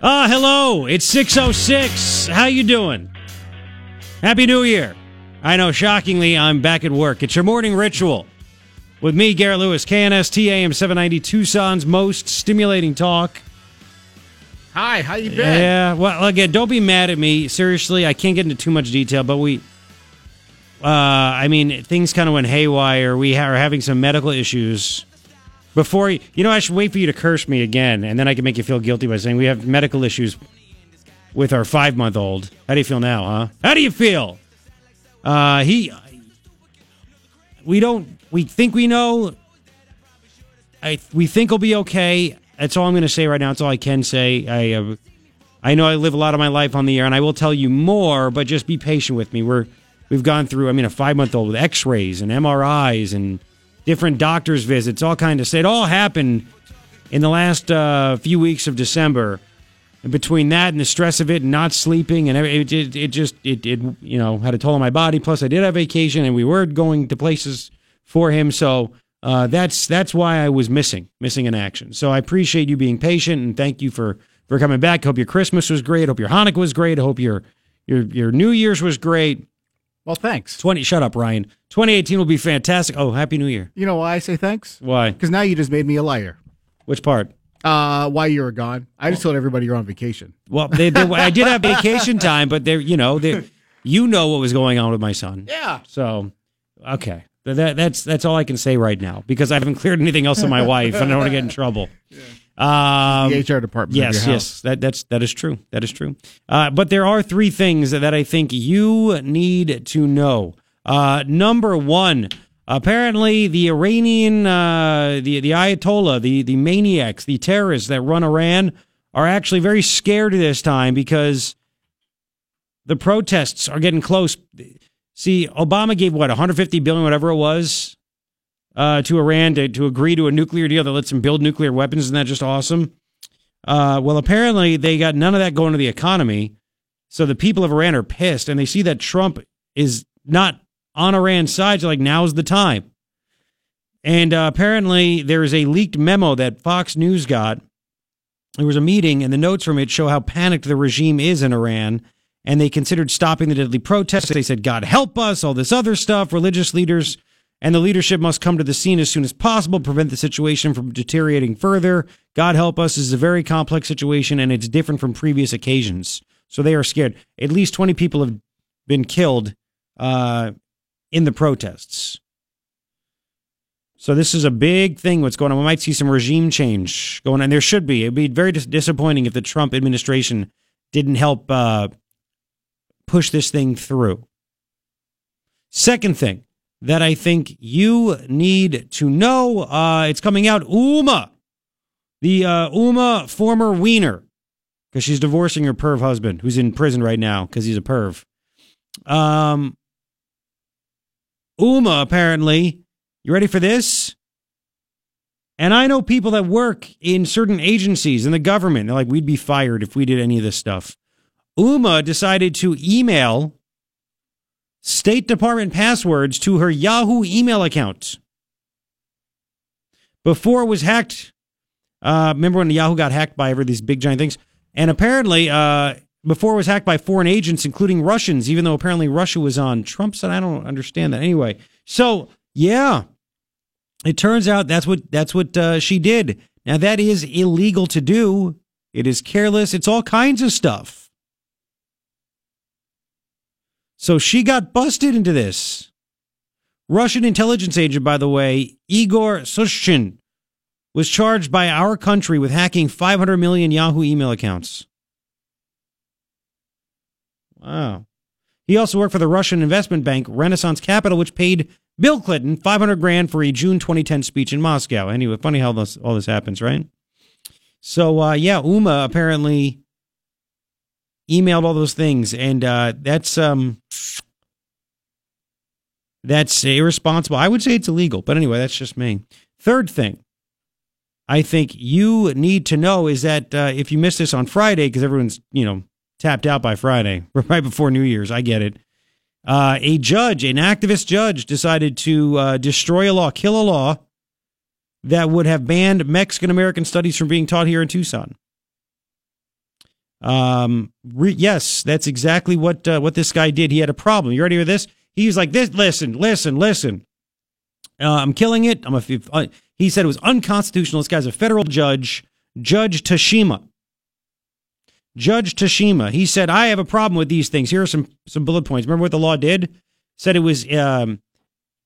Ah, hello. It's 606. How you doing? Happy New Year. I know, shockingly, I'm back at work. It's your morning ritual. With me, Garrett Lewis, KNST AM 790, Tucson's most stimulating talk. Hi, how you been? Yeah, well, again, don't be mad at me. Seriously, I can't get into too much detail, but we, uh, I mean, things kind of went haywire. We are having some medical issues. Before you, you know, I should wait for you to curse me again, and then I can make you feel guilty by saying we have medical issues with our five month old. How do you feel now, huh? How do you feel? Uh, he, we don't, we think we know. I we think he'll be okay. That's all I'm going to say right now. That's all I can say. I, uh, I know I live a lot of my life on the air, and I will tell you more. But just be patient with me. We're we've gone through. I mean, a five month old with X rays and MRIs and different doctors' visits, all kind of. It all happened in the last uh, few weeks of December. And between that and the stress of it, and not sleeping, and it, it, it just it, it you know had a toll on my body. Plus, I did have vacation, and we were going to places for him. So uh, that's that's why I was missing missing in action. So I appreciate you being patient, and thank you for for coming back. Hope your Christmas was great. Hope your Hanukkah was great. Hope your your your New Year's was great. Well, thanks. Twenty. Shut up, Ryan. 2018 will be fantastic. Oh, happy New Year. You know why I say thanks? Why? Because now you just made me a liar. Which part? Uh, why you were gone? I just told everybody you're on vacation. Well, they, they, I did have vacation time, but there, you know, they, you know what was going on with my son. Yeah. So, okay, that, that's that's all I can say right now because I haven't cleared anything else with my wife, and I don't want to get in trouble. Um, the HR department. Yes, yes, that that's that is true. That is true. Uh, but there are three things that I think you need to know. Uh, number one, apparently the Iranian, uh, the the Ayatollah, the the maniacs, the terrorists that run Iran are actually very scared this time because the protests are getting close. See, Obama gave what 150 billion, whatever it was, uh, to Iran to, to agree to a nuclear deal that lets them build nuclear weapons. Isn't that just awesome? Uh, well, apparently they got none of that going to the economy. So the people of Iran are pissed, and they see that Trump is not on Iran's side. So like, now's the time. And uh, apparently there is a leaked memo that Fox News got. There was a meeting, and the notes from it show how panicked the regime is in Iran. And they considered stopping the deadly protests. They said, God help us, all this other stuff. Religious leaders and the leadership must come to the scene as soon as possible, prevent the situation from deteriorating further. God help us this is a very complex situation, and it's different from previous occasions. So they are scared. At least 20 people have been killed uh, in the protests. So this is a big thing. What's going on? We might see some regime change going on. There should be. It'd be very dis- disappointing if the Trump administration didn't help uh, push this thing through. Second thing that I think you need to know, uh, it's coming out. Huma, the uh, Huma former Weiner, because she's divorcing her perv husband, who's in prison right now because he's a perv. Um, Huma apparently, you ready for this? And I know people that work in certain agencies in the government. They're like, we'd be fired if we did any of this stuff. Huma decided to email State Department passwords to her Yahoo email account. Before it was hacked, uh, remember when Yahoo got hacked by ever these big giant things? And apparently, uh, before it was hacked by foreign agents, including Russians, even though apparently Russia was on Trump's side. I don't understand that. Anyway, so yeah, it turns out that's what that's what uh, she did. Now that is illegal to do. It is careless. It's all kinds of stuff. So she got busted into this. Russian intelligence agent, by the way, Igor Sushchin, was charged by our country with hacking 500 million Yahoo email accounts. Wow. He also worked for the Russian investment bank Renaissance Capital, which paid Bill Clinton 500 grand for a June 2010 speech in Moscow. Anyway, funny how this, all this happens, right? So, uh, yeah, Huma apparently emailed all those things, and uh, that's um, that's irresponsible. I would say it's illegal, but anyway, that's just me. Third thing, I think you need to know is that uh, if you missed this on Friday, because everyone's you know tapped out by Friday, right before New Year's, I get it. Uh, a judge, an activist judge, decided to uh, destroy a law, kill a law that would have banned Mexican American studies from being taught here in Tucson. Um, re- yes, that's exactly what uh, what this guy did. He had a problem. You ready with this? He was like, "This, listen, listen, listen. Uh, I'm killing it. I'm a." Uh, he said it was unconstitutional. This guy's a federal judge, Judge Tashima. Judge Tashima. He said, "I have a problem with these things. Here are some some bullet points. Remember what the law did? Said it was um,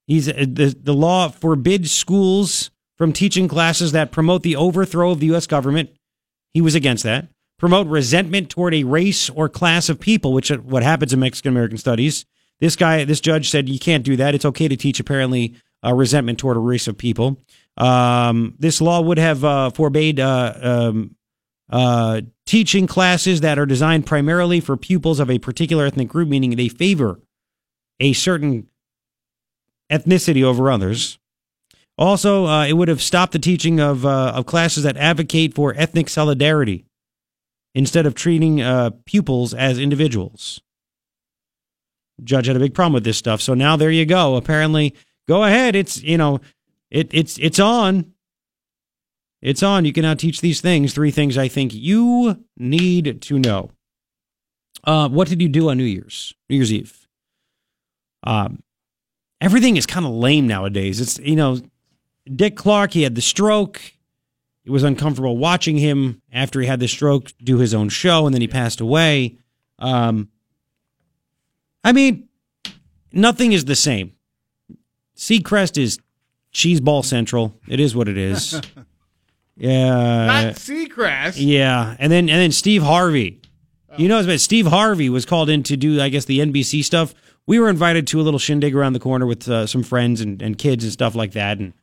he's uh, the the law forbids schools from teaching classes that promote the overthrow of the U.S. government. He was against that. Promote resentment toward a race or class of people, which what happens in Mexican American studies. This guy, this judge said you can't do that. It's okay to teach apparently uh, resentment toward a race of people. Um, this law would have uh, forbade uh, um, uh, teaching classes that are designed primarily for pupils of a particular ethnic group, meaning they favor a certain ethnicity over others. Also, uh, it would have stopped the teaching of, uh, of classes that advocate for ethnic solidarity instead of treating uh, pupils as individuals. Judge had a big problem with this stuff, so now there you go. Apparently, go ahead. It's you know, it it's it's on. It's on. You can now teach these things. Three things I think you need to know. Uh, what did you do on New Year's? New Year's Eve. Um, everything is kind of lame nowadays. It's you know, Dick Clark. He had the stroke. It was uncomfortable watching him after he had the stroke do his own show, and then he passed away. Um, I mean, nothing is the same. Seacrest is cheeseball central. It is what it is. Yeah. Not Seacrest. Yeah, and then and then Steve Harvey. You know, but Steve Harvey was called in to do, I guess, the NBC stuff. We were invited to a little shindig around the corner with uh, some friends and, and kids and stuff like that, and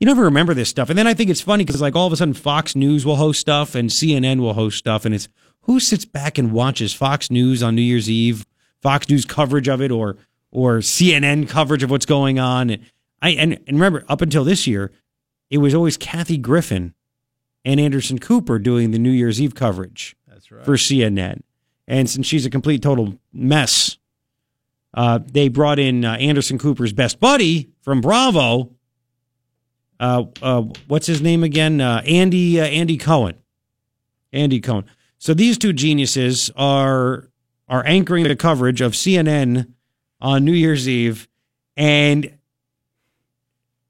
you never remember this stuff. And then I think it's funny because like all of a sudden Fox News will host stuff and CNN will host stuff, and it's who sits back and watches Fox News on New Year's Eve, Fox News coverage of it, or or CNN coverage of what's going on. And I and, and remember up until this year, it was always Kathy Griffin and Anderson Cooper doing the New Year's Eve coverage That's right. for CNN. And since she's a complete total mess, uh, they brought in uh, Anderson Cooper's best buddy from Bravo. Uh, uh, what's his name again? Uh, Andy uh, Andy Cohen. Andy Cohen. So these two geniuses are are anchoring the coverage of CNN on New Year's Eve, and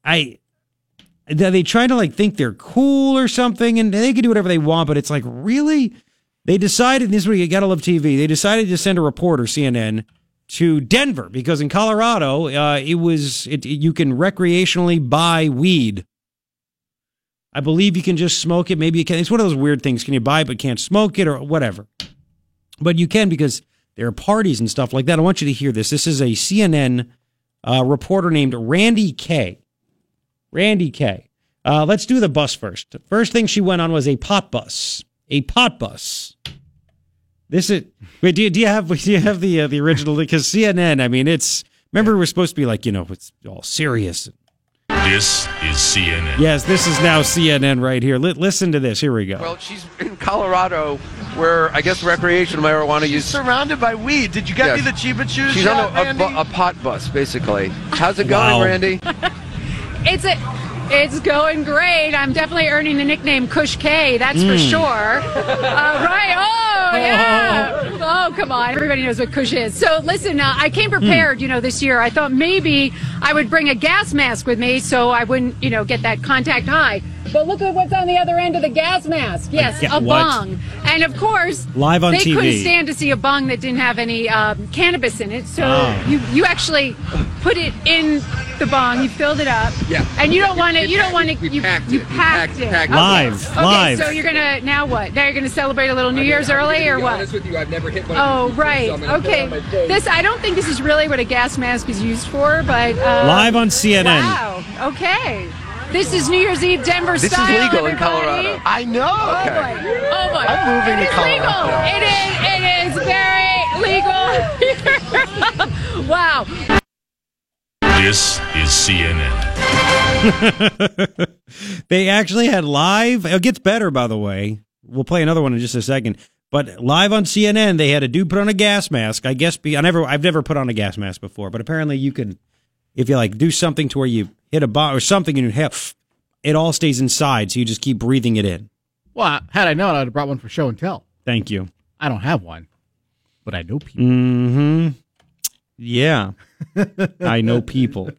I they try to like think they're cool or something, and they can do whatever they want, but it's like really. They decided this is where you gotta love TV. They decided to send a reporter, CNN, to Denver because in Colorado, uh, it was it, you can recreationally buy weed. I believe you can just smoke it. Maybe you can. It's one of those weird things. Can you buy it but can't smoke it or whatever? But you can because there are parties and stuff like that. I want you to hear this. This is a CNN uh, reporter named Randi Kaye. Randi Kaye. Uh, let's do the bus first. First thing she went on was a pot bus. A pot bus. This is wait. Do you, do you have do you have the uh, the original? Because CNN. I mean, it's remember we're supposed to be like you know it's all serious. This is CNN. Yes, this is now CNN right here. Li- listen to this. Here we go. Well, she's in Colorado, where I guess recreational marijuana use. surrounded by weed. Did you get Yes. me the Chiba Chews? She's yet, on a, a, bu- a pot bus, basically. How's it going, Wow. Randi? It's a, it's going great. I'm definitely earning the nickname Kush K. That's for Hmm. sure. uh, right? Oh yeah. Oh come on. Everybody knows what Kush is. So listen, uh, I came Hmm. prepared. You know, this year I thought maybe I would bring a gas mask with me so I wouldn't, you know, get that contact high. But look at what's on the other end of the gas mask. Yes, ga- a what? bong. And of course, Live on they TV. couldn't stand to see a bong that didn't have any um, cannabis in it. So Oh. you you actually put it in the bong. You filled it up. Yeah. And you don't want to. You don't want to. You packed you it. We packed packed- it. packed it. Okay. Live, Okay. live. So you're gonna now what? Now you're gonna celebrate a little New Year's early or what? with you, I've never hit one. Oh right. Okay. This I don't think this is really what a gas mask is used for, but uh, Live on CNN. Wow. Okay. This is New Year's Eve Denver This is style. legal in. Colorado. I know. Oh Okay. boy! Oh boy! I'm moving It to Colorado. legal. It is. It is very legal. wow. This is CNN. They actually had live. It gets better, by the way. We'll play another one in just a second. But live on CNN, they had a dude put on a gas mask. I guess be, I never, I've never put on a gas mask before, but apparently you can, if you like, do something to where you hit a bomb or something and you have, it all stays inside, so you just keep breathing it in. Well, had I known, I'd have brought one for show and tell. Thank you. I don't have one, but I know people. Mm-hmm. Yeah. I know people.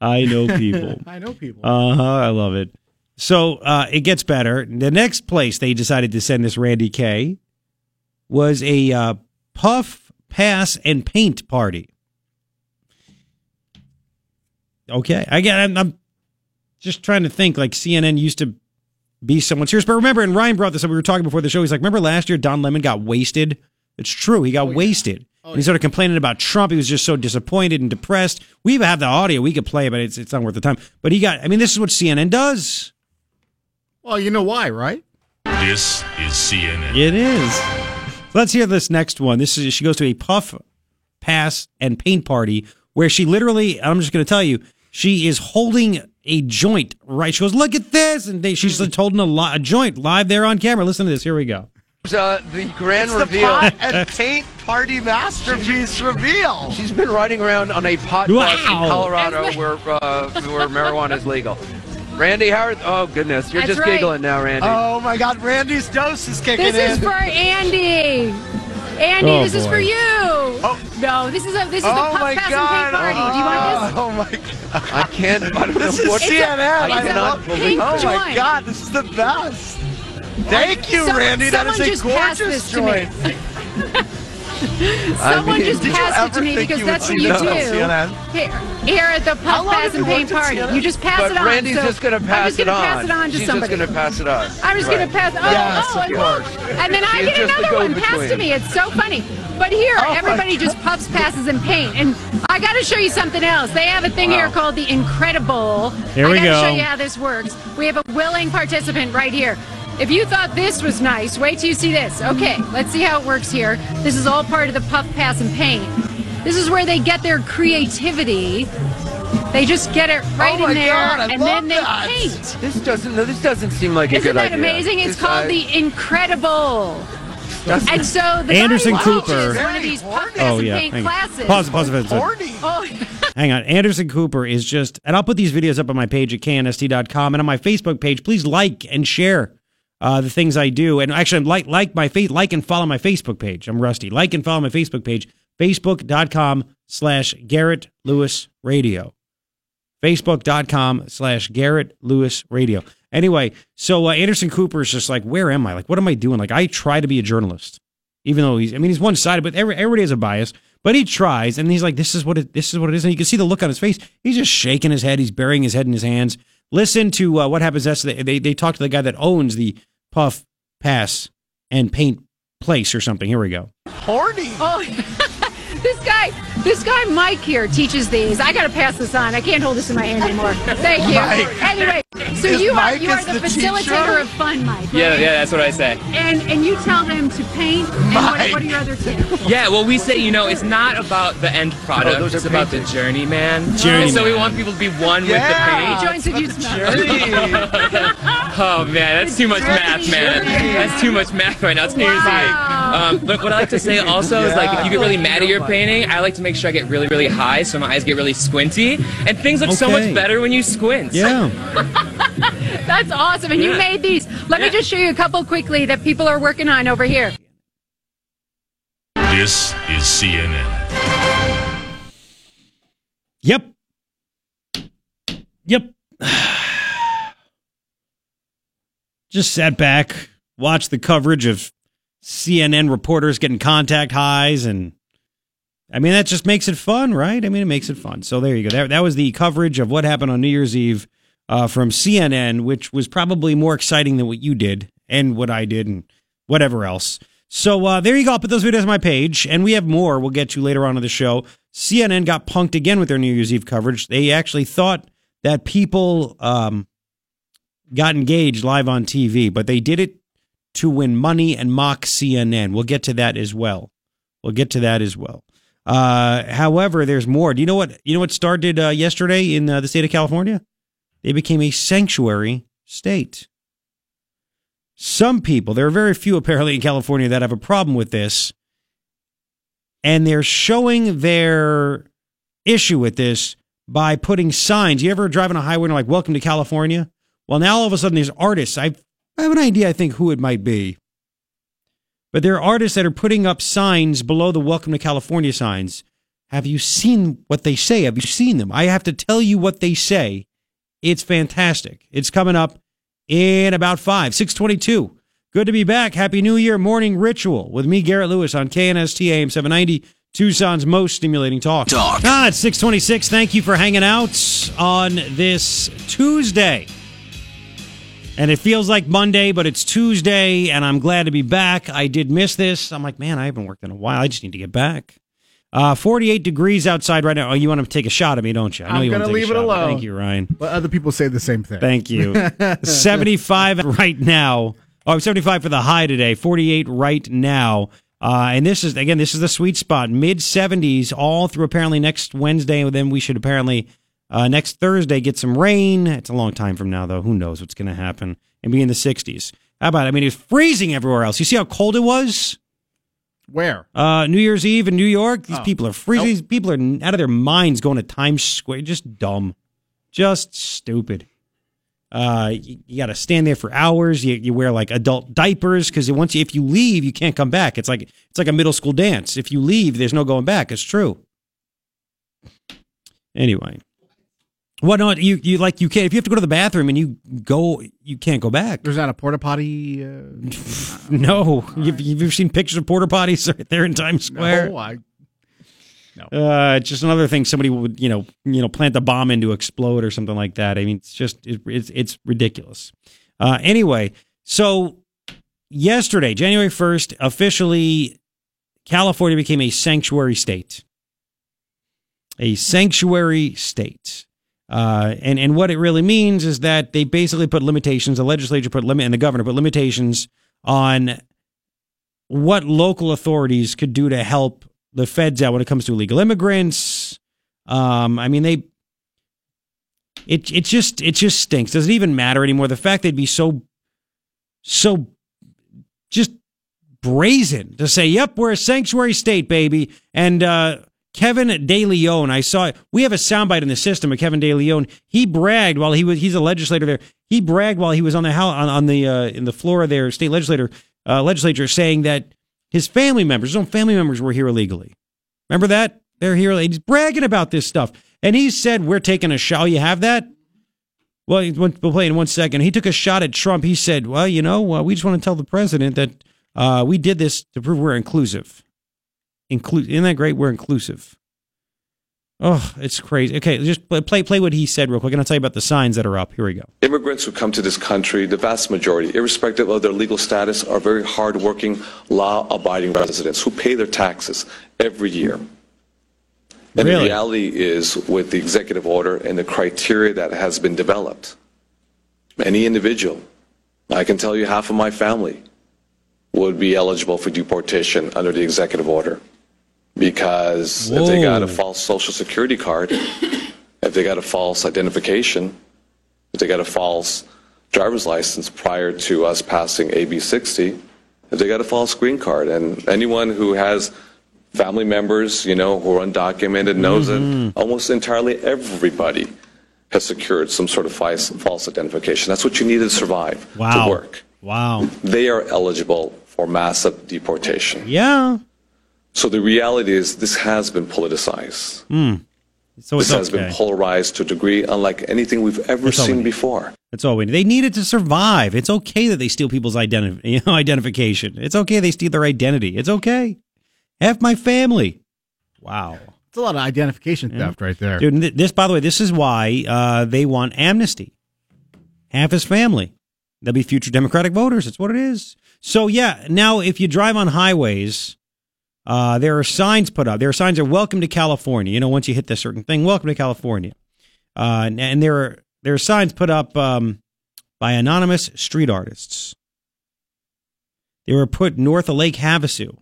I know people. I know people. Uh huh. I love it. So uh, it gets better. The next place they decided to send this Randi Kaye was a uh, puff, pass, and paint party. Okay, I get. I'm, I'm just trying to think. Like CNN used to be someone serious, but remember, and Ryan brought this up. We were talking before the show. He's like, remember last year Don Lemon got wasted. It's true. He got oh, wasted. Oh, and he started complaining about Trump. He was just so disappointed and depressed. We even have the audio. We could play but it's it's not worth the time. But he got. I mean, this is what CNN does. well, you know why, right? This is CNN. It is. Let's hear this next one. This is she goes to a puff, pass, and paint party where she literally. I'm just going to tell you, she is holding a joint. Right? She goes, "Look at this," and they, she's just holding a, li- a joint live there on camera. Listen to this. Here we go. Uh, the grand It's the reveal. pot and paint party masterpiece reveal. She's been riding around on a pot Wow. bus in Colorado where uh, where marijuana is legal. Randy Howard. Oh goodness, you're That's just right. giggling now, Randi. Oh my God, Randi's dose is kicking This in. is for Andy. Andy, Oh, this is for you. Oh. No, this is a this is oh the Puff my Pass God! and Paint Party. Do you want this? Oh, oh my God! I can't. I don't This know is. CNN. I I it's a love- cannot believe. Oh my. God, this is the best. Thank you, Some- Randi. That is a just gorgeous this to me. joint. Someone mean, just Did passed it to me because that's what you do CNN? here, here at the How Puff long Pass and you Paint worked Party. You just pass But it on. Randi's so just going to pass I'm just it gonna pass it on to She's somebody. just going to pass it on. I'm just Right. going to pass. Oh, Yes, oh, of and, course. and then I get another one passed to me. It's so funny. But here, Oh, everybody just puffs, passes, and paint. And I got to show you something else. They have a thing here called the Incredible. Here we I gotta go. show you how this works. We have a willing participant right here. If you thought this was nice, wait till you see this. Okay, let's see how it works here. This is all part of the puff, pass, and paint. This is where they get their creativity. They just get it right Oh in there, God, and then they that. paint. This doesn't. No, this doesn't seem like a good idea. Isn't that amazing? It's This- called I- the Incredible. And so the Anderson guy Cooper. one of these puff, pass, Oh and yeah. paint Hang classes. Pause. Pause. Pause. pause. Oh, Hang on. Anderson Cooper is just, and I'll put these videos up on my page at knst.com and on my Facebook page. Please like and share uh, the things I do. And actually, like, like my face, like and follow my Facebook page. I'm Rusty. Like and follow my Facebook page, facebook.com slash Garrett Lewis Radio. Facebook.com slash Garrett Lewis Radio. Anyway, so uh, Anderson Cooper is just like, where am I? Like, what am I doing? Like, I try to be a journalist, even though he's, I mean, he's one sided, but every, everybody has a bias. But he tries, and he's like, "This is what it. This is what it is." And you can see the look on his face. He's just shaking his head. He's burying his head in his hands. Listen to uh, what happens next. They, they they talk to the guy that owns the Puff Pass and Paint Place or something. Here we go. Horny. oh. this guy, this guy Mike here teaches these. I got to pass this on. I can't hold this in my hand anymore. Thank you. Mike. Anyway, so Is you are Mike you are the, the facilitator teacher? of fun, Mike. Yeah, right? yeah, that's what I say. And and you tell them to paint. And what, Mike. what are your other tips? Yeah, well, we say, you know, it's not about the end product, Oh, it's are about the painted. journey, man. Journey And so we want people to be one Yeah. with the How paint. many joints have you smelled? Journey. Oh man, that's too much math, man. That's too much math right now. It's New Year's Wow. Eve. Um, but what I like to say also is like if you get really mad at your painting, I like to make sure I get really, really high so my eyes get really squinty. And things look so much better when you squint. Yeah. That's awesome. And you made these. Let me just show you a couple quickly that people are working on over here. This is CNN. Yep. Yep. Just sat back, watched the coverage of CNN reporters getting contact highs, and I mean, that just makes it fun, right? I mean, it makes it fun. So there you go. That, that was the coverage of what happened on New Year's Eve uh, from CNN, which was probably more exciting than what you did and what I did and whatever else. So uh, there you go. I'll put those videos on my page, and we have more we'll get to later on in the show. CNN got punked again with their New Year's Eve coverage. They actually thought that people um, got engaged live on TV, but they did it to win money and mock CNN. We'll get to that as well. We'll get to that as well. Uh, however, there's more. Do you know what? You know what started uh, yesterday in uh, the state of California? They became a sanctuary state. Some people, there are very few apparently in California that have a problem with this, and they're showing their issue with this by putting signs. You ever drive on a highway and are like, "Welcome to California"? Well, now all of a sudden, there's artists. I I have an idea. I think who it might be. But there are artists that are putting up signs below the Welcome to California signs. Have you seen what they say? Have you seen them? I have to tell you what they say. It's fantastic. It's coming up in about five, 622. Good to be back. Happy New Year morning ritual with me, Garrett Lewis, on KNST AM 790, Tucson's most stimulating talk. Talk. Ah, it's 626. Thank you for hanging out on this Tuesday. And it feels like Monday, but it's Tuesday, and I'm glad to be back. I did miss this. I'm like, man, I haven't worked in a while. I just need to get back. Uh, 48 degrees outside right now. Oh, you want to take a shot at me, don't you? I I'm you want gonna to leave it shot at me. alone. Thank you, Ryan. But other people say the same thing. Thank you. 75 right now. Oh, 75 for the high today. 48 right now. Uh, and this is again, this is the sweet spot. Mid 70s all through apparently next Wednesday. And then we should apparently uh, next Thursday get some rain. It's a long time from now, though. Who knows what's going to happen? And be in the 60s. How about? it? I mean, it's freezing everywhere else. You see how cold it was? Where? Uh, New Year's Eve in New York. These Oh. people are freezing. These people are out of their minds going to Times Square. Just dumb. Just stupid. Uh, you, you got to stand there for hours. You, you wear like adult diapers because once you, if you leave, you can't come back. It's like it's like a middle school dance. If you leave, there's no going back. It's true. Anyway, what not you you like you can't if you have to go to the bathroom and you go you can't go back. There's not a porta potty. Uh, No, you've, you've ever seen pictures of porta potties right there in Times Square? no, I, Uh, it's just another thing somebody would, you know, you know, plant the bomb in to explode or something like that. I mean, it's just it, it's it's ridiculous. Uh, anyway, so yesterday, January first, officially, California became a sanctuary state. A sanctuary state. Uh, and and what it really means is that they basically put limitations. The legislature put limit, and the governor put limitations on what local authorities could do to help the feds out when it comes to illegal immigrants. Um, I mean, they. It it just it just stinks. Does it even matter anymore? The fact they'd be so, so, just brazen to say, "Yep, we're a sanctuary state, baby," and uh, Kevin De Leon. I saw we have a soundbite in the system of Kevin De Leon. He bragged while he was he's a legislator there. He bragged while he was on the on, on the uh, in the floor of their state legislator uh, legislature, saying that his family members, his own family members, were here illegally. Remember that they're here. He's bragging about this stuff, and he said, "We're taking a shot." Oh, you have that? Well, we'll play in one second. He took a shot at Trump. He said, "Well, you know, uh, we just want to tell the president that uh, we did this to prove we're inclusive." Inclu- isn't that great? We're inclusive. Oh, it's crazy. Okay, just play, play play what he said real quick, and I'll tell you about the signs that are up. Here we go. Immigrants who come to this country, the vast majority, irrespective of their legal status, are very hardworking, law-abiding residents who pay their taxes every year. And the reality is, with the executive order and the criteria that has been developed, any individual, I can tell you half of my family, would be eligible for deportation under the executive order. Because if they got a false social security card, if they got a false identification, if they got a false driver's license prior to us passing AB 60, if they got a false green card, and anyone who has family members, you know, who are undocumented knows that mm-hmm. almost entirely everybody has secured some sort of false, false identification. That's what you need to survive, Wow. to work. Wow. They are eligible for massive deportation. Yeah. So the reality is this has been politicized. So it's This has okay. been polarized to a degree unlike anything we've ever That's all we seen before. That's all we need. They needed to survive. It's okay that they steal people's identi- you know, identification. It's okay they steal their identity. It's okay. Half my family. Wow. it's a lot of identification theft right there. Dude, this, by the way, this is why uh, they want amnesty. Half his family. They'll be future Democratic voters. That's what it is. So, yeah, now if you drive on highways, uh, there are signs put up. There are signs that welcome to California. You know, once you hit this certain thing, welcome to California. Uh, and, and there are there are signs put up um, by anonymous street artists. They were put north of Lake Havasu,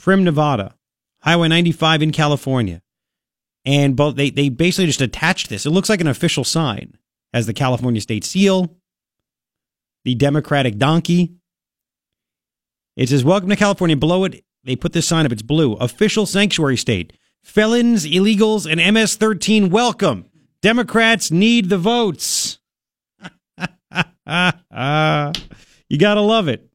Primm, Nevada, Highway 95 in California and both they they basically just attached this. It looks like an official sign has the California state seal, the Democratic donkey. It says "Welcome to California." Below it, they put this sign up. It's blue. Official sanctuary state. Felons, illegals, and MS-13 welcome. Democrats need the votes. you gotta love it.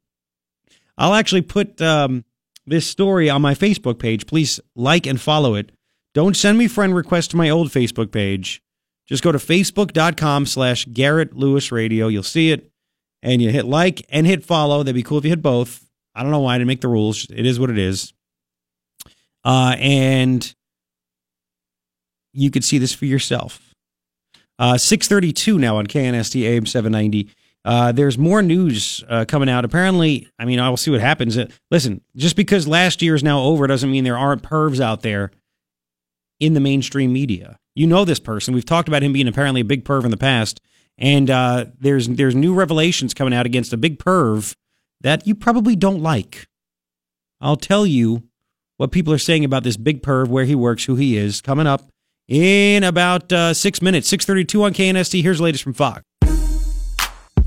I'll actually put um, this story on my Facebook page. Please like and follow it. Don't send me friend requests to my old Facebook page. Just go to facebook.com slash Garrett Lewis Radio. You'll see it and you hit like and hit follow. That'd be cool if you hit both. I don't know why I didn't make the rules. It is what it is. Uh, and you could see this for yourself. Uh, 632 now on KNST AM 790. Uh, there's more news uh, coming out. Apparently, I mean, I'll see what happens. Uh, listen, just because last year is now over doesn't mean there aren't pervs out there in the mainstream media. You know this person. We've talked about him being apparently a big perv in the past, and uh, there's there's new revelations coming out against a big perv that you probably don't like. I'll tell you what people are saying about this big perv, where he works, who he is, coming up in about uh, six minutes. Six thirty-two on KNST. Here's the latest from Fox.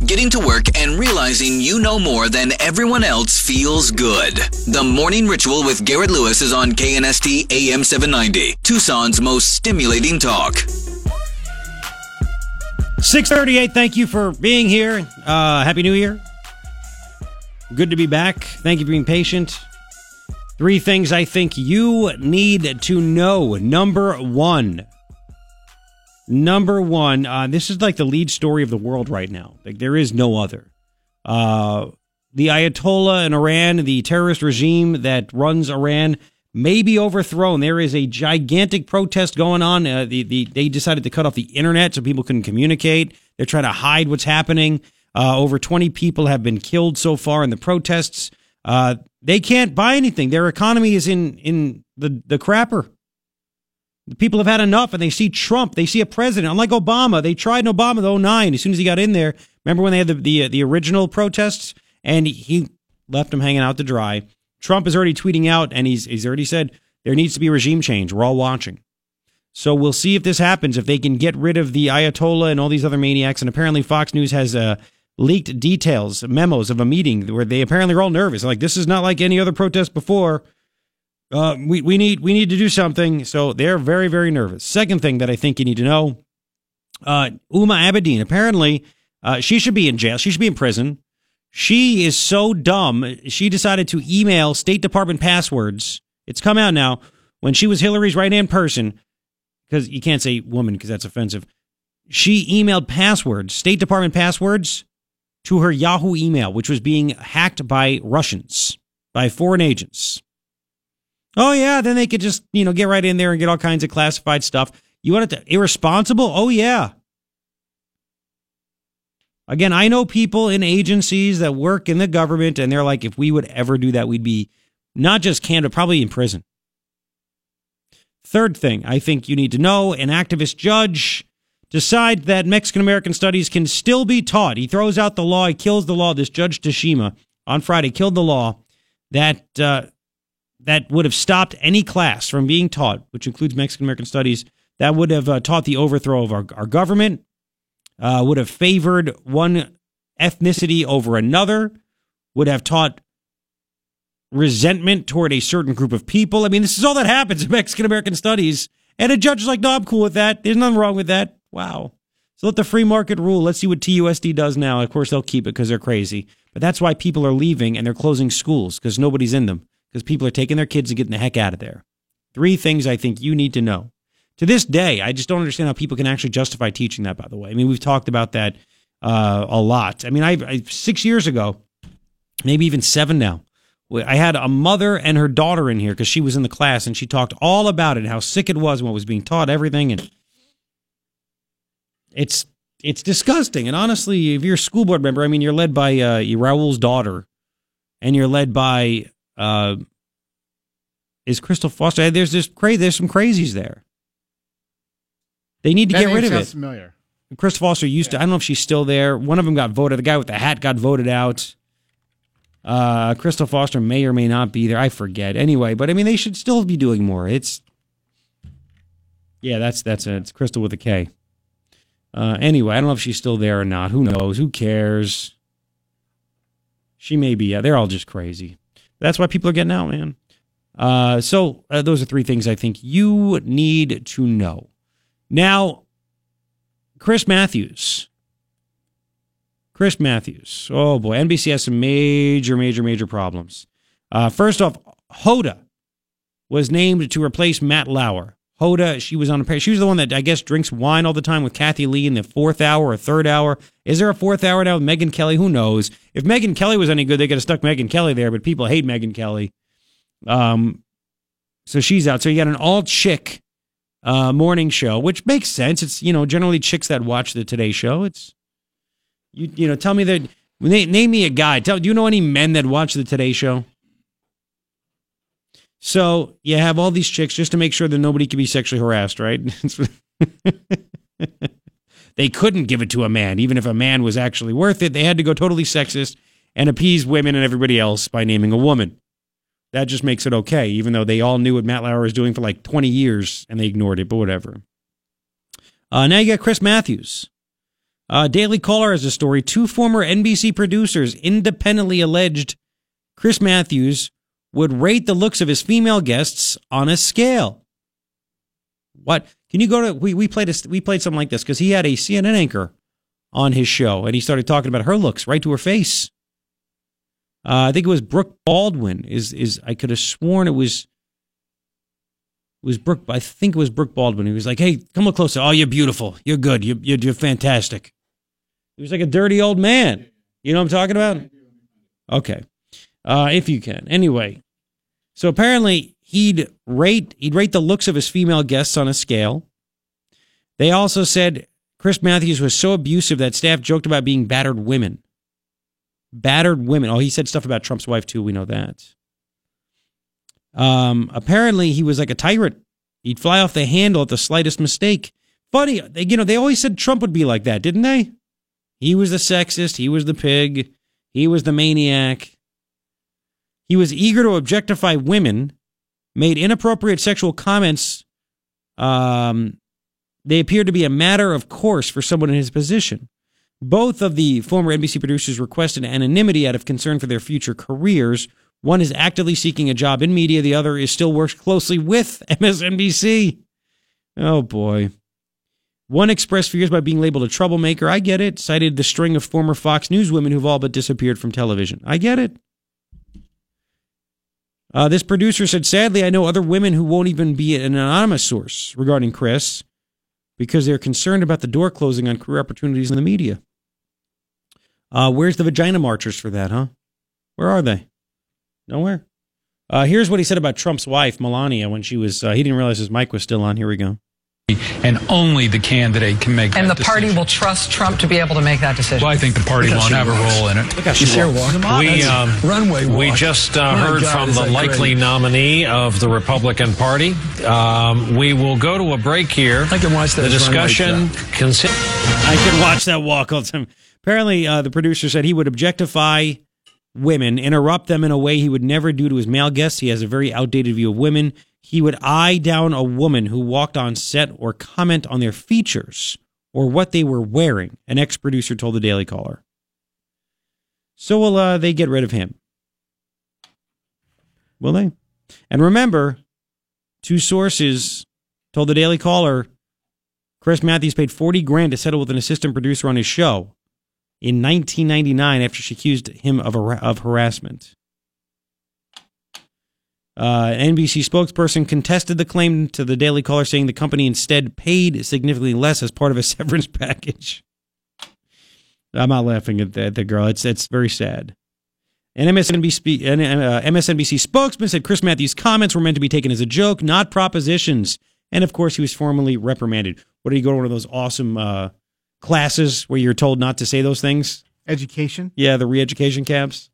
Getting to work and realizing you know more than everyone else feels good. The Morning Ritual with Garrett Lewis is on KNST AM 790, Tucson's most stimulating talk. 638, thank you for being here. Uh, Happy New Year. Good to be back. Thank you for being patient. Three things I think you need to know. Number one. Number one, uh, this is like the lead story of the world right now. Like there is no other. Uh, the Ayatollah in Iran, the terrorist regime that runs Iran, may be overthrown. There is a gigantic protest going on. Uh, the, the, they decided to cut off the internet so people couldn't communicate. They're trying to hide what's happening. Uh, over 20 people have been killed so far in the protests. Uh, they can't buy anything. Their economy is in, in the, the crapper. The people have had enough and they see Trump. They see a president. Unlike Obama, they tried in Obama in 09 as soon as he got in there. Remember when they had the, the, the original protests and he left them hanging out to dry. Trump is already tweeting out and he's, he's already said there needs to be regime change. We're all watching. So we'll see if this happens, if they can get rid of the Ayatollah and all these other maniacs. And apparently Fox News has uh, leaked details, memos of a meeting where they apparently are all nervous. Like, this is not like any other protest before. Uh, we, we need we need to do something. So they're very, very nervous. Second thing that I think you need to know, uh, Huma Abedin, apparently uh, she should be in jail. She should be in prison. She is so dumb. She decided to email State Department passwords. It's come out now when she was Hillary's right hand person, because you can't say woman because that's offensive. She emailed passwords, State Department passwords, to her Yahoo email, which was being hacked by Russians, by foreign agents. Oh yeah, then they could just you know get right in there and get all kinds of classified stuff. You want it to irresponsible? Oh yeah. Again, I know people in agencies that work in the government, and they're like, if we would ever do that, we'd be not just canned, but probably in prison. Third thing I think you need to know an activist judge decides that Mexican American studies can still be taught. He throws out the law, he kills the law. This Judge Tashima on Friday killed the law that uh, that would have stopped any class from being taught, which includes Mexican American studies, that would have uh, taught the overthrow of our, our government, uh, would have favored one ethnicity over another, would have taught resentment toward a certain group of people. I mean, this is all that happens in Mexican American studies. And a judge is like, no, I'm cool with that. There's nothing wrong with that. Wow. So let the free market rule. Let's see what TUSD does now. Of course, they'll keep it because they're crazy. But that's why people are leaving and they're closing schools because nobody's in them because people are taking their kids and getting the heck out of there. Three things I think you need to know. To this day, I just don't understand how people can actually justify teaching that, by the way. I mean, we've talked about that uh, a lot. I mean, I, I six years ago, maybe even seven now, I had a mother and her daughter in here because she was in the class and she talked all about it, how sick it was and what was being taught, everything. And it's it's disgusting. And honestly, if you're a school board member, I mean, you're led by uh, Raul's daughter, and you're led by uh, is Kristel Foster. There's this crazy. There's some crazies there. They need to That get rid of it. familiar. Kristel Foster used to. I don't know if she's still there. One of them got voted. The guy with the hat got voted out. Uh, Kristel Foster may or may not be there. I forget. Anyway, but I mean, they should still be doing more. It's yeah, that's that's it. It's Crystal with a K. Uh, anyway, I don't know if she's still there or not. Who knows? Who cares? She may be. Yeah, they're all just crazy. That's why people are getting out, man. Uh, so uh, those are three things I think you need to know. Now, Chris Matthews. Chris Matthews. Oh boy, NBC has some major, major, major problems. Uh, first off, Hoda was named to replace Matt Lauer. Hoda, she was on a pair. She was the one that I guess drinks wine all the time with Kathie Lee in the fourth hour or third hour. Is there a fourth hour now with Megyn Kelly? Who knows? If Megyn Kelly was any good, they could have stuck Megyn Kelly there, but people hate Megyn Kelly. Um, so she's out. So you got an all chick uh, morning show, which makes sense. It's you know generally chicks that watch the Today Show. It's you you know tell me that name, me a guy. Tell do you know any men that watch the Today Show? So you have all these chicks just to make sure that nobody can be sexually harassed, right? they couldn't give it to a man, even if a man was actually worth it. They had to go totally sexist and appease women and everybody else by naming a woman. That just makes it okay, even though they all knew what Matt Lauer was doing for like 20 years and they ignored it, but whatever. Uh, now you got Chris Matthews. Uh, Daily Caller has a story. Two former NBC producers independently alleged Chris Matthews would rate the looks of his female guests on a scale. What? Can you go to we we played a, we played something like this because he had a CNN anchor on his show and he started talking about her looks right to her face. Uh, I think it was Brooke Baldwin. Is is I could have sworn it was it was Brooke. I think it was Brooke Baldwin. He was like, "Hey, come look closer. Oh, you're beautiful. You're good. You're you're, you're fantastic." He was like a dirty old man. You know what I'm talking about? Okay, uh, if you can. Anyway, so apparently he'd rate he'd rate the looks of his female guests on a scale. They also said Chris Matthews was so abusive that staff joked about being battered women. Battered women. Oh, he said stuff about Trump's wife too. We know that. Um, apparently he was like a tyrant. He'd fly off the handle at the slightest mistake. Funny, they, you know, they always said Trump would be like that, didn't they? He was the sexist. He was the pig. He was the maniac. He was eager to objectify women, made inappropriate sexual comments. Um, they appeared to be a matter of course for someone in his position. Both of the former NBC producers requested anonymity out of concern for their future careers. One is actively seeking a job in media, the other is still works closely with MSNBC. Oh boy. One expressed fears by being labeled a troublemaker. I get it. Cited the string of former Fox News women who've all but disappeared from television. I get it. Uh, this producer said, sadly, I know other women who won't even be an anonymous source regarding Chris because they're concerned about the door closing on career opportunities in the media. Uh, where's the vagina marchers for that, huh? Where are they? Nowhere. Uh, here's what he said about Trump's wife, Melania, when she was, uh, he didn't realize his mic was still on. Here we go. And only the candidate can make And the that party will trust Trump to be able to make that decision. Well, I think the party won't she have a role in it. Look how she You see her walks. walk? We That's um, runway we just uh, My heard God, from the likely great. nominee of the Republican Party. Um, we will go to a break here. I can watch the discussion. Consi- I can watch that walk all the time. Apparently, uh, the producer said he would objectify women, interrupt them in a way he would never do to his male guests. He has a very outdated view of women. He would eye down a woman who walked on set or comment on their features or what they were wearing, an ex producer told the Daily Caller. So will uh, they get rid of him? Will they? And remember, two sources told the Daily Caller Chris Matthews paid 40 grand to settle with an assistant producer on his show in 1999 after she accused him of, har- of harassment. Uh, an NBC spokesperson contested the claim to the Daily Caller, saying the company instead paid significantly less as part of a severance package. I'm not laughing at the, at the girl. It's it's very sad. An MSNBC, uh, MSNBC spokesman said Chris Matthews' comments were meant to be taken as a joke, not propositions. And of course, he was formally reprimanded. What did he go to one of those awesome uh, classes where you're told not to say those things? Education. Yeah, the re-education camps.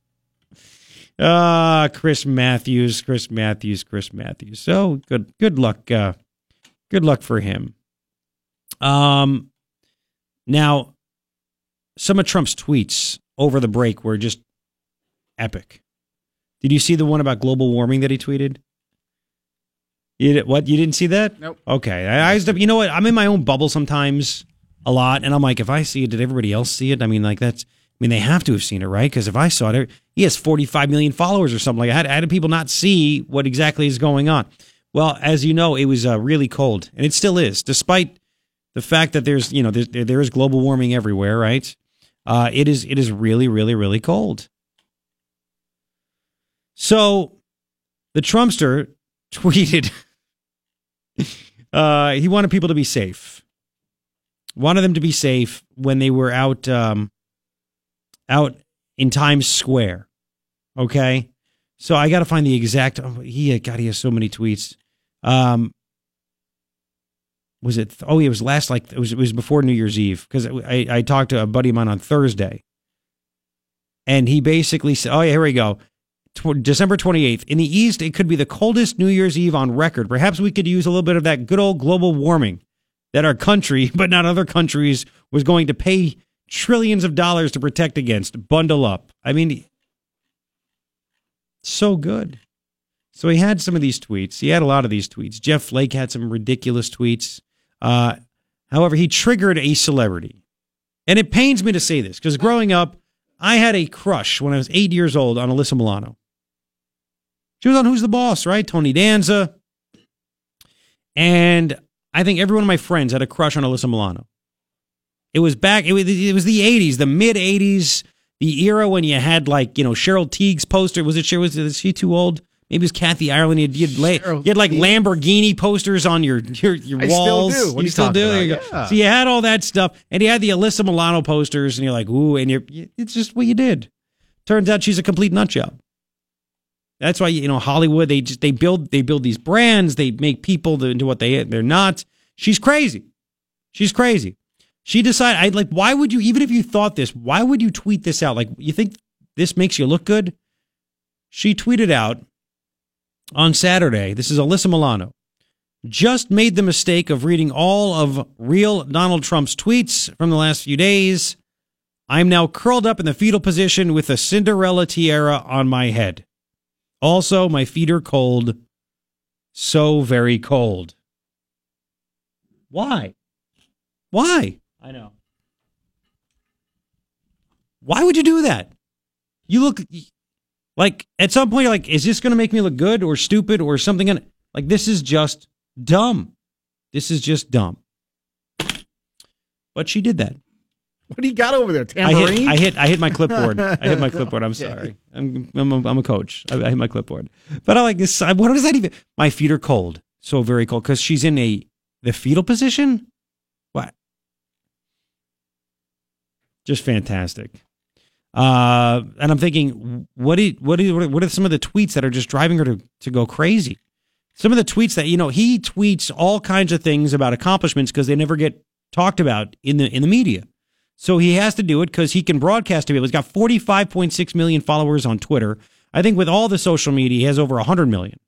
Ah, Chris Matthews, Chris Matthews, Chris Matthews. So good, good luck. Uh, good luck for him. Um, now, some of Trump's tweets over the break were just epic. Did you see the one about global warming that he tweeted? You did, what? You didn't see that? Nope. Okay. I, I you know what? I'm in my own bubble sometimes a lot, and I'm like, if I see it, did everybody else see it? I mean, like that's. I mean, they have to have seen it, right? Because if I saw it, he has 45 million followers or something like that. How did people not see what exactly is going on? Well, as you know, it was uh, really cold, and it still is, despite the fact that there's, you know, there's, there is global warming everywhere, right? Uh, it is it is really really really cold. So, the Trumpster tweeted. uh, he wanted people to be safe. Wanted them to be safe when they were out um, out in Times Square. Okay, so I got to find the exact. Oh, he God, he has so many tweets. Um, was it? Oh, it was last like it was. It was before New Year's Eve because I I talked to a buddy of mine on Thursday, and he basically said, "Oh yeah, here we go." December 28th. In the East, it could be the coldest New Year's Eve on record. Perhaps we could use a little bit of that good old global warming that our country, but not other countries, was going to pay trillions of dollars to protect against. Bundle up. I mean, so good. So he had some of these tweets. He had a lot of these tweets. Jeff Flake had some ridiculous tweets. Uh, however, he triggered a celebrity. And it pains me to say this because growing up, I had a crush when I was eight years old on Alyssa Milano. She was on Who's the Boss, right? Tony Danza. And I think every one of my friends had a crush on Alyssa Milano. It was back, it was, it was the 80s, the mid 80s, the era when you had like, you know, Cheryl Tiegs' poster. Was it, was, was she too old? Maybe it was Kathy Ireland. You had, you had, la- you had like Lamborghini posters on your your, your I still walls. do. What you you still do? You? Yeah. So you had all that stuff, and you had the Alyssa Milano posters, and you're like, ooh, and you're it's just what you did. Turns out she's a complete nut job. That's why you know Hollywood. They just they build they build these brands. They make people into what they they're not. She's crazy. She's crazy. She decided. I like. Why would you even if you thought this? Why would you tweet this out? Like you think this makes you look good? She tweeted out on Saturday. This is Alyssa Milano. Just made the mistake of reading all of real Donald Trump's tweets from the last few days. I'm now curled up in the fetal position with a Cinderella tiara on my head. Also, my feet are cold. So very cold. Why? Why? I know. Why would you do that? You look like at some point you're like, is this going to make me look good or stupid or something? Gonna, like this is just dumb. This is just dumb. But she did that. What do you got over there? I hit, I hit, I hit my clipboard. I hit my clipboard. I'm sorry. I'm, I'm, a, I'm a coach. I, I hit my clipboard. But I like this. I- What does that even? My feet are cold, so very cold because she's in a the fetal position. What? Just fantastic. Uh, and I'm thinking, what do, what do, what are some of the tweets that are just driving her to to go crazy? Some of the tweets that you know he tweets all kinds of things about accomplishments because they never get talked about in the in the media. So he has to do it because he can broadcast to people. He's got 45.6 million followers on Twitter. I think with all the social media, he has over 100 million.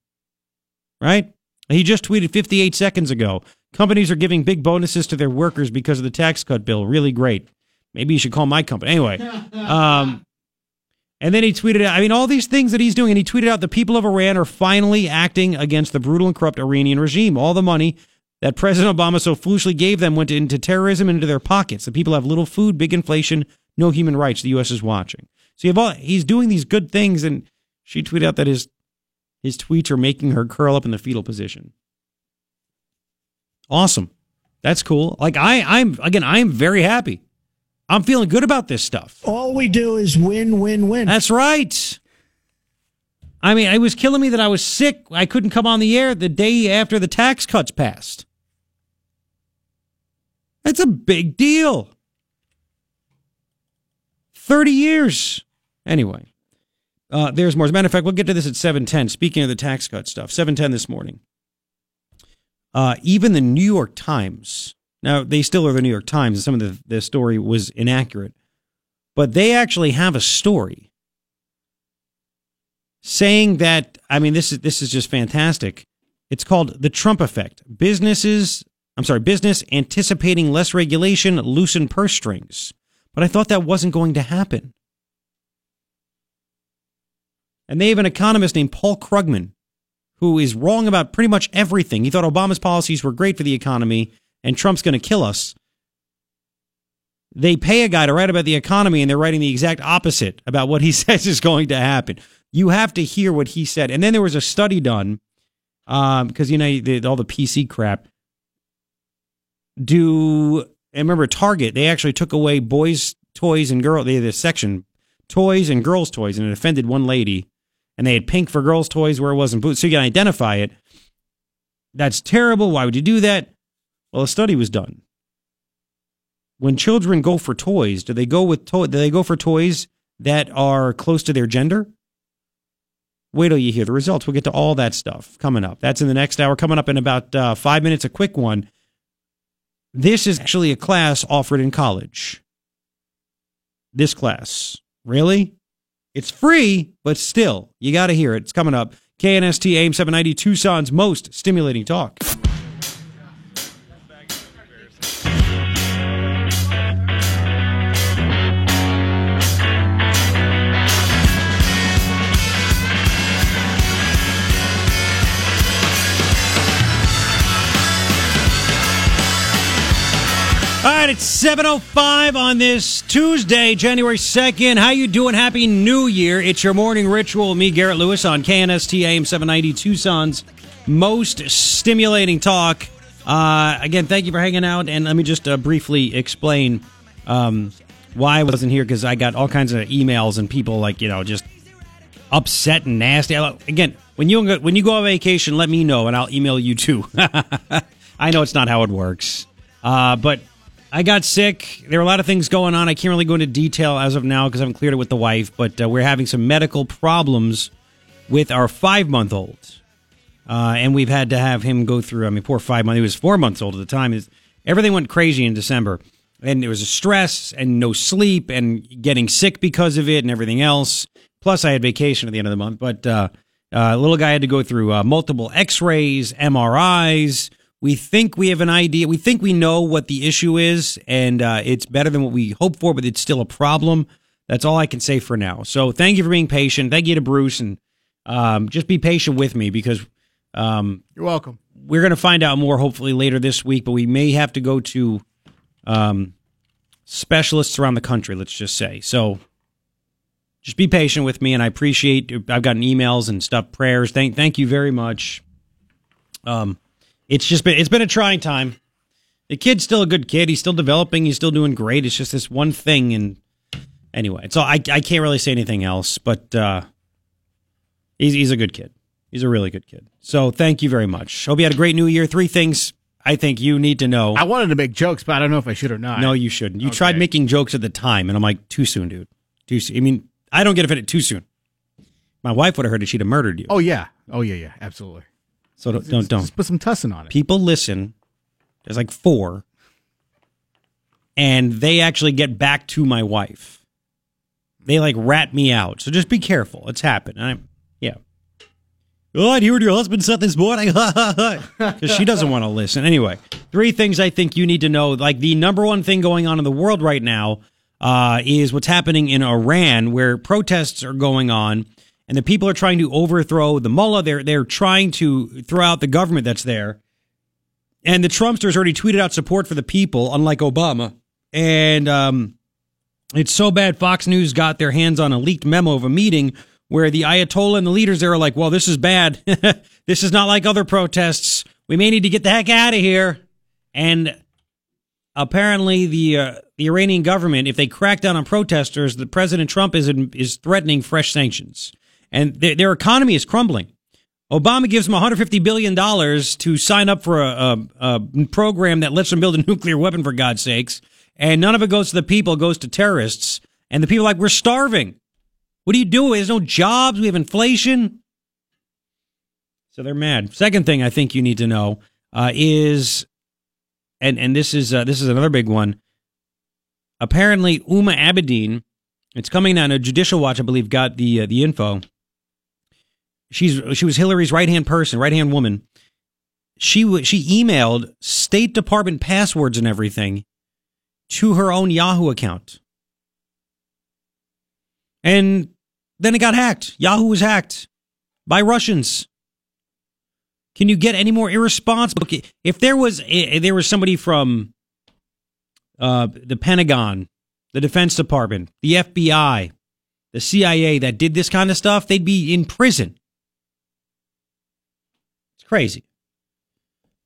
Right? He just tweeted 58 seconds ago. Companies are giving big bonuses to their workers because of the tax cut bill. Really great. Maybe you should call my company. Anyway. Um, and then he tweeted out, I mean, all these things that he's doing. And he tweeted out the people of Iran are finally acting against the brutal and corrupt Iranian regime. All the money that President Obama so foolishly gave them went into terrorism and into their pockets. The people have little food, big inflation, no human rights. The U.S. is watching. So you have all, he's doing these good things, and she tweeted out that his his tweets are making her curl up in the fetal position. Awesome, that's cool. Like I, I'm again, I'm very happy. I'm feeling good about this stuff. All we do is win, win, win. That's right. I mean, it was killing me that I was sick. I couldn't come on the air the day after the tax cuts passed. That's a big deal. 30 years. Anyway, uh, there's more. As a matter of fact, we'll get to this at 710. Speaking of the tax cut stuff, 710 this morning. Uh, even the New York Times, now they still are the New York Times, and some of the, the story was inaccurate, but they actually have a story saying that I mean this is this is just fantastic. It's called the Trump effect. Businesses, I'm sorry, business anticipating less regulation loosen purse strings. But I thought that wasn't going to happen. And they have an economist named Paul Krugman who is wrong about pretty much everything. He thought Obama's policies were great for the economy and Trump's going to kill us. They pay a guy to write about the economy and they're writing the exact opposite about what he says is going to happen. You have to hear what he said. And then there was a study done um, because, you know, the, all the PC crap. Do, and remember, Target, they actually took away boys' toys and girl. They had this section toys and girls' toys, and it offended one lady. And they had pink for girls' toys where it wasn't boots. so you can identify it. That's terrible. Why would you do that? Well, a study was done. When children go for toys, do they go with to- do they go for toys that are close to their gender? Wait till you hear the results. We'll get to all that stuff coming up. That's in the next hour. Coming up in about uh, five minutes, a quick one. This is actually a class offered in college. This class. Really? It's free, but still, you got to hear it. It's coming up. KNST AM 790, Tucson's most stimulating talk. Right, it's 7:05 on this Tuesday, January 2nd. How you doing? Happy New Year. It's your morning ritual. Me, Garrett Lewis on KNST AM 790 Tucson's most stimulating talk. Uh, again, thank you for hanging out and let me just uh, briefly explain um, why I wasn't here because I got all kinds of emails and people like, you know, just upset and nasty. Again, when you when you go on vacation, let me know and I'll email you too. I know it's not how it works. Uh, but I got sick. There were a lot of things going on. I can't really go into detail as of now because I haven't cleared it with the wife, but uh, we're having some medical problems with our five month old. Uh, and we've had to have him go through. I mean, poor five months. He was four months old at the time. Everything went crazy in December, and there was a stress and no sleep and getting sick because of it and everything else. Plus, I had vacation at the end of the month. But uh, uh, little guy had to go through uh, multiple X-rays, MRIs. We think we have an idea. We think we know what the issue is, and uh, it's better than what we hope for, but it's still a problem. That's all I can say for now. So, thank you for being patient. Thank you to Bruce, and um, just be patient with me because um, You're welcome. we're going to find out more hopefully later this week, but we may have to go to um, specialists around the country, let's just say. So just be patient with me, and I appreciate. I've gotten emails and stuff, prayers. Thank, thank you very much. Um, it's just been it's been a trying time. The kid's still a good kid. He's still developing. He's still doing great. It's just this one thing, and anyway, so I I can't really say anything else. But uh, he's he's a good kid. He's a really good kid. So thank you very much. Hope you had a great New Year. Three things I think you need to know. I wanted to make jokes, but I don't know if I should or not. No, you shouldn't. You tried making jokes at the time, and I'm like, too soon, dude. Too soon. I mean, I don't get offended too soon. My wife would have heard it; she'd have murdered you. Oh yeah. Oh yeah. Yeah. Absolutely. So don't don't. don't. Just put some tussin on it. People listen. There's like four, and they actually get back to my wife. They like rat me out. So just be careful. It's happened. I'm yeah. Oh, I heard your husband said this morning because she doesn't want to listen. Anyway, three things I think you need to know. Like the number one thing going on in the world right now uh, is what's happening in Iran, where protests are going on, and the people are trying to overthrow the mullah. They're they're trying to throw out the government that's there, and the Trumpsters already tweeted out support for the people, unlike Obama. And um, it's so bad. Fox News got their hands on a leaked memo of a meeting where the Ayatollah and the leaders there are like, "Well, this is bad. this is not like other protests. We may need to get the heck out of here." And apparently, the uh, the Iranian government, if they crack down on protesters, the President Trump is is threatening fresh sanctions, and their, their economy is crumbling. Obama gives them 150 billion dollars to sign up for a, a, a program that lets them build a nuclear weapon, for God's sakes, and none of it goes to the people; it goes to terrorists. And the people are like, "We're starving. What do you do? There's no jobs. We have inflation." So they're mad. Second thing I think you need to know uh, is, and and this is uh, this is another big one. Apparently, Huma Abedin, it's coming down. A Judicial Watch, I believe, got the uh, the info. She's she was Hillary's right hand person, right hand woman. She w- she emailed State Department passwords and everything to her own Yahoo account, and then it got hacked. Yahoo was hacked by Russians. Can you get any more irresponsible? If there was if there was somebody from uh, the Pentagon, the Defense Department, the FBI, the CIA that did this kind of stuff, they'd be in prison. Crazy.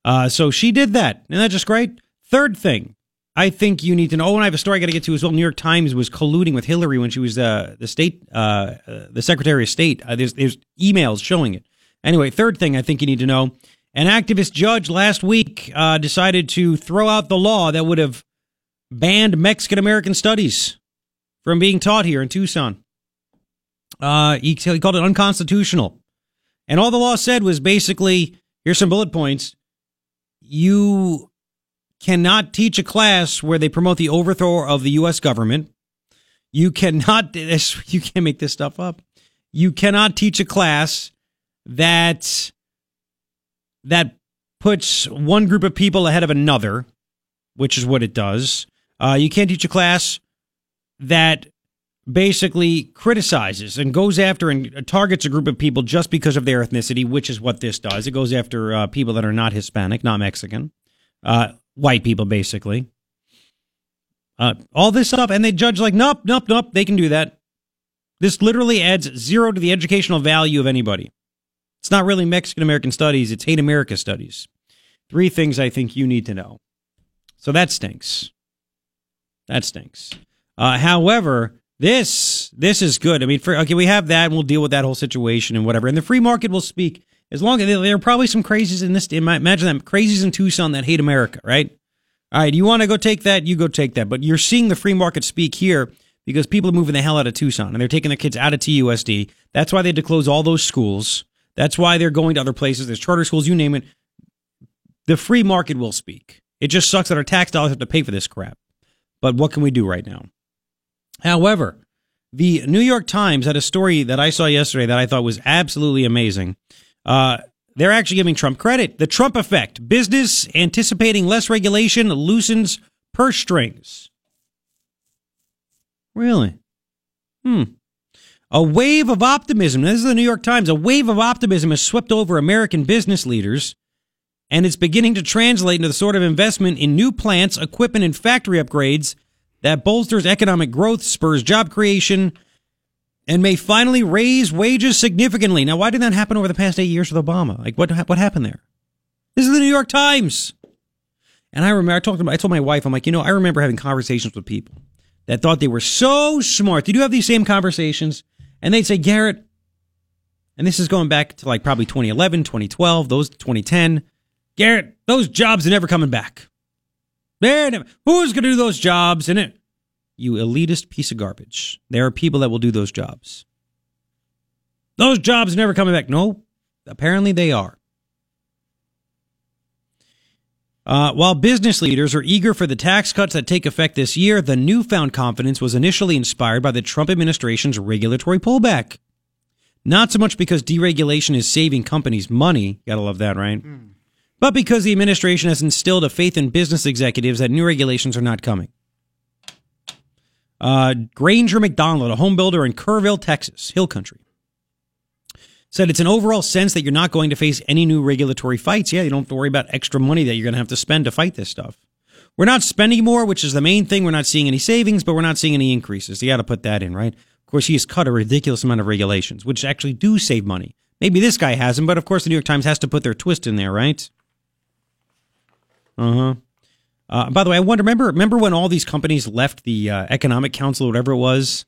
Uh, so she did that, and that's just great. Third thing, I think you need to know. Oh, and I have a story I got to get to as well. New York Times was colluding with Hillary when she was uh, the state, uh, uh, the Secretary of State. Uh, there's there's emails showing it. Anyway, third thing I think you need to know: an activist judge last week uh, decided to throw out the law that would have banned Mexican American studies from being taught here in Tucson. Uh, he, he called it unconstitutional, and all the law said was basically here's some bullet points. You cannot teach a class where they promote the overthrow of the U.S. government. You cannot, you can't make this stuff up. You cannot teach a class that, that puts one group of people ahead of another, which is what it does. Uh, you can't teach a class that basically criticizes and goes after and targets a group of people just because of their ethnicity, which is what this does. It goes after uh, people that are not Hispanic, not Mexican. Uh, white people, basically. Uh, all this stuff, and they judge like, nope, nope, nope, they can do that. This literally adds zero to the educational value of anybody. It's not really Mexican American studies, it's hate America studies. Three things I think you need to know. So that stinks. That stinks. Uh, however, this this is good. I mean, for, okay, we have that, and we'll deal with that whole situation and whatever. And the free market will speak. As long as there are probably some crazies in this, imagine them crazies in Tucson that hate America, right? All right, you want to go take that, you go take that. But you're seeing the free market speak here because people are moving the hell out of Tucson and they're taking their kids out of TUSD. That's why they had to close all those schools. That's why they're going to other places. There's charter schools, you name it. The free market will speak. It just sucks that our tax dollars have to pay for this crap. But what can we do right now? However, the New York Times had a story that I saw yesterday that I thought was absolutely amazing. Uh, they're actually giving Trump credit. The Trump effect. Business anticipating less regulation loosens purse strings. Really? Hmm. A wave of optimism. This is the New York Times. A wave of optimism has swept over American business leaders, and it's beginning to translate into the sort of investment in new plants, equipment, and factory upgrades that bolsters economic growth, spurs job creation, and may finally raise wages significantly. Now, why did that happen over the past eight years with Obama? Like, what what happened there? This is the New York Times. And I remember I talked about I told my wife, I'm like, you know, I remember having conversations with people that thought they were so smart. You have these same conversations? And they'd say, Garrett, and this is going back to like probably 2011, 2012, those 2010. Garrett, those jobs are never coming back. They're who's going to do those jobs? And it, you elitist piece of garbage. There are people that will do those jobs. Those jobs never coming back. No, apparently they are. Uh, while business leaders are eager for the tax cuts that take effect this year, the newfound confidence was initially inspired by the Trump administration's regulatory pullback. Not so much because deregulation is saving companies money. Gotta love that, right? Mm. But because the administration has instilled a faith in business executives that new regulations are not coming. Uh, Granger McDonald, a home builder in Kerrville, Texas, Hill Country, said it's an overall sense that you're not going to face any new regulatory fights. Yeah, you don't have to worry about extra money that you're going to have to spend to fight this stuff. We're not spending more, which is the main thing. We're not seeing any savings, but we're not seeing any increases. You got to put that in, right? Of course, he has cut a ridiculous amount of regulations, which actually do save money. Maybe this guy hasn't, but of course, the New York Times has to put their twist in there, right? Uh huh. Uh, by the way, I wonder. Remember, remember when all these companies left the uh, Economic Council, or whatever it was?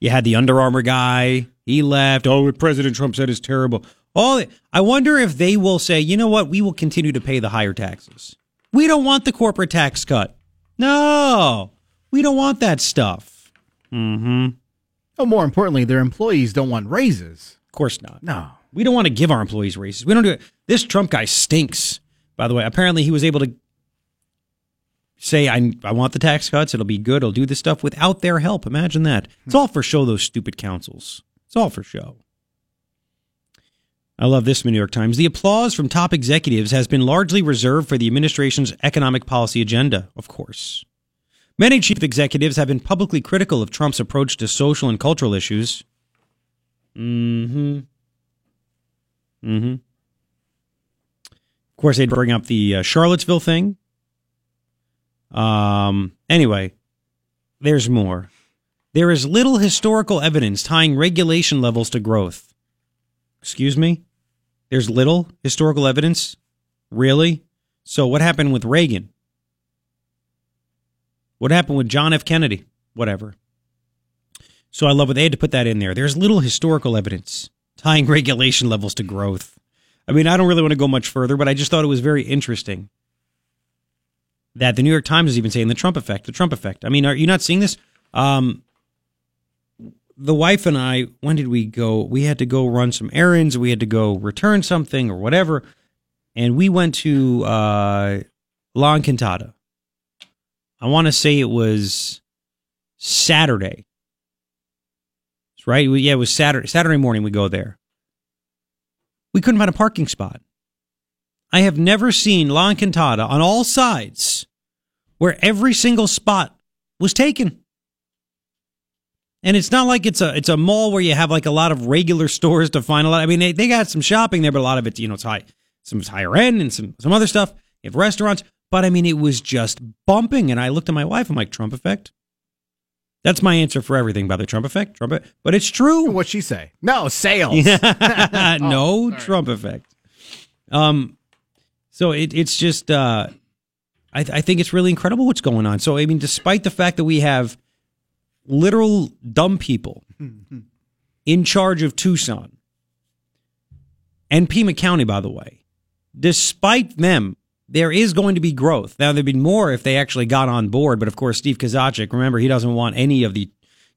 You had the Under Armour guy. He left. Oh, what President Trump said is terrible. All I wonder if they will say, you know what? We will continue to pay the higher taxes. We don't want the corporate tax cut. No, we don't want that stuff. Hmm. Oh, more importantly, their employees don't want raises. Of course not. No, we don't want to give our employees raises. We don't do it. This Trump guy stinks. By the way, apparently he was able to say, I, I want the tax cuts. It'll be good. It'll do this stuff without their help. Imagine that. It's all for show, those stupid councils. It's all for show. I love this from the New York Times. The applause from top executives has been largely reserved for the administration's economic policy agenda, of course. Many chief executives have been publicly critical of Trump's approach to social and cultural issues. Mm hmm. Mm hmm. Of course, they'd bring up the uh, Charlottesville thing, um, anyway, there's more. There is little historical evidence tying regulation levels to growth. Excuse me? There's little historical evidence? Really? So what happened with Reagan? What happened with John F. Kennedy? Whatever. So I love what they had to put that in there. There's little historical evidence tying regulation levels to growth. I mean, I don't really want to go much further, but I just thought it was very interesting that the New York Times is even saying the Trump effect, the Trump effect. I mean, are you not seeing this? Um, the wife and I, when did we go? We had to go run some errands. We had to go return something or whatever. And we went to uh, La Encantada. I want to say it was Saturday. Right. Yeah, it was Saturday. Saturday morning we go there. We couldn't find a parking spot. I have never seen La Encantada on all sides where every single spot was taken. And it's not like it's a it's a mall where you have like a lot of regular stores to find a lot. I mean, they, they got some shopping there, but a lot of it's you know it's high, some higher end and some some other stuff. You have restaurants, but I mean, it was just bumping. And I looked at my wife. I'm like, Trump effect. That's my answer for everything by the Trump effect. Trump, e- but it's true. What'd she say? No sales. no Trump effect. Um, so it, it's just, uh, I, I think it's really incredible what's going on. So I mean, despite the fact that we have literal dumb people in charge of Tucson and Pima County, by the way, despite them, there is going to be growth. Now there'd be more if they actually got on board, but of course, Steve Kozachik, remember, he doesn't want any of the.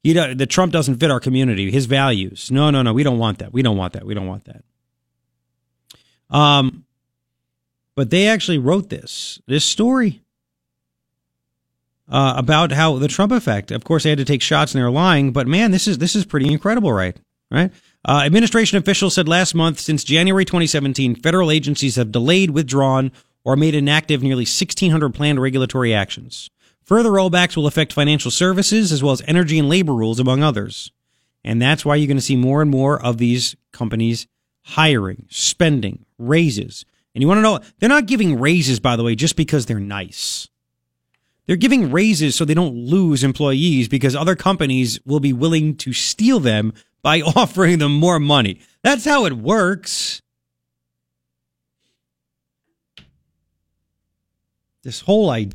The Trump doesn't fit our community, his values. No, no, no. We don't want that. We don't want that. We don't want that. Um, but they actually wrote this this story uh, about how the Trump effect. Of course, they had to take shots and they're lying, but man, this is this is pretty incredible, right? Right. Uh, administration officials said last month, since January 2017, federal agencies have delayed, withdrawn, or made inactive nearly 1,600 planned regulatory actions. Further rollbacks will affect financial services as well as energy and labor rules, among others. And that's why you're going to see more and more of these companies hiring, spending, raises. And you want to know, they're not giving raises, by the way, just because they're nice. They're giving raises so they don't lose employees because other companies will be willing to steal them by offering them more money. That's how it works. This whole I,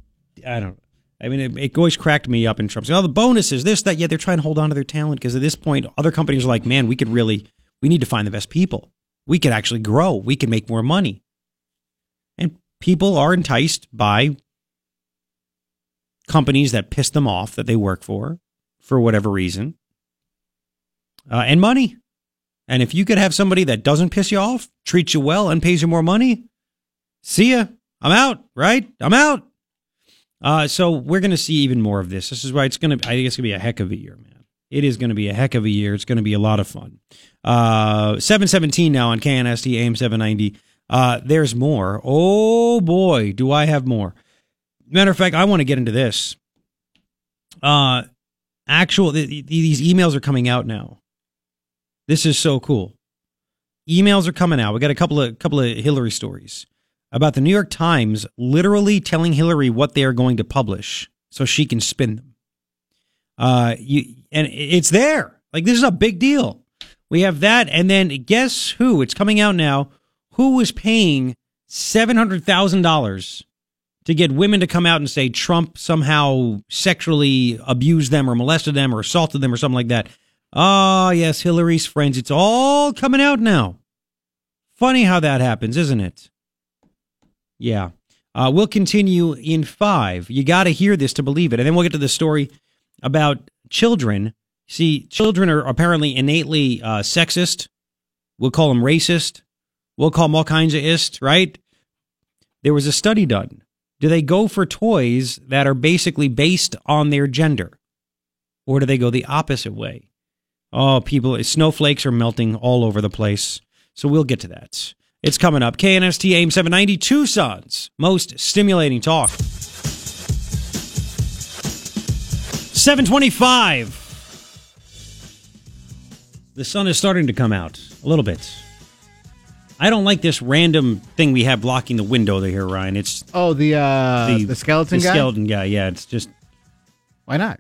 I don't. I mean, it, it always cracked me up in Trump's. Oh, the bonuses, this, that. Yeah, they're trying to hold on to their talent because at this point, other companies are like, man, we could really, we need to find the best people. We could actually grow. We could make more money. And people are enticed by companies that piss them off that they work for, for whatever reason, uh, and money. And if you could have somebody that doesn't piss you off, treats you well, and pays you more money, see ya. I'm out, right? I'm out. Uh, so we're going to see even more of this. This is why it's going to, I think it's going to be a heck of a year, man. It is going to be a heck of a year. It's going to be a lot of fun. Uh, 717 now on KNST AM 790. Uh, there's more. Oh boy, do I have more. Matter of fact, I want to get into this. Uh, actual, th- th- these emails are coming out now. This is so cool. Emails are coming out. We got a couple of couple of Hillary stories about the New York Times literally telling Hillary what they are going to publish so she can spin them. Uh, you and it's there. Like this is a big deal. We have that, and then guess who? It's coming out now. Who was paying seven hundred thousand dollars to get women to come out and say Trump somehow sexually abused them or molested them or assaulted them or something like that? Ah, yes, Hillary's friends. It's all coming out now. Funny how that happens, isn't it? Yeah. Uh, we'll continue in five. You got to hear this to believe it. And then we'll get to the story about children. See, children are apparently innately uh, sexist. We'll call them racist. We'll call them all kinds of ist, right? There was a study done. Do they go for toys that are basically based on their gender? Or do they go the opposite way? Oh, people, snowflakes are melting all over the place. So we'll get to that. It's coming up. KNST AM 790, Tucson's most stimulating talk. 725. The sun is starting to come out a little bit. I don't like this random thing we have blocking the window there, Ryan. It's Oh, the uh, the, skeleton guy? the guy. skeleton guy. Yeah, it's just Why not?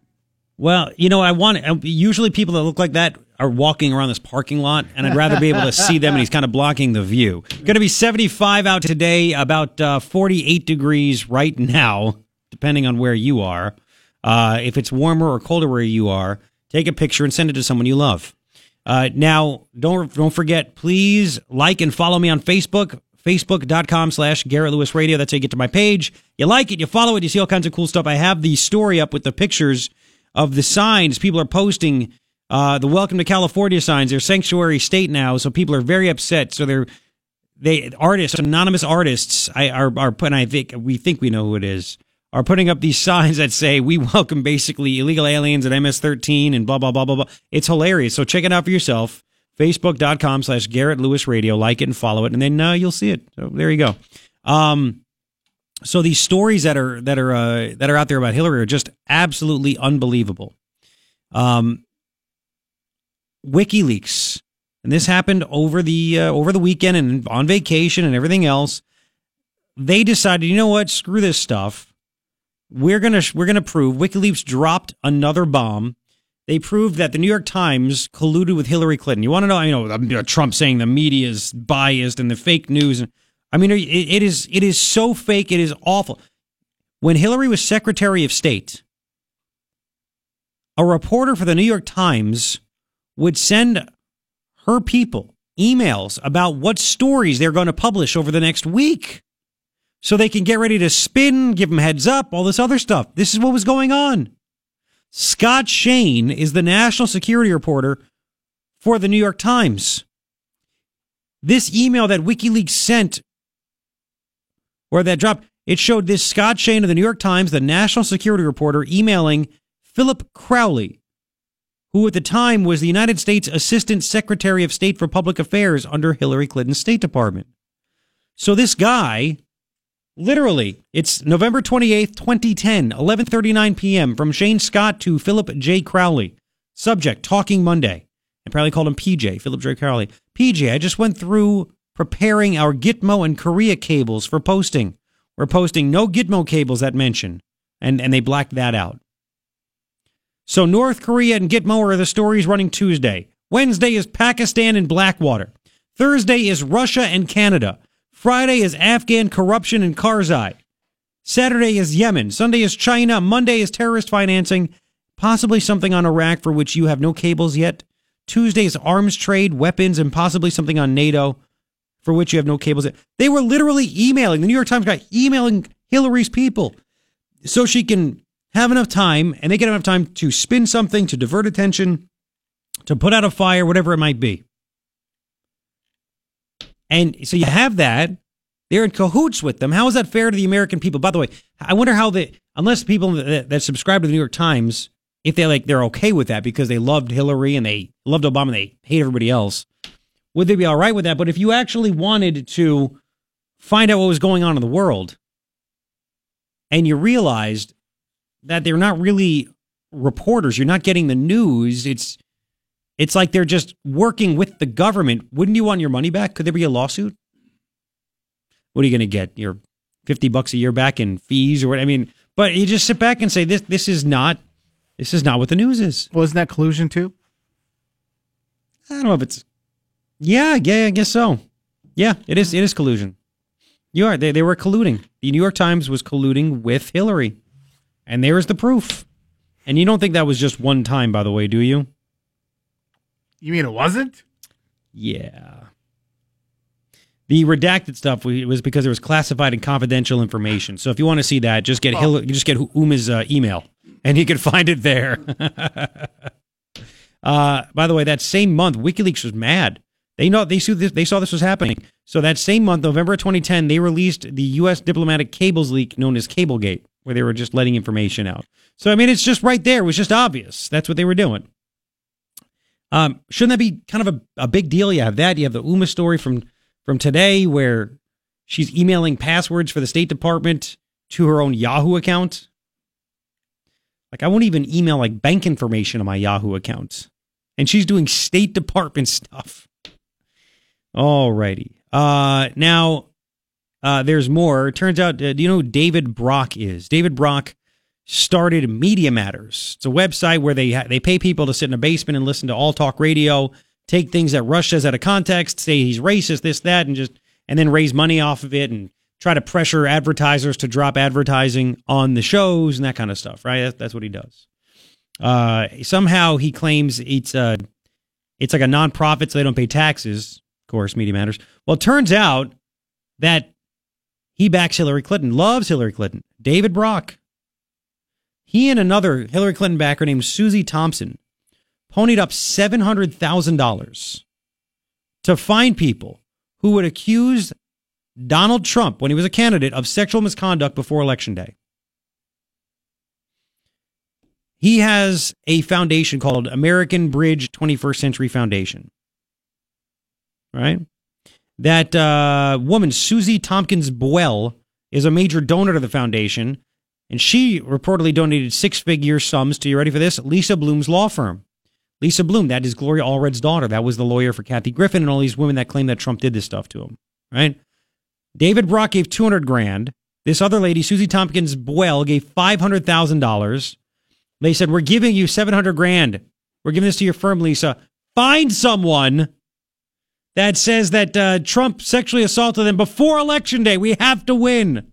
well, you know, I want uh, usually people that look like that are walking around this parking lot, and I'd rather be able to see them, and he's kind of blocking the view. Going to be 75 out today, about uh, 48 degrees right now, depending on where you are. Uh, if it's warmer or colder where you are, take a picture and send it to someone you love. Uh, now, don't don't forget, please like and follow me on Facebook, facebook.com slash Garrett Lewis Radio. That's how you get to my page. You like it, you follow it, you see all kinds of cool stuff. I have the story up with the pictures of the signs people are posting. Uh, the Welcome to California signs. They're sanctuary state now, so people are very upset. So they're they artists, anonymous artists, I, are are putting. I think we think we know who it is. Are putting up these signs that say we welcome basically illegal aliens at MS-13 and blah blah blah blah blah. It's hilarious. So check it out for yourself. Facebook.com slash Garrett Lewis Radio. Like it and follow it, and then uh, you'll see it. So there you go. Um, so these stories that are that are uh, that are out there about Hillary are just absolutely unbelievable. Um, WikiLeaks, and this happened over the uh, over the weekend and on vacation and everything else. They decided, you know what? Screw this stuff. We're gonna we're gonna prove WikiLeaks dropped another bomb. They proved that the New York Times colluded with Hillary Clinton. You want to know? You know, um, Trump saying the media is biased and the fake news. I mean, it is it is so fake. It is awful. When Hillary was Secretary of State, a reporter for the New York Times would send her people emails about what stories they're going to publish over the next week so they can get ready to spin, give them heads up, all this other stuff. This is what was going on. Scott Shane is the national security reporter for the New York Times. This email that WikiLeaks sent, or that dropped, it showed this Scott Shane of the New York Times, the national security reporter, emailing Philip Crowley, who at the time was the United States Assistant Secretary of State for Public Affairs under Hillary Clinton's State Department. So this guy, literally, it's November 28th, 2010, 11:39 p.m. from Shane Scott to Philip J. Crowley. Subject: Talking Monday. I probably called him PJ, Philip J. Crowley. PJ, I just went through preparing our Gitmo and Korea cables for posting. We're posting no Gitmo cables that mention, and and they blacked that out. So North Korea and Gitmo are the stories running Tuesday. Wednesday is Pakistan and Blackwater. Thursday is Russia and Canada. Friday is Afghan corruption and Karzai. Saturday is Yemen. Sunday is China. Monday is terrorist financing. Possibly something on Iraq for which you have no cables yet. Tuesday is arms trade, weapons, and possibly something on NATO for which you have no cables yet. They were literally emailing. The New York Times guy emailing Hillary's people so she can have enough time and they get enough time to spin something, to divert attention, to put out a fire, whatever it might be. And so you have that. They're in cahoots with them. How is that fair to the American people? By the way, I wonder how the unless people that, that subscribe to the New York Times, if they like, they're okay with that because they loved Hillary and they loved Obama and they hate everybody else. Would they be all right with that? But if you actually wanted to find out what was going on in the world, and you realized that they're not really reporters, you're not getting the news. It's it's like they're just working with the government. Wouldn't you want your money back? Could there be a lawsuit? What are you going to get? Your 50 bucks a year back in fees or what? I mean, but you just sit back and say this this is not this is not what the news is. Wasn't that collusion too? I don't know if it's Yeah, yeah, I guess so. Yeah, it is it is collusion. You are they they were colluding. The New York Times was colluding with Hillary. And there's the proof. And you don't think that was just one time by the way, do you? You mean it wasn't? Yeah. The redacted stuff was because it was classified and confidential information. So if you want to see that, just get Oh. Hil- just get Huma's uh, email, and you can find it there. uh, by the way, that same month, WikiLeaks was mad. They know they saw this, they saw this was happening. So that same month, November 2010, they released the U.S. diplomatic cables leak known as CableGate, where they were just letting information out. So I mean, it's just right there. It was just obvious. That's what they were doing. Um, shouldn't that be kind of a, a big deal? You have that. You have the Huma story from from today where she's emailing passwords for the State Department to her own Yahoo account. Like I won't even email like bank information on my Yahoo account. And she's doing State Department stuff. Alrighty. Uh now uh there's more. Turns out uh, do you know who David Brock is? David Brock started Media Matters. It's a website where they ha- they pay people to sit in a basement and listen to all talk radio, take things that Rush says out of context, say he's racist, this, that, and just and then raise money off of it and try to pressure advertisers to drop advertising on the shows and that kind of stuff, right? That's, that's what he does. Uh, somehow he claims it's a, it's like a nonprofit, so they don't pay taxes. Course, Media Matters. Well, it turns out that he backs Hillary Clinton, loves Hillary Clinton. David Brock. He and another Hillary Clinton backer named Susie Tompkins ponied up $700,000 to find people who would accuse Donald Trump, when he was a candidate, of sexual misconduct before Election Day. He has a foundation called American Bridge 21st Century Foundation. Right? That uh, woman, Susie Tompkins Boyle, is a major donor to the foundation, and she reportedly donated six figure sums to, you ready for this? Lisa Bloom's law firm. Lisa Bloom, that is Gloria Allred's daughter. That was the lawyer for Kathy Griffin and all these women that claim that Trump did this stuff to him, right? David Brock gave 200 grand. This other lady, Susie Tompkins Boyle, gave $500,000. They said, We're giving you 700 grand. We're giving this to your firm, Lisa. Find someone that says that uh, Trump sexually assaulted them before election day. We have to win.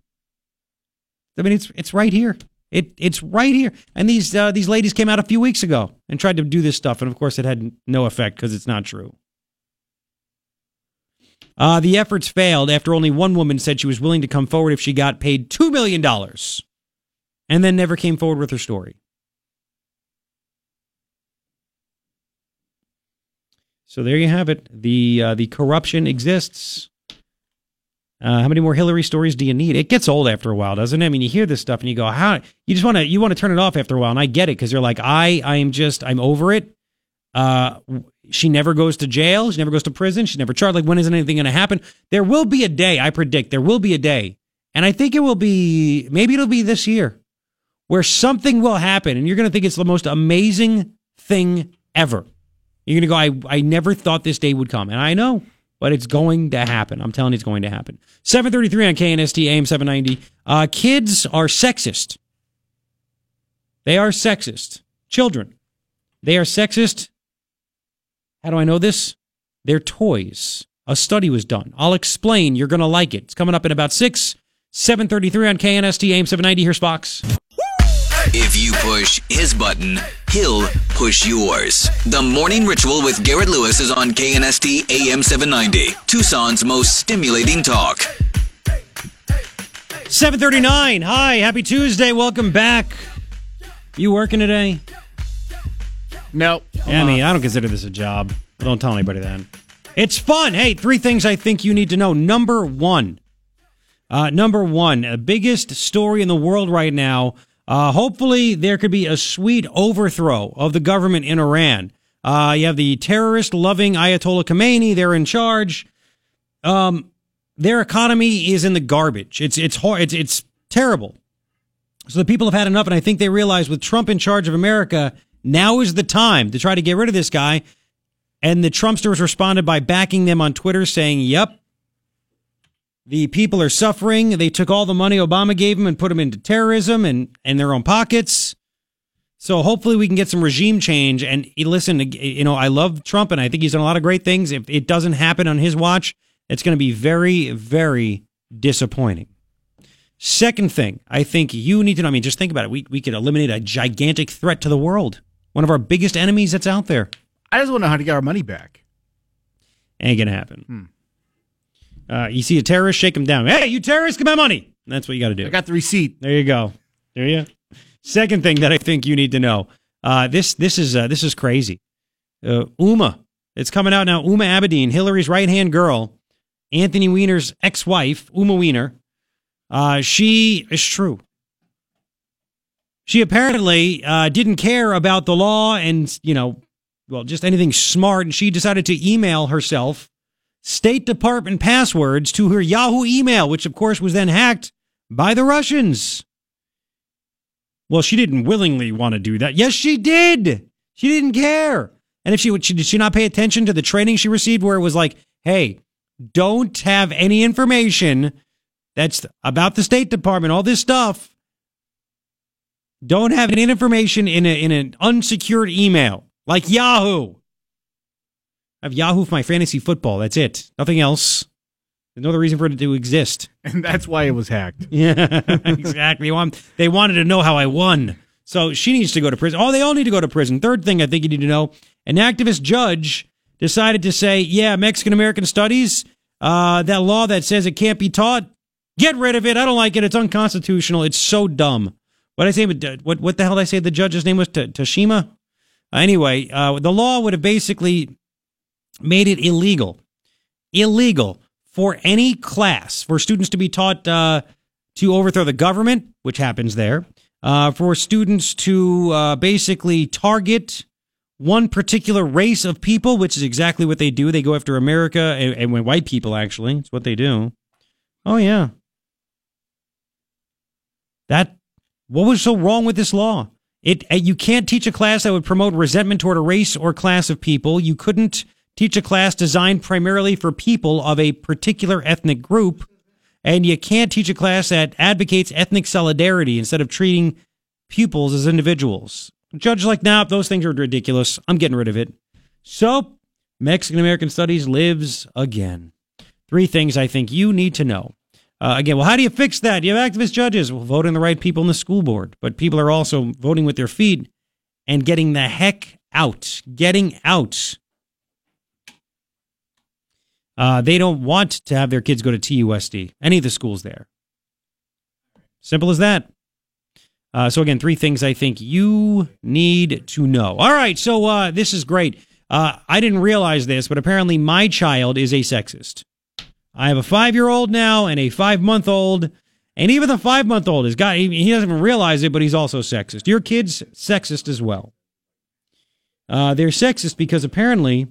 I mean, it's it's right here. It it's right here. And these uh, these ladies came out a few weeks ago and tried to do this stuff, and of course, it had no effect because it's not true. Uh, the efforts failed after only one woman said she was willing to come forward if she got paid $2 million and then never came forward with her story. So there you have it. The, uh, the corruption exists. Uh, how many more Hillary stories do you need? It gets old after a while, doesn't it? I mean, you hear this stuff and you go, "How?" You just want to you want to turn it off after a while, and I get it because you're like, I I am just I'm over it. Uh, she never goes to jail. She never goes to prison. She never charged. Like, when is anything going to happen? There will be a day, I predict, there will be a day. And I think it will be, maybe it'll be this year, where something will happen and you're going to think it's the most amazing thing ever. You're going to go, I, I never thought this day would come. And I know, but it's going to happen. I'm telling you, it's going to happen. 733 on KNST AM 790. Uh, kids are sexist. They are sexist. Children. They are sexist how do I know this? They're toys. A study was done. I'll explain. You're going to like it. It's coming up in about 6, 733 on KNST AM 790. Here's Fox. If you push his button, he'll push yours. The Morning Ritual with Garrett Lewis is on KNST AM 790, Tucson's most stimulating talk. 739. Hi, happy Tuesday. Welcome back. You working today? No. Yeah, I mean, I don't consider this a job. Don't tell anybody that. It's fun. Hey, three things I think you need to know. Number one, uh, number one, the biggest story in the world right now. Uh, hopefully, there could be a sweet overthrow of the government in Iran. Uh, you have the terrorist loving Ayatollah Khomeini. They're in charge. Um, their economy is in the garbage. It's it's hor- it's it's terrible. So the people have had enough, and I think they realize with Trump in charge of America, now is the time to try to get rid of this guy. And the Trumpsters responded by backing them on Twitter, saying, "Yep, the people are suffering. They took all the money Obama gave them and put them into terrorism and and their own pockets." So hopefully we can get some regime change. And listen, you know, I love Trump and I think he's done a lot of great things. If it doesn't happen on his watch, it's going to be very, very disappointing. Second thing, I think you need to know. I mean, just think about it. We we could eliminate a gigantic threat to the world, one of our biggest enemies that's out there. I just want to know how to get our money back. Ain't gonna happen. Hmm. Uh, you see a terrorist, shake him down. Hey, you terrorist, give my money. That's what you got to do. I got the receipt. There you go. There you. Second thing that I think you need to know. Uh, this this is uh, this is crazy. Uh, Huma, it's coming out now. Huma Abedin, Hillary's right hand girl, Anthony Weiner's ex wife, Huma Weiner. Uh, she is true. She apparently uh, didn't care about the law and you know, well, just anything smart, and she decided to email herself State Department passwords to her Yahoo email, which of course was then hacked by the Russians. Well, she didn't willingly want to do that. Yes, she did. She didn't care. And if she would, she, did she not pay attention to the training she received where it was like, hey, don't have any information that's about the State Department, all this stuff. Don't have any information in, a, in an unsecured email like Yahoo. I have Yahoo for my fantasy football. That's it. Nothing else. There's no other reason for it to exist. And that's why it was hacked. Yeah, exactly. They wanted to know how I won. So she needs to go to prison. Oh, they all need to go to prison. Third thing I think you need to know an activist judge decided to say, yeah, Mexican American studies, uh, that law that says it can't be taught, get rid of it. I don't like it. It's unconstitutional. It's so dumb. What I say? What, what the hell did I say the judge's name was? Ta- Tashima? Anyway, uh, the law would have basically made it illegal illegal for any class for students to be taught uh, to overthrow the government, which happens there, uh, for students to uh, basically target one particular race of people, which is exactly what they do. They go after America and, and white people, actually, it's what they do. Oh, yeah. That, what was so wrong with this law? It, uh, you can't teach a class that would promote resentment toward a race or class of people. You couldn't teach a class designed primarily for people of a particular ethnic group. And you can't teach a class that advocates ethnic solidarity instead of treating pupils as individuals. Judge like, nah, those things are ridiculous. I'm getting rid of it. So, Mexican American Studies lives again. Three things I think you need to know. Uh, again, well, how do you fix that? You have activist judges. Well, voting the right people in the school board. But people are also voting with their feet and getting the heck out. Getting out. Uh, they don't want to have their kids go to TUSD, any of the schools there. Simple as that. Uh, so, again, three things I think you need to know. All right, so uh, this is great. Uh, I didn't realize this, but apparently my child is a sexist. I have a five year old now and a five month old. And even the five month old has got, he doesn't even realize it, but he's also sexist. Your kid's sexist as well. Uh, they're sexist because apparently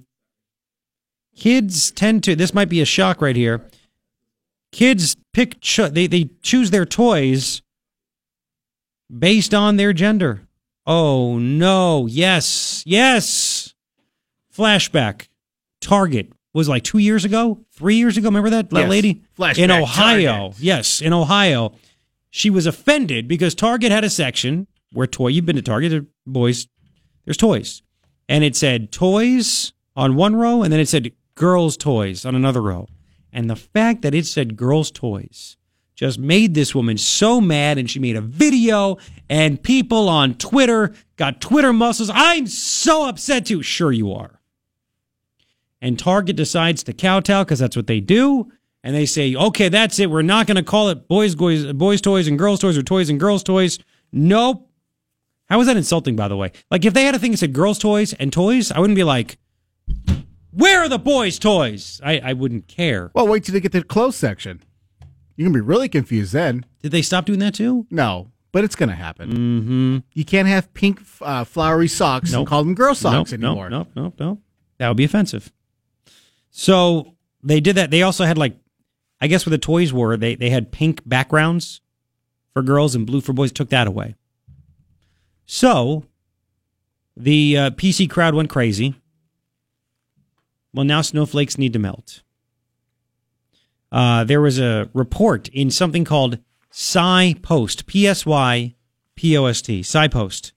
kids tend to, this might be a shock right here. Kids pick, cho- they, they choose their toys based on their gender. Oh no. Yes. Yes. Flashback. Target was like two years ago, three years ago. Remember that, that Yes. lady? Flashback, in Ohio. Target. Yes, in Ohio. She was offended because Target had a section where toy, you've been to Target, boys, there's toys. And it said toys on one row, and then it said girls' toys on another row. And the fact that it said girls' toys just made this woman so mad, and she made a video, and people on Twitter got Twitter muscles. I'm so upset too. Sure, you are. And Target decides to kowtow because that's what they do. And they say, okay, that's it. We're not going to call it boys, boys, boys' toys and girls' toys or toys and girls' toys. Nope. How is that insulting, by the way? Like, if they had a thing that said girls' toys and toys, I wouldn't be like, where are the boys' toys? I, I wouldn't care. Well, wait till they get to the clothes section. You're gonna be really confused then. Did they stop doing that too? No, but it's gonna happen. Mm-hmm. You can't have pink uh, flowery socks and call them girl socks nope, anymore. Nope, nope, nope, nope. That would be offensive. So they did that. They also had like, I guess where the toys were, they they had pink backgrounds for girls and blue for boys. Took that away. So the uh, PC crowd went crazy. Well, now snowflakes need to melt. Uh, there was a report in something called Psy Post, P S Y P O S T, Psy Post.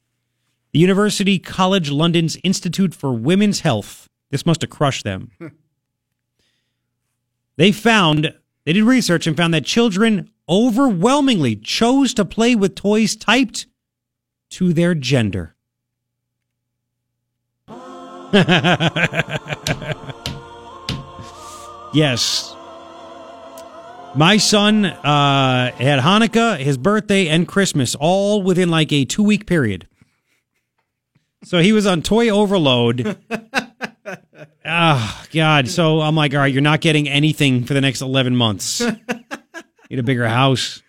The University College London's Institute for Women's Health. This must have crushed them. they found, they did research and found that children overwhelmingly chose to play with toys typed to their gender. yes. My son uh, had Hanukkah, his birthday, and Christmas all within like a two week period. So he was on toy overload. Oh, God. So I'm like, all right, you're not getting anything for the next 11 months. Need a bigger house.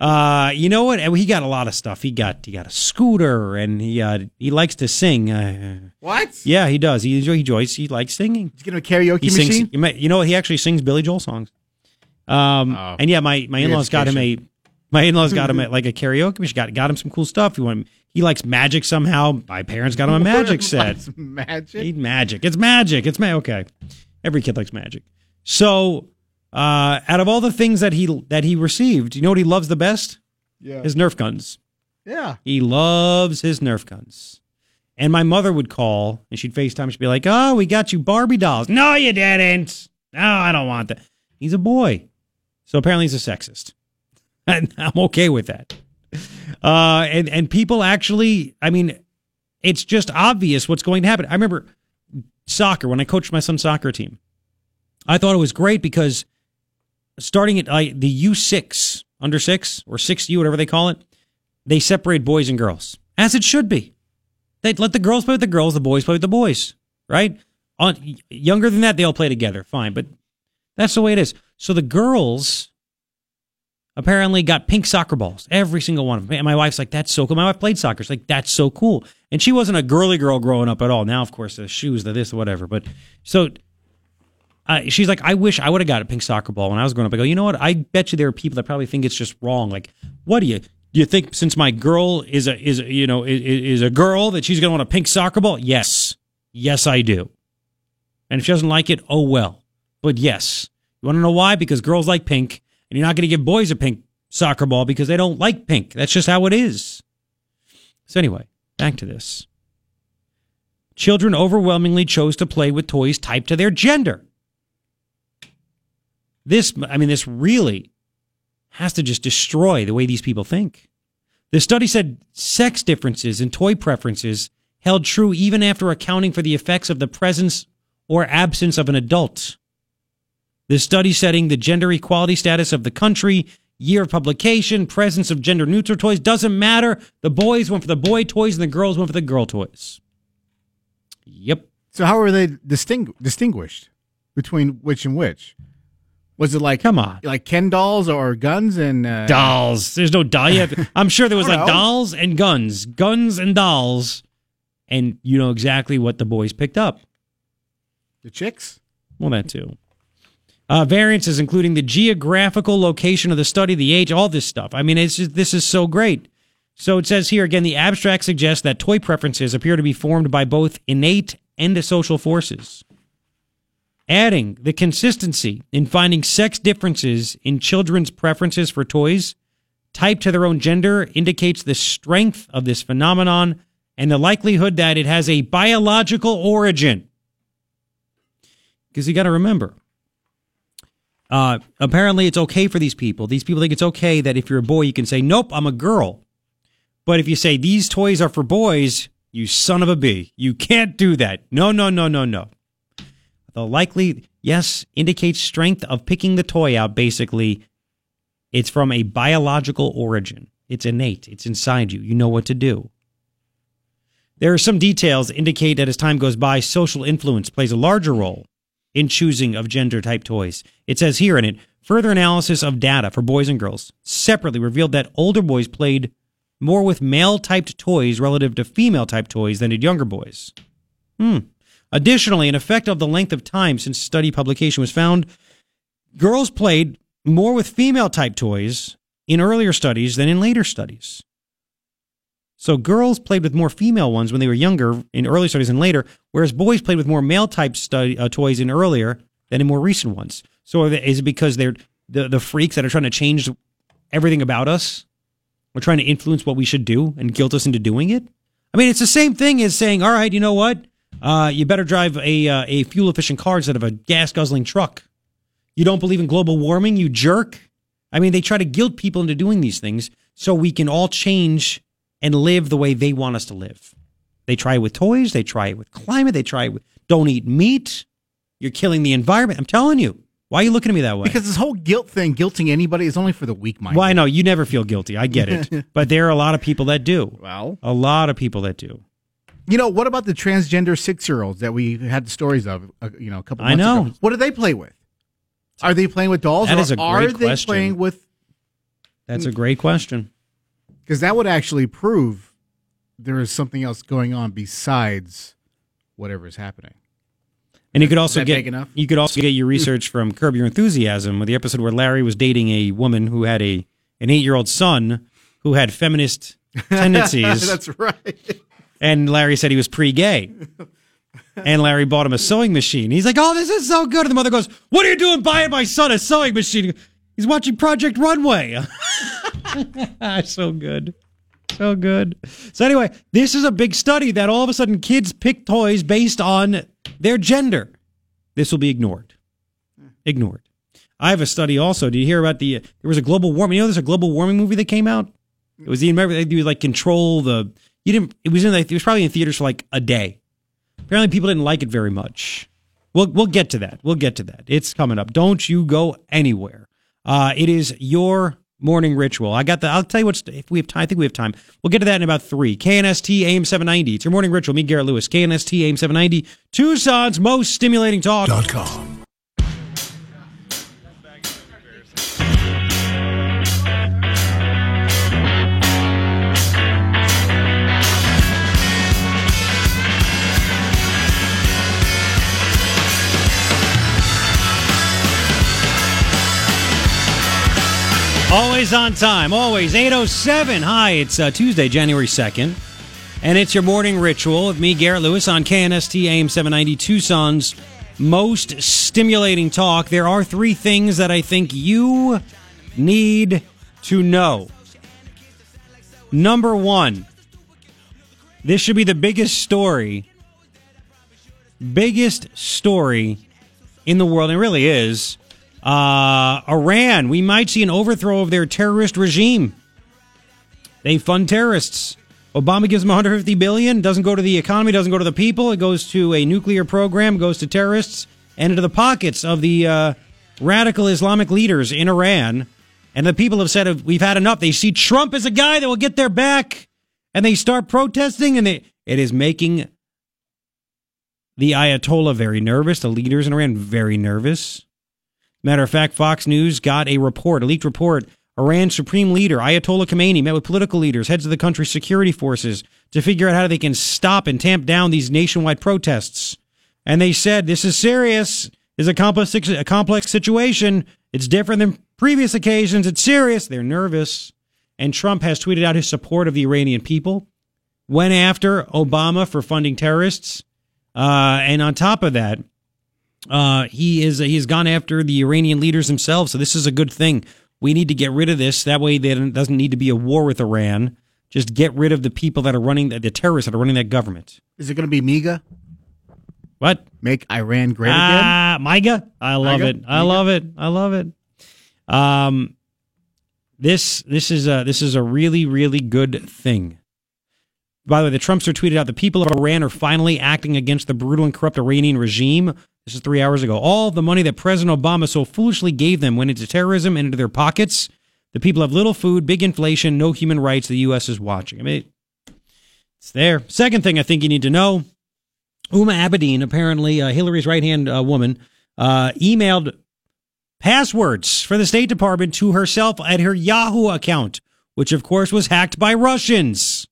Uh, you know what? He got a lot of stuff. He got he got a scooter, and he uh, he likes to sing. Uh, What? yeah, he does. He enjoy, he enjoys. He likes singing. He's getting a karaoke He sings. machine. You, might, you know what? He actually sings Billy Joel songs. Um, Oh. and yeah, my my in laws got him a my in laws got him a, like a karaoke machine. Got got him some cool stuff. He went. He likes magic somehow. My parents got him a magic set. What's magic. Eat magic. It's magic. It's ma- okay. Every kid likes magic. So, uh, out of all the things that he that he received, you know what he loves the best? Yeah. His Nerf guns. Yeah. He loves his Nerf guns. And my mother would call and she'd FaceTime. She'd be like, "Oh, we got you Barbie dolls." No, you didn't. No, I don't want that. He's a boy. So apparently he's a sexist. And I'm okay with that. Uh, and, and people actually, I mean, it's just obvious what's going to happen. I remember soccer, when I coached my son's soccer team, I thought it was great because starting at uh, the U6, under six or 6U, whatever they call it, they separate boys and girls, as it should be. They let the girls play with the girls, the boys play with the boys, right? On, younger than that, they all play together, fine, but that's the way it is. So the girls apparently got pink soccer balls, every single one of them. And my wife's like, that's so cool. My wife played soccer. She's like, that's so cool. And she wasn't a girly girl growing up at all. Now, of course, the shoes, the this, whatever. But so uh, she's like, I wish I would have got a pink soccer ball when I was growing up. I go, you know what? I bet you there are people that probably think it's just wrong. Like, what do you do? You think since my girl is a is you know is, is a girl that she's gonna want a pink soccer ball? Yes, yes, I do. And if she doesn't like it, oh well. But yes, you want to know why? Because girls like pink, and you're not going to give boys a pink soccer ball because they don't like pink. That's just how it is. So anyway, back to this. Children overwhelmingly chose to play with toys typed to their gender. This, I mean, this really has to just destroy the way these people think. The study said sex differences in toy preferences held true even after accounting for the effects of the presence or absence of an adult. The study setting the gender equality status of the country, year of publication, presence of gender neutral toys doesn't matter. The boys went for the boy toys and the girls went for the girl toys. Yep. So how are they distingu- distinguished between which and which? Was it like come on, like Ken dolls or guns and uh, dolls? There's no doll yet. I'm sure there was like know. dolls and guns, guns and dolls, and you know exactly what the boys picked up. the chicks? Well, that too. Uh, variances, including the geographical location of the study, the age, all this stuff. I mean, it's just, this is so great. So it says here again, the abstract suggests that toy preferences appear to be formed by both innate and social forces. Adding the consistency in finding sex differences in children's preferences for toys type to their own gender indicates the strength of this phenomenon and the likelihood that it has a biological origin. Because you got to remember, uh, apparently it's okay for these people. These people think it's okay that if you're a boy, you can say, nope, I'm a girl. But if you say these toys are for boys, you son of a bee, you can't do that. No, no, no, no, no. The likely, yes, indicates strength of picking the toy out. Basically, it's from a biological origin. It's innate. It's inside you. You know what to do. There are some details that indicate that as time goes by, social influence plays a larger role in choosing of gender type toys. It says here in it, further analysis of data for boys and girls separately revealed that older boys played more with male typed toys relative to female type toys than did younger boys. Hmm. Additionally, an effect of the length of time since study publication was found, girls played more with female type toys in earlier studies than in later studies. So girls played with more female ones when they were younger in early studies and later, whereas boys played with more male type study, uh, toys in earlier than in more recent ones. So they- is it because they're the, the freaks that are trying to change everything about us? We're trying to influence what we should do and guilt us into doing it? I mean, it's the same thing as saying, all right, you know what? Uh, you better drive a, uh, a fuel efficient car instead of a gas guzzling truck. You don't believe in global warming, you jerk. I mean, they try to guilt people into doing these things so we can all change and live the way they want us to live. They try it with toys, they try it with climate, they try it with don't eat meat. You're killing the environment. I'm telling you. Why are you looking at me that way? Because this whole guilt thing, guilting anybody, is only for the weak minded. well, I know you never feel guilty. I get it. but there are a lot of people that do. Well, A lot of people that do. You know, what about the transgender six year olds that we had the stories of, uh, you know, a couple I know. ago? What do they play with? Are they playing with dolls? That or is a are great they question. playing with. That's a great question. Because that would actually prove there is something else going on besides whatever is happening. And you could also get enough? you could also get your research from Curb Your Enthusiasm with the episode where Larry was dating a woman who had a an eight year old son who had feminist tendencies. That's right. And Larry said he was pre gay. And Larry bought him a sewing machine. He's like, "Oh, this is so good." And the mother goes, "What are you doing buying my son a sewing machine?" He's watching Project Runway. so good. So good. So anyway, this is a big study that all of a sudden kids pick toys based on their gender. This will be ignored. Ignored. I have a study also. Did you hear about the? There was a global warming. You know, there's a global warming movie that came out. It was the remember they do like control the. You didn't. It was in. Like, it was probably in theaters for like a day. Apparently, people didn't like it very much. We'll we'll get to that. We'll get to that. It's coming up. Don't you go anywhere. Uh, it is your morning ritual. I got the. I'll tell you what's. If we have time, I think we have time. We'll get to that in about three. KNST AM seven ninety. It's your morning ritual. Me Garrett Lewis. KNST AM seven ninety. Tucson's most stimulating talk. Dot com. Always on time, always 807. Hi, it's uh, Tuesday, January 2nd, and it's your morning ritual with me, Garrett Lewis, on KNST AM 790 Tucson's most stimulating talk. There are three things that I think you need to know. Number one, this should be the biggest story, biggest story in the world, and it really is. Uh, Iran, we might see an overthrow of their terrorist regime. They fund terrorists. Obama gives them 150 billion. Doesn't go to the economy. Doesn't go to the people. It goes to a nuclear program. Goes to terrorists and into the pockets of the uh, radical Islamic leaders in Iran. And the people have said we've had enough. They see Trump as a guy that will get their back, and they start protesting. And they, it is making the Ayatollah very nervous. The leaders in Iran very nervous. Matter of fact, Fox News got a report, a leaked report. Iran's supreme leader, Ayatollah Khamenei, met with political leaders, heads of the country's security forces to figure out how they can stop and tamp down these nationwide protests. And they said, this is serious. This is a complex, a complex situation. It's different than previous occasions. It's serious. They're nervous. And Trump has tweeted out his support of the Iranian people, went after Obama for funding terrorists. Uh, and on top of that, uh, he is he has gone after the Iranian leaders themselves. So this is a good thing. We need to get rid of this. That way, there doesn't need to be a war with Iran. Just get rid of the people that are running the, the terrorists that are running that government. Is it going to be MIGA? What? Make Iran great again? Ah, MIGA. I love MIGA? it. I love it. I love it. Um, this this is a this is a really really good thing. By the way, the Trumpster tweeted out the people of Iran are finally acting against the brutal and corrupt Iranian regime. This is three hours ago. All the money that President Obama so foolishly gave them went into terrorism and into their pockets. The people have little food, big inflation, no human rights. The U.S. is watching. I mean, it's there. Second thing I think you need to know Huma Abedin, apparently uh, Hillary's right hand uh, woman, uh, emailed passwords for the State Department to herself at her Yahoo account, which of course was hacked by Russians.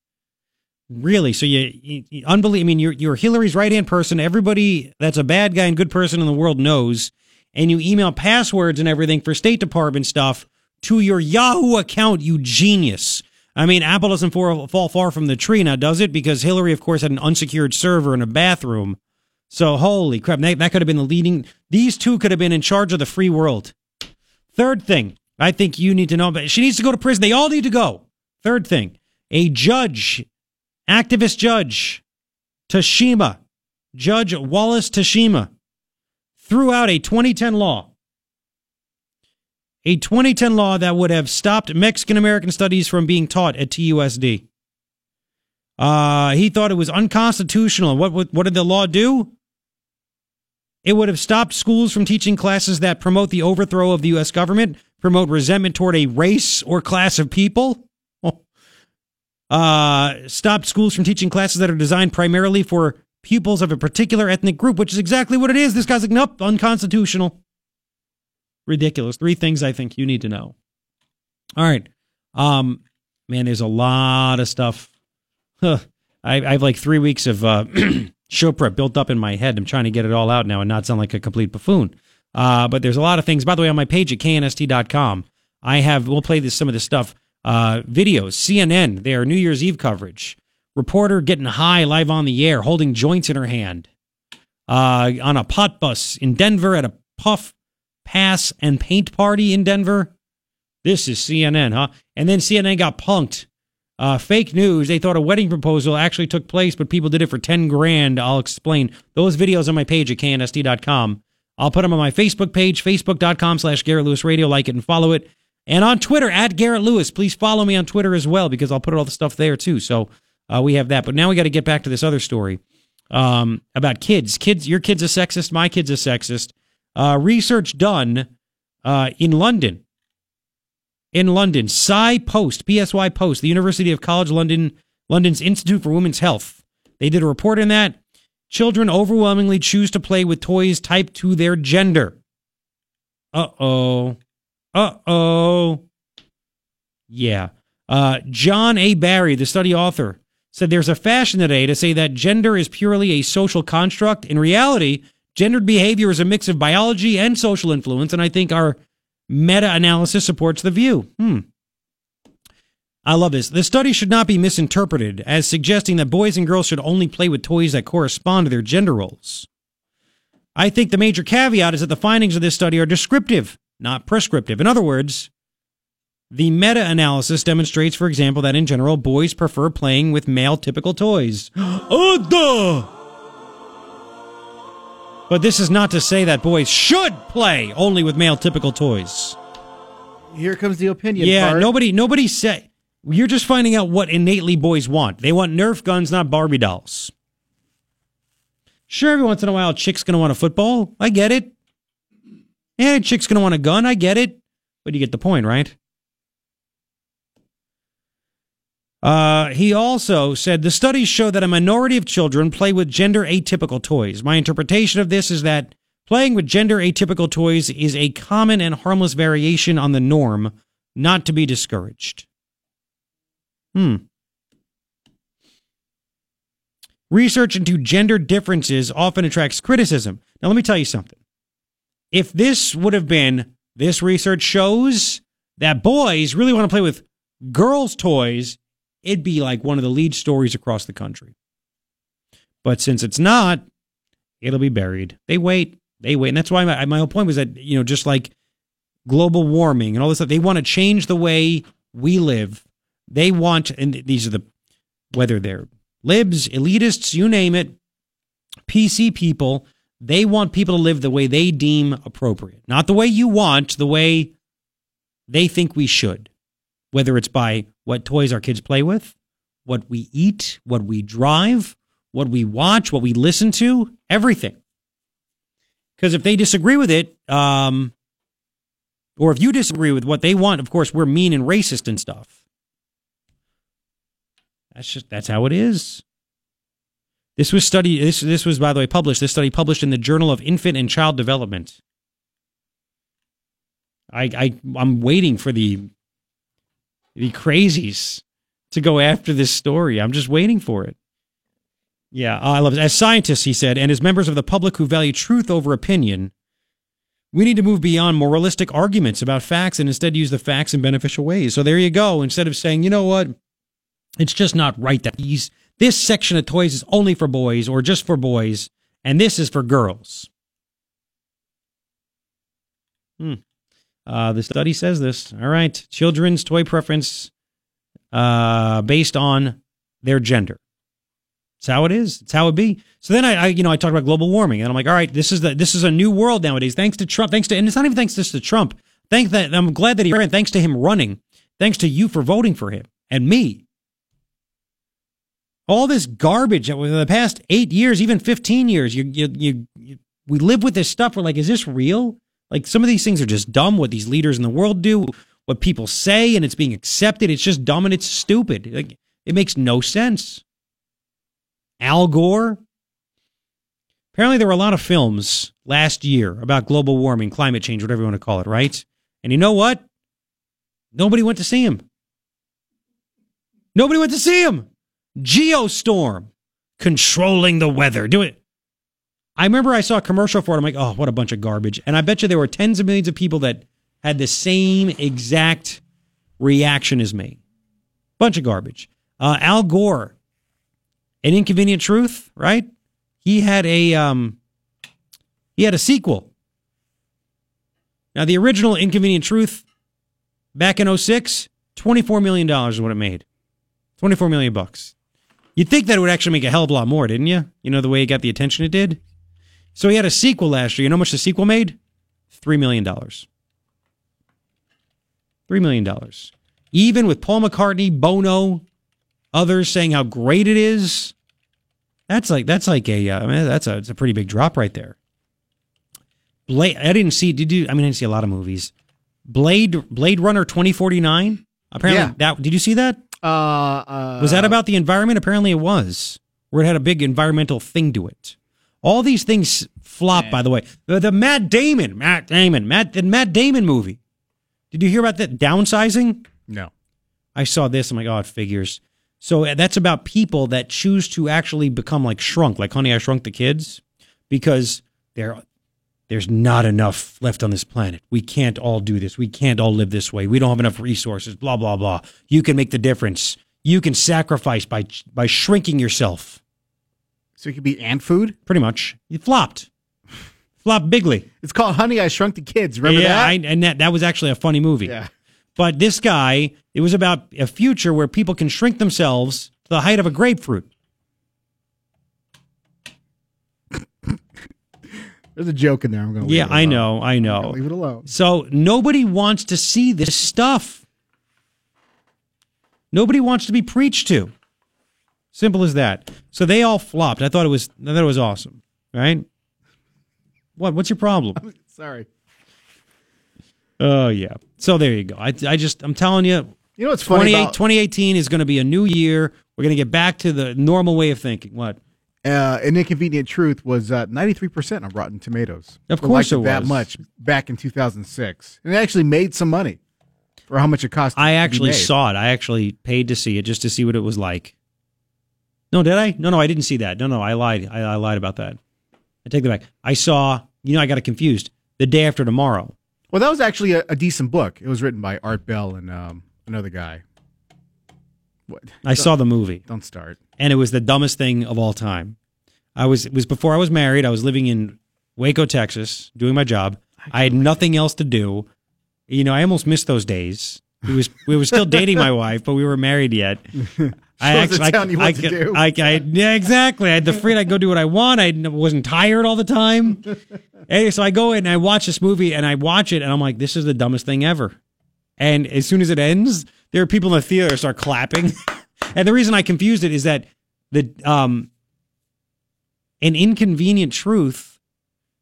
Really? So you, you, you unbelievable. I mean, you're you're Hillary's right hand person. Everybody that's a bad guy and good person in the world knows, and you email passwords and everything for State Department stuff to your Yahoo account. You genius. I mean, Apple doesn't fall, far from the tree now, does it? Because Hillary, of course, had an unsecured server in a bathroom. So holy crap, that, that could have been the leading. These two could have been in charge of the free world. Third thing, I think you need to know. But she needs to go to prison. They all need to go. Third thing, a judge activist judge Tashima, Judge Wallace Tashima, threw out a 2010 law. A 2010 law that would have stopped Mexican American studies from being taught at TUSD. Uh, he thought it was unconstitutional. What, what, what did the law do? It would have stopped schools from teaching classes that promote the overthrow of the U.S. government, promote resentment toward a race or class of people uh, stopped schools from teaching classes that are designed primarily for pupils of a particular ethnic group, which is exactly what it is. This guy's like, nope, unconstitutional. Ridiculous. Three things I think you need to know. All right. Um, man, there's a lot of stuff. Huh. I, I have like three weeks of uh, show prep built up in my head. I'm trying to get it all out now and not sound like a complete buffoon. Uh, but there's a lot of things. By the way, on my page at knst.com, I have, we'll play this, some of this stuff uh, videos. CNN, their New Year's Eve coverage. Reporter getting high live on the air, holding joints in her hand. Uh, on a pot bus in Denver at a puff, pass, and paint party in Denver. This is CNN, huh? And then CNN got punked. Uh, fake news. They thought a wedding proposal actually took place, but people did it for 10 grand. I'll explain. Those videos on my page at knst.com. I'll put them on my Facebook page, facebook.com slash Garrett Lewis Radio. Like it and follow it. And on Twitter, at Garrett Lewis. Please follow me on Twitter as well because I'll put all the stuff there too. So uh, we have that. But now we got to get back to this other story um, about kids. Kids, your kid's a sexist. My kid's a sexist. Uh, research done uh, in London. In London, Psy Post, PSY Post, the University of College London, London's Institute for Women's Health. They did a report on that. Children overwhelmingly choose to play with toys typed to their gender. Uh oh. Uh oh. Yeah. Uh, John A. Barry, the study author, said there's a fashion today to say that gender is purely a social construct. In reality, gendered behavior is a mix of biology and social influence, and I think our meta analysis supports the view. Hmm. I love this. The study should not be misinterpreted as suggesting that boys and girls should only play with toys that correspond to their gender roles. I think the major caveat is that the findings of this study are descriptive, not prescriptive. In other words, the meta analysis demonstrates, for example, that in general, boys prefer playing with male typical toys. oh, duh! But this is not to say that boys should play only with male typical toys. Here comes the opinion. Yeah, part. nobody nobody say you're just finding out what innately boys want. They want Nerf guns, not Barbie dolls. Sure, every once in a while, a chick's gonna want a football. I get it. Yeah, a chick's gonna want a gun. I get it. But you get the point, right? Uh, he also said the studies show that a minority of children play with gender atypical toys. My interpretation of this is that playing with gender atypical toys is a common and harmless variation on the norm, not to be discouraged. Hmm. Research into gender differences often attracts criticism. Now, let me tell you something. If this would have been, this research shows that boys really want to play with girls' toys, it'd be like one of the lead stories across the country. But since it's not, it'll be buried. They wait, they wait. And that's why my, my whole point was that, you know, just like global warming and all this stuff, they want to change the way we live. They want, and these are the, whether they're libs, elitists, you name it, PC people, they want people to live the way they deem appropriate. Not the way you want, the way they think we should. Whether it's by what toys our kids play with, what we eat, what we drive, what we watch, what we listen to, everything. Because if they disagree with it, um, or if you disagree with what they want, of course, we're mean and racist and stuff. That's just that's how it is. This was study. This this was by the way published. This study published in the Journal of Infant and Child Development. I I I'm waiting for the the crazies to go after this story. I'm just waiting for it. Yeah, I love it. As scientists, he said, and as members of the public who value truth over opinion, we need to move beyond moralistic arguments about facts and instead use the facts in beneficial ways. So there you go. Instead of saying, you know what, it's just not right that these this section of toys is only for boys or just for boys, and this is for girls. Hmm. Uh, the study says this. All right, children's toy preference uh, based on their gender. It's how it is. It's how it be. So then I, I, you know, I talk about global warming, and I'm like, all right, this is the this is a new world nowadays. Thanks to Trump. Thanks to, and it's not even thanks just to Trump. Thank that. I'm glad that he ran. Thanks to him running. Thanks to you for voting for him and me. All this garbage that was the past eight years, even 15 years, you, you, you, you, we live with this stuff. We're like, is this real? Like some of these things are just dumb. What these leaders in the world do, what people say, and it's being accepted. It's just dumb and it's stupid. Like it makes no sense. Al Gore. Apparently, there were a lot of films last year about global warming, climate change, whatever you want to call it, right? And you know what? Nobody went to see him. Nobody went to see him. Geostorm, controlling the weather. Do it. I remember I saw a commercial for it. I'm like, oh, what a bunch of garbage. And I bet you there were tens of millions of people that had the same exact reaction as me. Bunch of garbage. Uh, Al Gore, an inconvenient truth, right? He had a um, he had a sequel. Now the original Inconvenient Truth back in 06, 24 million dollars is what it made. 24 million bucks. You'd think that it would actually make a hell of a lot more, didn't you? You know the way it got the attention it did. So he had a sequel last year. You know how much the sequel made? Three million dollars. Three million dollars. Even with Paul McCartney, Bono, others saying how great it is, that's like that's like a uh, I mean, that's a it's a pretty big drop right there. Blade, I didn't see. Did you? I mean, I didn't see a lot of movies. Blade Blade Runner twenty forty nine. Apparently, Yeah. that did you see that? Uh, uh, Was that about the environment? Apparently, it was. Where it had a big environmental thing to it. All these things flop. By the way, the, the Matt Damon, Matt Damon, Matt the Matt Damon movie. Did you hear about that downsizing? No. I saw this. I'm like, oh, it figures. So uh, that's about people that choose to actually become like shrunk, like Honey, I Shrunk the Kids, because there, there's not enough left on this planet. We can't all do this. We can't all live this way. We don't have enough resources. Blah blah blah. You can make the difference. You can sacrifice by by shrinking yourself. So you could be ant food? Pretty much. You flopped. flopped bigly. It's called Honey, I Shrunk the Kids. Remember yeah, that? I, and that that was actually a funny movie. Yeah. But this guy, it was about a future where people can shrink themselves to the height of a grapefruit. There's a joke in there. I'm going to Yeah, I know, I know. Leave it alone. So nobody wants to see this stuff. Nobody wants to be preached to. Simple as that. So they all flopped. I thought it was I thought it was awesome. Right? What what's your problem? Sorry. Oh yeah. So there you go. I I just I'm telling you You know what's funny 28 about- 2018 is going to be a new year. We're going to get back to the normal way of thinking. What? Uh, an inconvenient truth was uh, 93% on Rotten Tomatoes. Of course it that was. much back in 2006. And it actually made some money for how much it cost. I actually saw it. I actually paid to see it just to see what it was like. No, did I? No, no, I didn't see that. No, no, I lied. I, I lied about that. I take that back. I saw. You know, I got it confused. The day after tomorrow. Well, that was actually a, a decent book. It was written by Art Bell and um, another guy. What? I saw the movie. Don't start. And it was the dumbest thing of all time. I was it was before I was married. I was living in Waco, Texas, doing my job. I had nothing else to do. You know, I almost missed those days. We was we were still dating my wife, but we were married yet. I wasn't telling you what I, to do. I, I, yeah, exactly. I had the freedom. I go do what I want. I wasn't tired all the time. Anyway, so I go in and I watch this movie and I watch it and I'm like, this is the dumbest thing ever. And as soon as it ends, there are people in the theater start clapping. and the reason I confused it is that the um an inconvenient truth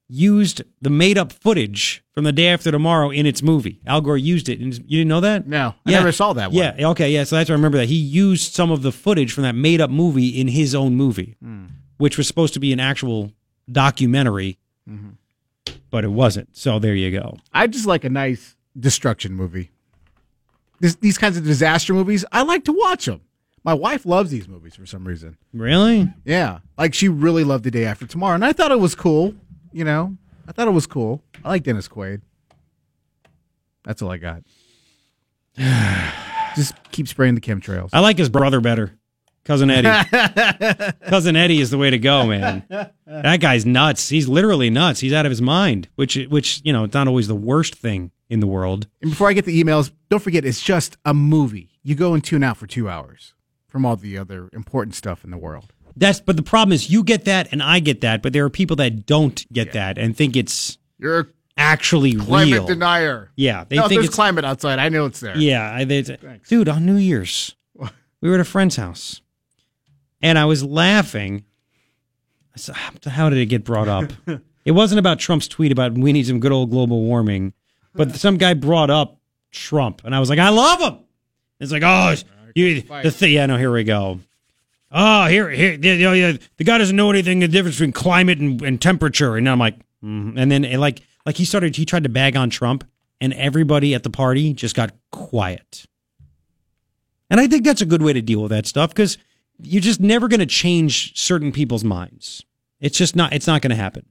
used the made up footage from the day after tomorrow in its movie. Al Gore used it. And you didn't know that? No, I never saw that one. Yeah, okay, yeah. So that's why I remember that. He used some of the footage from that made up movie in his own movie, Hmm. which was supposed to be an actual documentary, Mm-hmm. but it wasn't. So there you go. I just like a nice destruction movie. This, these kinds of disaster movies, I like to watch them. My wife loves these movies for some reason. Really? Yeah, like she really loved The Day After Tomorrow, and I thought it was cool. You know, I thought it was cool. I like Dennis Quaid. That's all I got. Just keep spraying the chemtrails. I like his brother better. Cousin Eddie. Cousin Eddie is the way to go, man. That guy's nuts. He's literally nuts. He's out of his mind, which which, you know, it's not always the worst thing in the world. And before I get the emails, don't forget it's just a movie. You go and tune out for two hours from all the other important stuff in the world. That's but the problem is you get that and I get that, but there are people that don't get that and think it's You're a actually climate real. denier. Yeah, they no, think there's it's climate outside. I know it's there. Yeah, I, they, dude, on New Year's, we were at a friend's house, and I was laughing. I said, "How- How did it get brought up? it wasn't about Trump's tweet about we need some good old global warming, but some guy brought up Trump, and I was like, I love him. It's like, oh, you, the thing. Yeah, no, here we go. Oh, here, here, yeah, yeah, the guy doesn't know anything the difference between climate and, and temperature, and I'm like, mm. and then it like, like he started, he tried to bag on Trump, and everybody at the party just got quiet. And I think that's a good way to deal with that stuff because you're just never going to change certain people's minds. It's just not, it's not going to happen.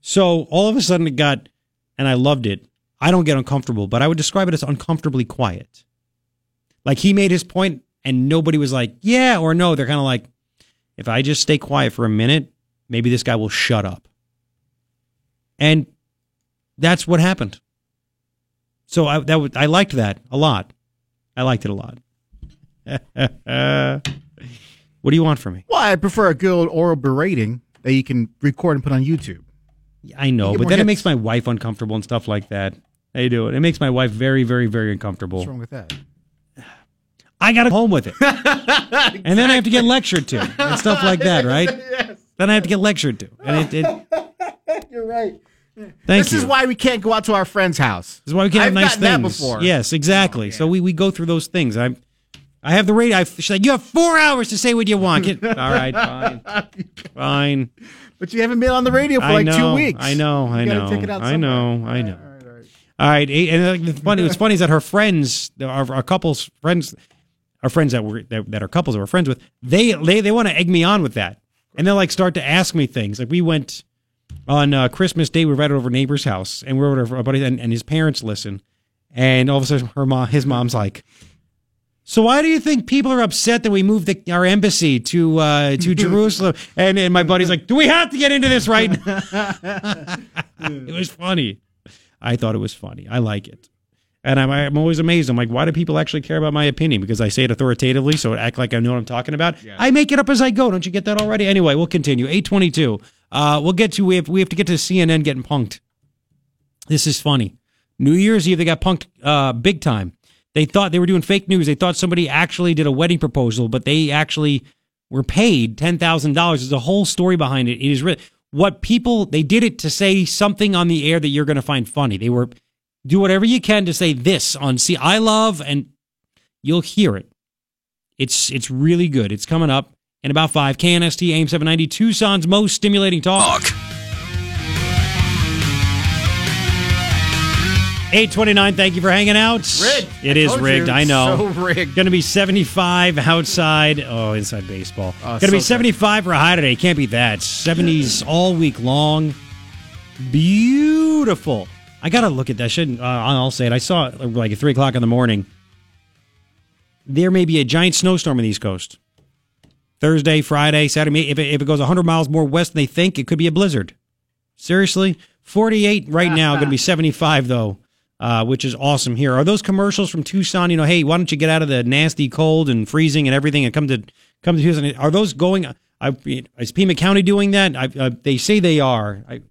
So all of a sudden it got, and I loved it. I don't get uncomfortable, but I would describe it as uncomfortably quiet. Like he made his point and nobody was like, yeah or no. They're kind of like, if I just stay quiet for a minute, maybe this guy will shut up. And that's what happened. So I that would, I liked that a lot. I liked it a lot. what do you want from me? Well, I prefer a good oral berating that you can record and put on YouTube. I know, You but then it makes my wife uncomfortable and stuff like that. They do it. It makes my wife very, very, very uncomfortable. What's wrong with that? I got to home with it, and then I have to get lectured to and stuff like that, right? yes. Then I have to get lectured to, and it. it You're right. thank this you. is why we can't go out to our friend's house. This is why we can't have I've nice gotten things. that before. Yes, exactly. So we, we go through those things. I I have the radio. I, she's like, you have four hours to say what you want. Get, all right, fine, fine. But you haven't been on the radio for I like know, two weeks. I know. I know. take it out I know. I know. All right, eh, and the funny, what's funny is that her friends, our, our couples friends, our friends that were that, that are couples that we're friends with, they they they want to egg me on with that, and they'll like start to ask me things. Like we went on uh, Christmas Day, we were right over neighbor's house, and we we're over our buddy, and, and his parents listen, and all of a sudden her mom, his mom's like. So why do you think people are upset that we moved the, our embassy to uh, to Jerusalem? And, and my buddy's like, "Do we have to get into this right now?" it was funny. I thought it was funny. I like it, and I'm I'm always amazed. I'm like, why do people actually care about my opinion? Because I say it authoritatively, so it act like I know what I'm talking about. I make it up as I go. Don't you get that already? Anyway, we'll continue. Eight twenty two. Uh, we'll get to we have we have to get to CNN getting punked. This is funny. New Year's Eve, they got punked uh, big time. They thought they were doing fake news. They thought somebody actually did a wedding proposal, but they actually were paid ten thousand dollars. There's a whole story behind it. It is really what people they did it to say something on the air that you're going to find funny. They were do whatever you can to say this on see I love and you'll hear it. It's it's really good. It's coming up in about five. KNST AM 790 Tucson's most stimulating talk. 829, thank you for hanging out. Rigged. It I is rigged, you, I know. so rigged. Going to be 75 outside. Oh, inside baseball. Oh, Going to so be good. 75 for a high today. Can't beat that. 70s all week long. Beautiful. I got to look at that. Shouldn't uh, I'll say it. I saw it like at 3 o'clock in the morning. There may be a giant snowstorm in the East Coast. Thursday, Friday, Saturday. If it, if it goes 100 miles more west than they think, it could be a blizzard. Seriously? 48 right now, going to be 75 though, uh, which is awesome here. Are those commercials from Tucson? You know, hey, why don't you get out of the nasty cold and freezing and everything and come to come to Tucson? Are those going? I, is Pima County doing that? I, uh, they say they are. I,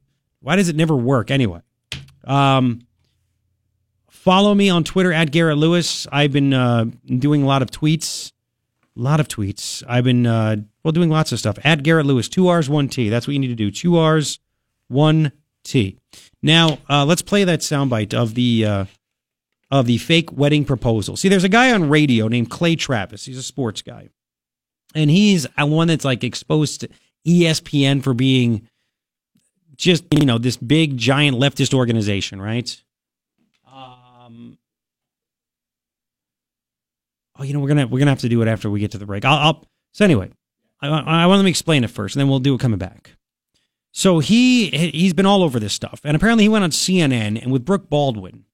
why does it never work anyway? Um, follow me on Twitter at Garrett Lewis. I've been uh, doing a lot of tweets. A lot of tweets. I've been uh, well doing lots of stuff at Garrett Lewis. Two R's, one T. That's what you need to do. Two R's, one T. Now uh, let's play that soundbite of the uh, of the fake wedding proposal. See, there's a guy on radio named Clay Travis. He's a sports guy, and he's one that's like exposed to ESPN for being just you know this big giant leftist organization, right? Um, oh, you know we're gonna we're gonna have to do it after we get to the break. I'll, I'll so anyway, I, I want to explain it first, and then we'll do it coming back. So he he's been all over this stuff, and apparently he went on CNN and with Brooke Baldwin.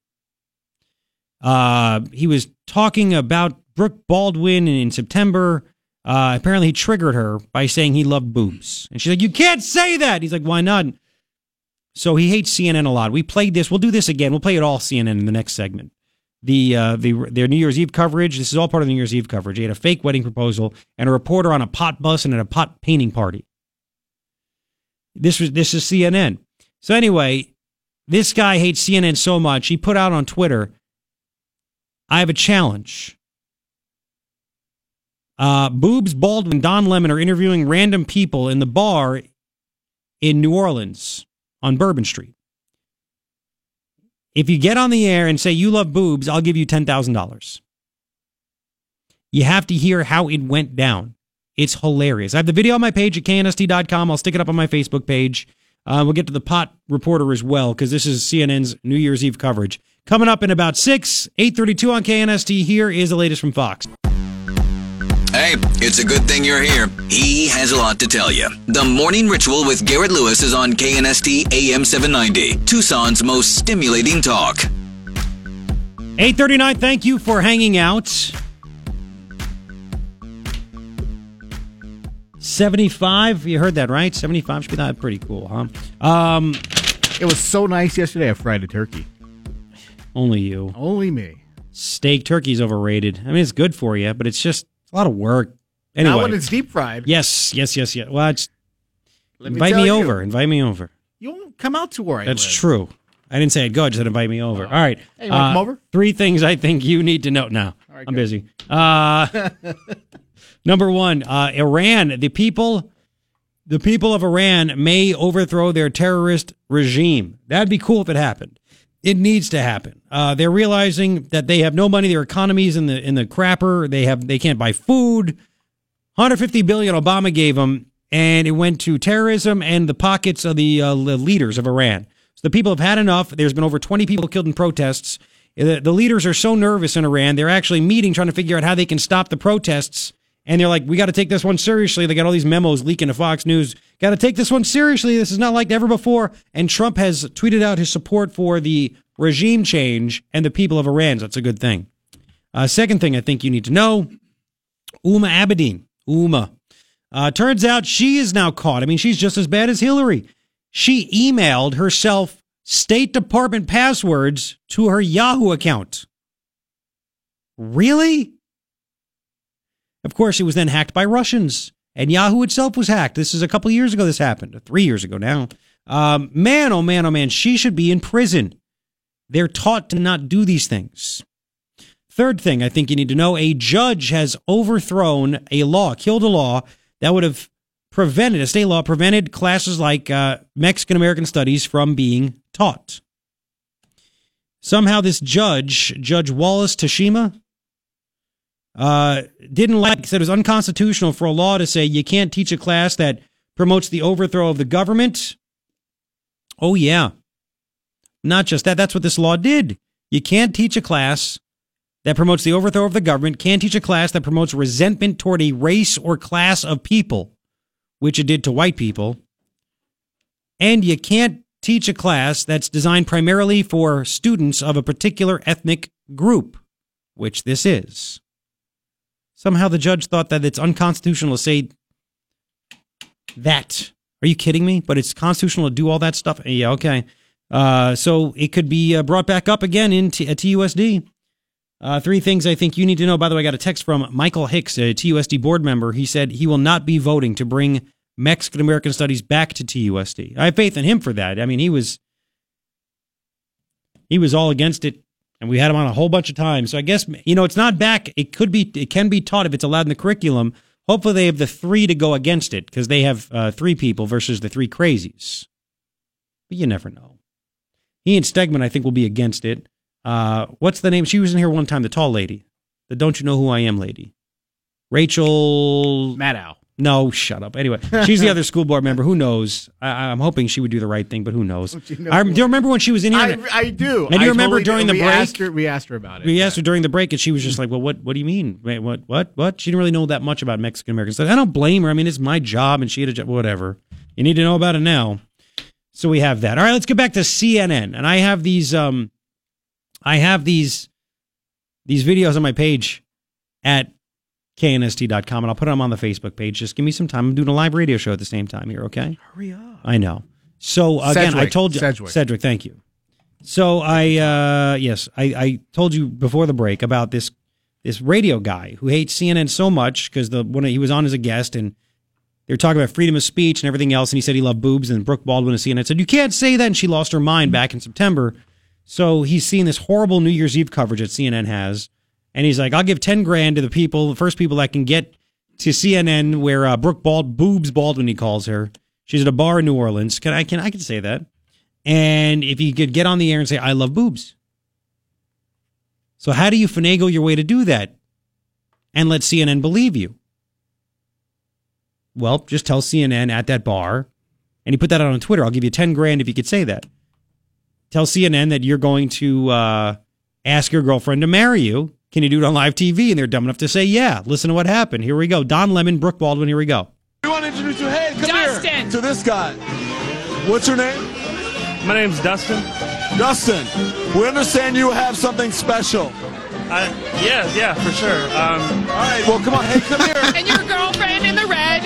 Uh, he was talking about Brooke Baldwin in September. Uh, apparently he triggered her by saying he loved boobs, and she's like, "You can't say that." He's like, "Why not?" So he hates CNN a lot. We played this. We'll do this again. We'll play it all CNN in the next segment. The uh, the their New Year's Eve coverage. This is all part of the New Year's Eve coverage. He had a fake wedding proposal and a reporter on a pot bus and at a pot painting party. This was this is CNN. So anyway, this guy hates CNN so much he put out on Twitter. I have a challenge. Uh, Boobs Baldwin, and Don Lemon are interviewing random people in the bar in New Orleans on Bourbon Street. If you get on the air and say you love boobs, I'll give you $10,000. You have to hear how it went down. It's hilarious. I have the video on my page at knst.com. I'll stick it up on my Facebook page. Uh, we'll get to the pot reporter as well because this is CNN's New Year's Eve coverage. Coming up in about 6, 832 on KNST. Here is the latest from Fox. Hey, it's a good thing you're here. He has a lot to tell you. The Morning Ritual with Garrett Lewis is on KNST AM 790, Tucson's most stimulating talk. 839, thank you for hanging out. 75, you heard that, right? 75 should be that pretty cool, huh? Um, it was so nice yesterday. I fried a turkey. Only you. Only me. Steak turkey's overrated. I mean, it's good for you, but it's just a lot of work. Anyway, Not when it's deep fried. yes, yes, yes, yes. Well, it's, Let me invite tell me you. over. Invite me over. You won't come out to where I That's live. true. I didn't say I'd go. I just said invite me over. All right. Hey, you wanna come over? Three things I think you need to know. Now right, I'm good. busy. Uh, number one, uh, Iran. The people, the people of Iran may overthrow their terrorist regime. That'd be cool if it happened. It needs to happen. Uh, they're realizing that they have no money. Their economy's in the in the crapper. They have they can't buy food. 150 billion Obama gave them, and it went to terrorism and the pockets of the, uh, leaders of Iran. So the people have had enough. There's been over 20 people killed in protests. The, the leaders are so nervous in Iran. They're actually meeting, trying to figure out how they can stop the protests. And they're like, we got to take this one seriously. They got all these memos leaking to Fox News. Got to take this one seriously. This is not like ever before. And Trump has tweeted out his support for the regime change and the people of Iran. So that's a good thing. Uh, second thing I think you need to know Huma Abedin. Huma. Uh, turns out she is now caught. I mean, she's just as bad as Hillary. She emailed herself State Department passwords to her Yahoo account. Really? Of course, it was then hacked by Russians, and Yahoo itself was hacked. This is a couple years ago. This happened, three years ago now. Um, man, oh man, oh man, she should be in prison. They're taught to not do these things. Third thing I think you need to know a judge has overthrown a law, killed a law that would have prevented, a state law prevented classes like uh, Mexican American studies from being taught. Somehow, this judge, Judge Wallace Tashima, uh, didn't like, said it was unconstitutional for a law to say you can't teach a class that promotes the overthrow of the government. Oh, yeah. Not just that, that's what this law did. You can't teach a class that promotes the overthrow of the government, can't teach a class that promotes resentment toward a race or class of people, which it did to white people. And you can't teach a class that's designed primarily for students of a particular ethnic group, which this is. Somehow the judge thought that it's unconstitutional to say that. Are you kidding me? But it's constitutional to do all that stuff? Yeah, okay. Uh, so it could be uh, brought back up again in T- at TUSD. Uh, three things I think you need to know. By the way, I got a text from Michael Hicks, a TUSD board member. He said he will not be voting to bring Mexican American Studies back to TUSD. I have faith in him for that. I mean, he was he was all against it, and we had him on a whole bunch of times. So I guess you know it's not back. It could be. It can be taught if it's allowed in the curriculum. Hopefully, they have the three to go against it because they have uh, three people versus the three crazies. But you never know. He and Stegeman, I think, will be against it. Uh, what's the name? She was in here one time, the tall lady. The don't you know who I am lady. Rachel Maddow. No, shut up. Anyway, she's the other school board member. Who knows? I, I'm hoping she would do the right thing, but who knows? you know I, do you remember when she was in here? I, I do. And you I remember totally during do. the we break? Asked her, we asked her about it. We asked her during the break, and she was just like, "Well, what? What do you mean? Wait, what? What? What?" She didn't really know that much about Mexican Americans. I don't blame her. I mean, it's my job, and she had a job. Whatever. You need to know about it now. So we have that. All right, let's get back to CNN, and I have these. Um, I have these these videos on my page at knst.com, and I'll put them on the Facebook page. Just give me some time. I'm doing a live radio show at the same time here. Okay. Hurry up. I know. So again, I told you, Sedgwick. Cedric, thank you. So I, uh, yes, I, I told you before the break about this this radio guy who hates CNN so much because the when he was on as a guest and they were talking about freedom of speech and everything else, and he said he loved boobs, and Brooke Baldwin of CNN said you can't say that, and she lost her mind back in September. So he's seeing this horrible New Year's Eve coverage that CNN has, and he's like, I'll give ten grand to the people, the first people that can get to CNN where uh, Brooke Bald boobs Baldwin he calls her. She's at a bar in New Orleans. Can I can I can say that? And if you could get on the air and say I love boobs. So how do you finagle your way to do that and let CNN believe you? Well, just tell CNN at that bar, and you put that out on Twitter. I'll give you ten grand if you could say that. Tell CNN that you're going to uh, ask your girlfriend to marry you. Can you do it on live TV? And they're dumb enough to say, yeah. Listen to what happened. Here we go. Don Lemon, Brooke Baldwin. Here we go. We want to introduce you. Hey, come Dustin. here to this guy. What's your name? My name's Dustin. Dustin. We understand you have something special. I, yeah, yeah, for sure. Um, All right. Well, come on. Hey, come here. And your girlfriend in the red.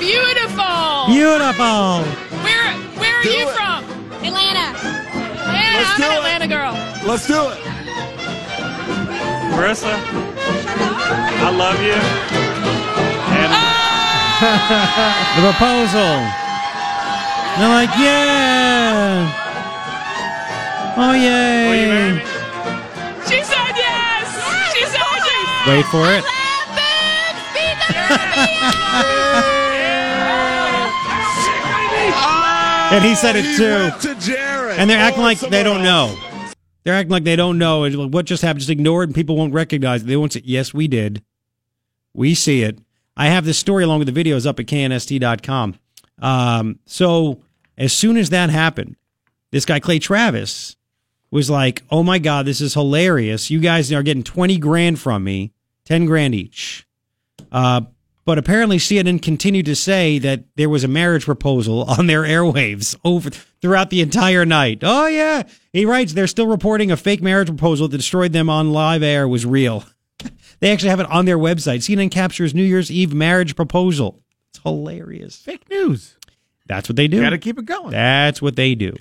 Beautiful. Beautiful. Where where are Do you it. from? Atlanta. Yeah, Let's I'm do an it. Atlanta girl. Let's do it. Marissa, I love you. And The proposal. And they're like, yeah. Oh, yay. She said yes. She said yes. Wait for it. And he said it too. To Jared. And they're acting like they don't know. They're acting like they don't know. What just happened? Just ignore it and people won't recognize it. They won't say, yes, we did. We see it. I have this story along with the videos up at knst.com. Um, so as soon as that happened, this guy, Clay Travis, was like, oh my God, this is hilarious. You guys are getting 20 grand from me, 10 grand each. Uh, but apparently CNN continued to say that there was a marriage proposal on their airwaves over throughout the entire night. Oh yeah, he writes they're still reporting a fake marriage proposal that destroyed them on live air was real. they actually have it on their website. CNN captures New Year's Eve marriage proposal. It's hilarious. Fake news. That's what they do. Got to keep it going. That's what they do.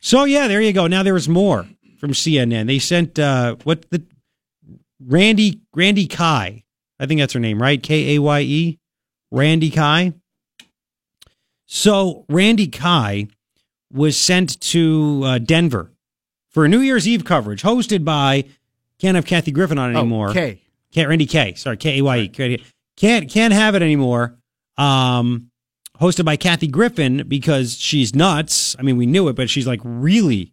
So yeah, there you go. Now there was more from CNN. They sent uh what the Randi Randi Kaye. I think that's her name, right? K A Y E. Randi Kaye. So Randi Kaye was sent to uh, Denver for a New Year's Eve coverage hosted by can't have Kathy Griffin on Oh, anymore. K. Can't Randi Kaye. Sorry, K A Y E. Can't can't have it anymore. Um, hosted by Kathy Griffin because she's nuts. I mean, we knew it, but she's like really,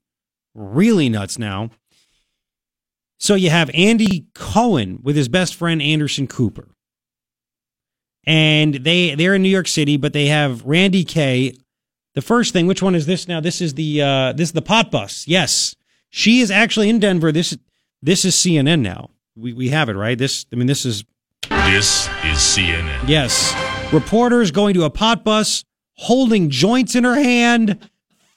really nuts now. So you have Andy Cohen with his best friend Anderson Cooper. And they they're in New York City, but they have Randi Kaye. The first thing, which one is this now? This is the uh this is the pot bus. Yes. She is actually in Denver. This this is CNN now. We we have it, right? This I mean this is This is CNN. Yes. Reporters going to a pot bus, holding joints in her hand,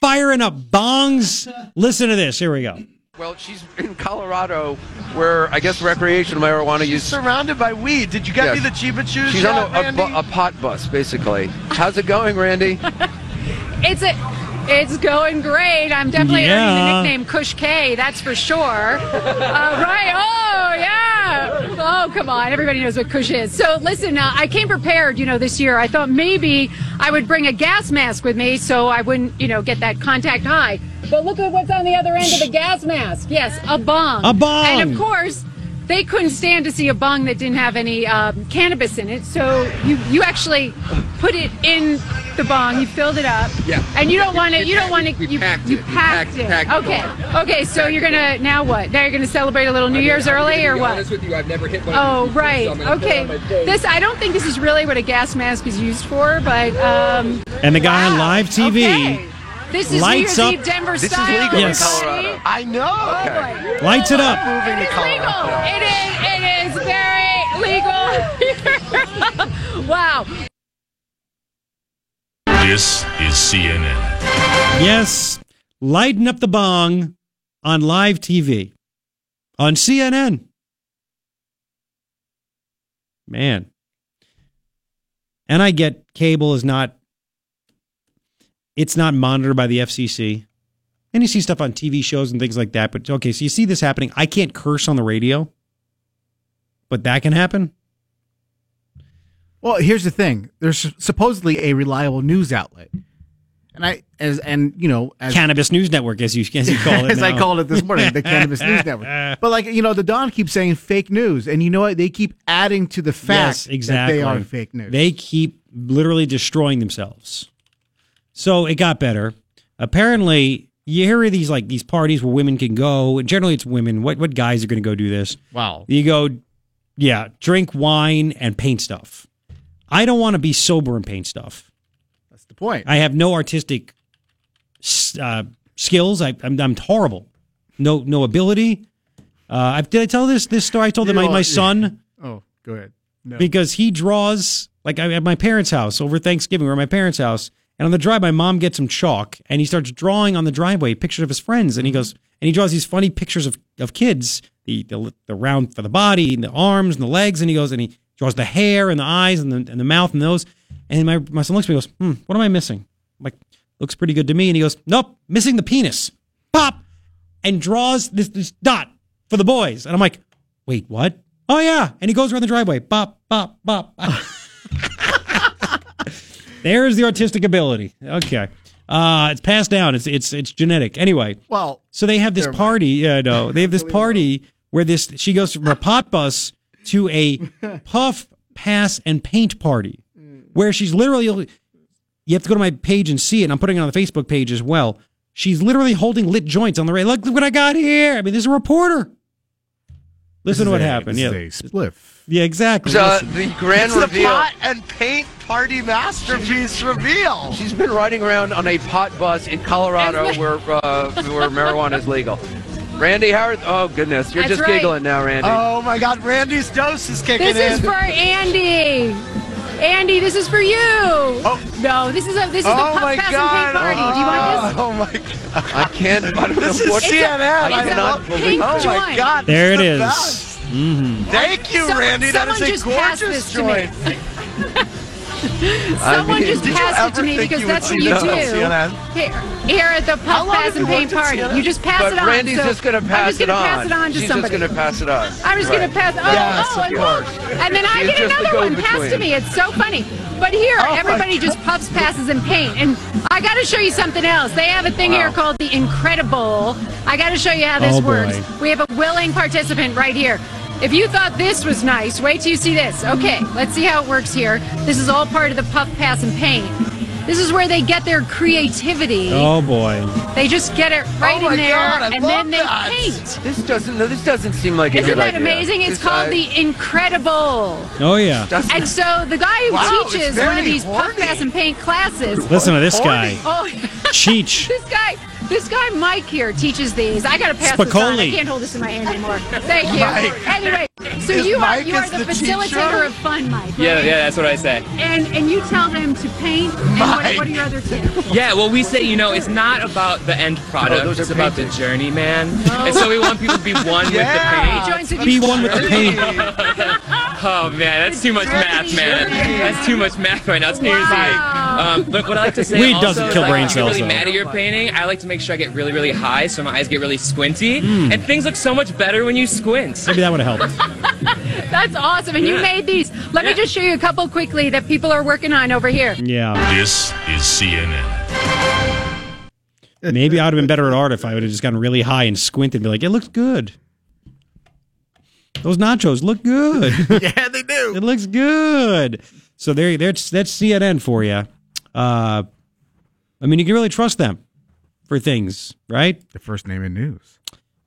firing up bongs. Listen to this. Here we go. Well, she's in Colorado, where I guess recreational marijuana use. Surrounded by weed. Did you get Yes. me the Chiba Chews She's yet, on a, a, bu- a pot bus, basically. How's it going, Randi? It's a, it's going great. I'm definitely earning the nickname Kush K. That's for sure. uh, right? Oh yeah. Oh come on, everybody knows what Kush is. So listen, uh, I came prepared. You know, this year I thought maybe I would bring a gas mask with me so I wouldn't, you know, get that contact high. But look at what's on the other end of the gas mask. Yes, a bong. A bong. And of course. They couldn't stand to see a bong that didn't have any um, cannabis in it, so you you actually put it in the bong. You filled it up. Yeah. And you don't want to. You don't want to. You packed you it. We packed packed- it. packed Okay. Okay. So you're gonna now what? Now you're gonna celebrate a little New Year's early or what? with you, I've never hit one Oh right. Okay. This I don't think this is really what a gas mask is used for, but um, And the guy on live TV okay. This is lights New up. Eve Denver This is style. legal Yes. in Colorado. I know. Oh. Lights it up. Moving It to is Colorado. legal. It is. It is very legal. wow. This is CNN. Yes. Lighten up the bong on live TV on CNN. Man. And I get cable is not it's not monitored by the FCC. And you see stuff on TV shows and things like that, but okay, so you see this happening. I can't curse on the radio. But that can happen? Well, here's the thing. There's supposedly a reliable news outlet, and I as and you know as Cannabis News Network as you as you call it. as I called it this morning, the Cannabis News Network. But like you know, the Don keeps saying fake news, and you know what? They keep adding to the fact yes, exactly. that they are fake news. They keep literally destroying themselves. So it got better. Apparently, you hear of these like these parties where women can go, and generally it's women. What what guys are going to go do this? wow. You go, yeah, drink wine and paint stuff. I don't want to be sober and paint stuff. That's the point. I have no artistic uh, skills. I, I'm, I'm horrible. No no ability. Uh, I, did I tell this this story? I told them my, my son Oh, go ahead. No. because he draws like I'm at my parents' house over Thanksgiving. We're at my parents' house, and on the drive, my mom gets him chalk, and he starts drawing on the driveway pictures of his friends, and he goes and he draws these funny pictures of, of kids, the, the the round for the body, and the arms and the legs, and he goes and he draws the hair and the eyes and the and the mouth and those, and my my son looks at me and goes, hmm, what am I missing? I'm like, looks pretty good to me, and he goes, nope, missing the penis, pop, and draws this this dot for the boys, and I'm like, wait, what? Oh yeah, and he goes around the driveway, bop, bop, bop. There's the artistic ability. Okay. Uh, it's passed down. It's it's it's genetic. Anyway, Well, so they have this Never mind. party. Yeah, no, they have this party where this she goes from a pot bus to a puff pass and paint party, where she's literally. You have to go to my page and see it. And I'm putting it on the Facebook page as well. She's literally holding lit joints on the right. Look, look what I got here. I mean, this is a reporter. Listen to what is a- happened. this Yeah, is a spliff. Yeah, exactly. So, Listen. the grand it's the pot and paint party masterpiece reveal. She's been riding around on a pot bus in Colorado where uh, where marijuana is legal. Randi Howard. Oh goodness, you're That's just right. giggling now, Randi. Oh my God, Randi's dose is kicking This in. is for Andy. Andy, this is for you. Oh. No, this is a this is oh the puff my pass God. and paint party. Do you want this? Oh my God. I can't. I This is. CNN. I I cannot believe. Pink Oh my. God. there it is. this is. The best. hmm Thank you, Someone- Randi. That is someone a just passed gorgeous this to me. joint. Someone mean, just did you passed it ever to me think because you would that's see what you do. CNN? Here, here at the How puff pass and you paint party. You just pass But it on. Randi's so just gonna I'm pass just it gonna on. pass it on to She's somebody. just gonna pass it on. I'm just Right. gonna pass. Oh, Yes, oh, and, course. and then I She's get another one passed to me. It's so funny. But here, Oh, everybody just puffs, passes, and paint. And I got to show you something else. They have a thing here called the Incredible. I got to show you how this Oh, works. We have a willing participant right here. If you thought this was nice, wait till you see this. Okay, let's see how it works here. This is all part of the puff, pass, and paint. This is where they get their creativity. oh boy. They just get it right Oh in there, God, and then they that. paint. This doesn't. No, this doesn't seem like a Isn't good that idea. amazing? It's This- called I- the Incredible. Oh yeah. doesn't- And so the guy who Wow, teaches one of these puff pass and paint classes. Listen to this guy. Oh, Cheech. this guy, this guy Mike here teaches these. I gotta pass this on. I Spicoli. can't hold this in my hand anymore. Thank you. Mike. Anyway, so Is you are Mike you are is the, the facilitator teacher? of fun, Mike. Yeah, right? yeah, that's what I say. And and you tell them to paint. And what, Mike. what are your other tips? Yeah, well, we say, you know, it's not about the end oh, product, Oh, those are it's about the journey, man. And so we want people to be one Yeah. How many with joints have Be you one with the paint. the paint. Oh, man, that's too much math, man. That's too much math right now. It's New Year's Eve. Wow. Um, but what I like to say Weed also doesn't is, kill like, brain if you're cells, really though. mad at your painting, I like to make sure I get really, really high so my eyes get really squinty. Hmm. And things look so much better when you squint. Maybe that would have helped. That's awesome. And you Yeah. made these. Let me Yeah. just show you a couple quickly that people are working on over here. Yeah. This is CNN. Maybe I would have been better at art if I would have just gotten really high and squinted and be like, it looks good. Those nachos look good. yeah, they do. it looks good. So there, that's that's CNN for you. Uh, I mean, you can really trust them for things, right? The first name in news.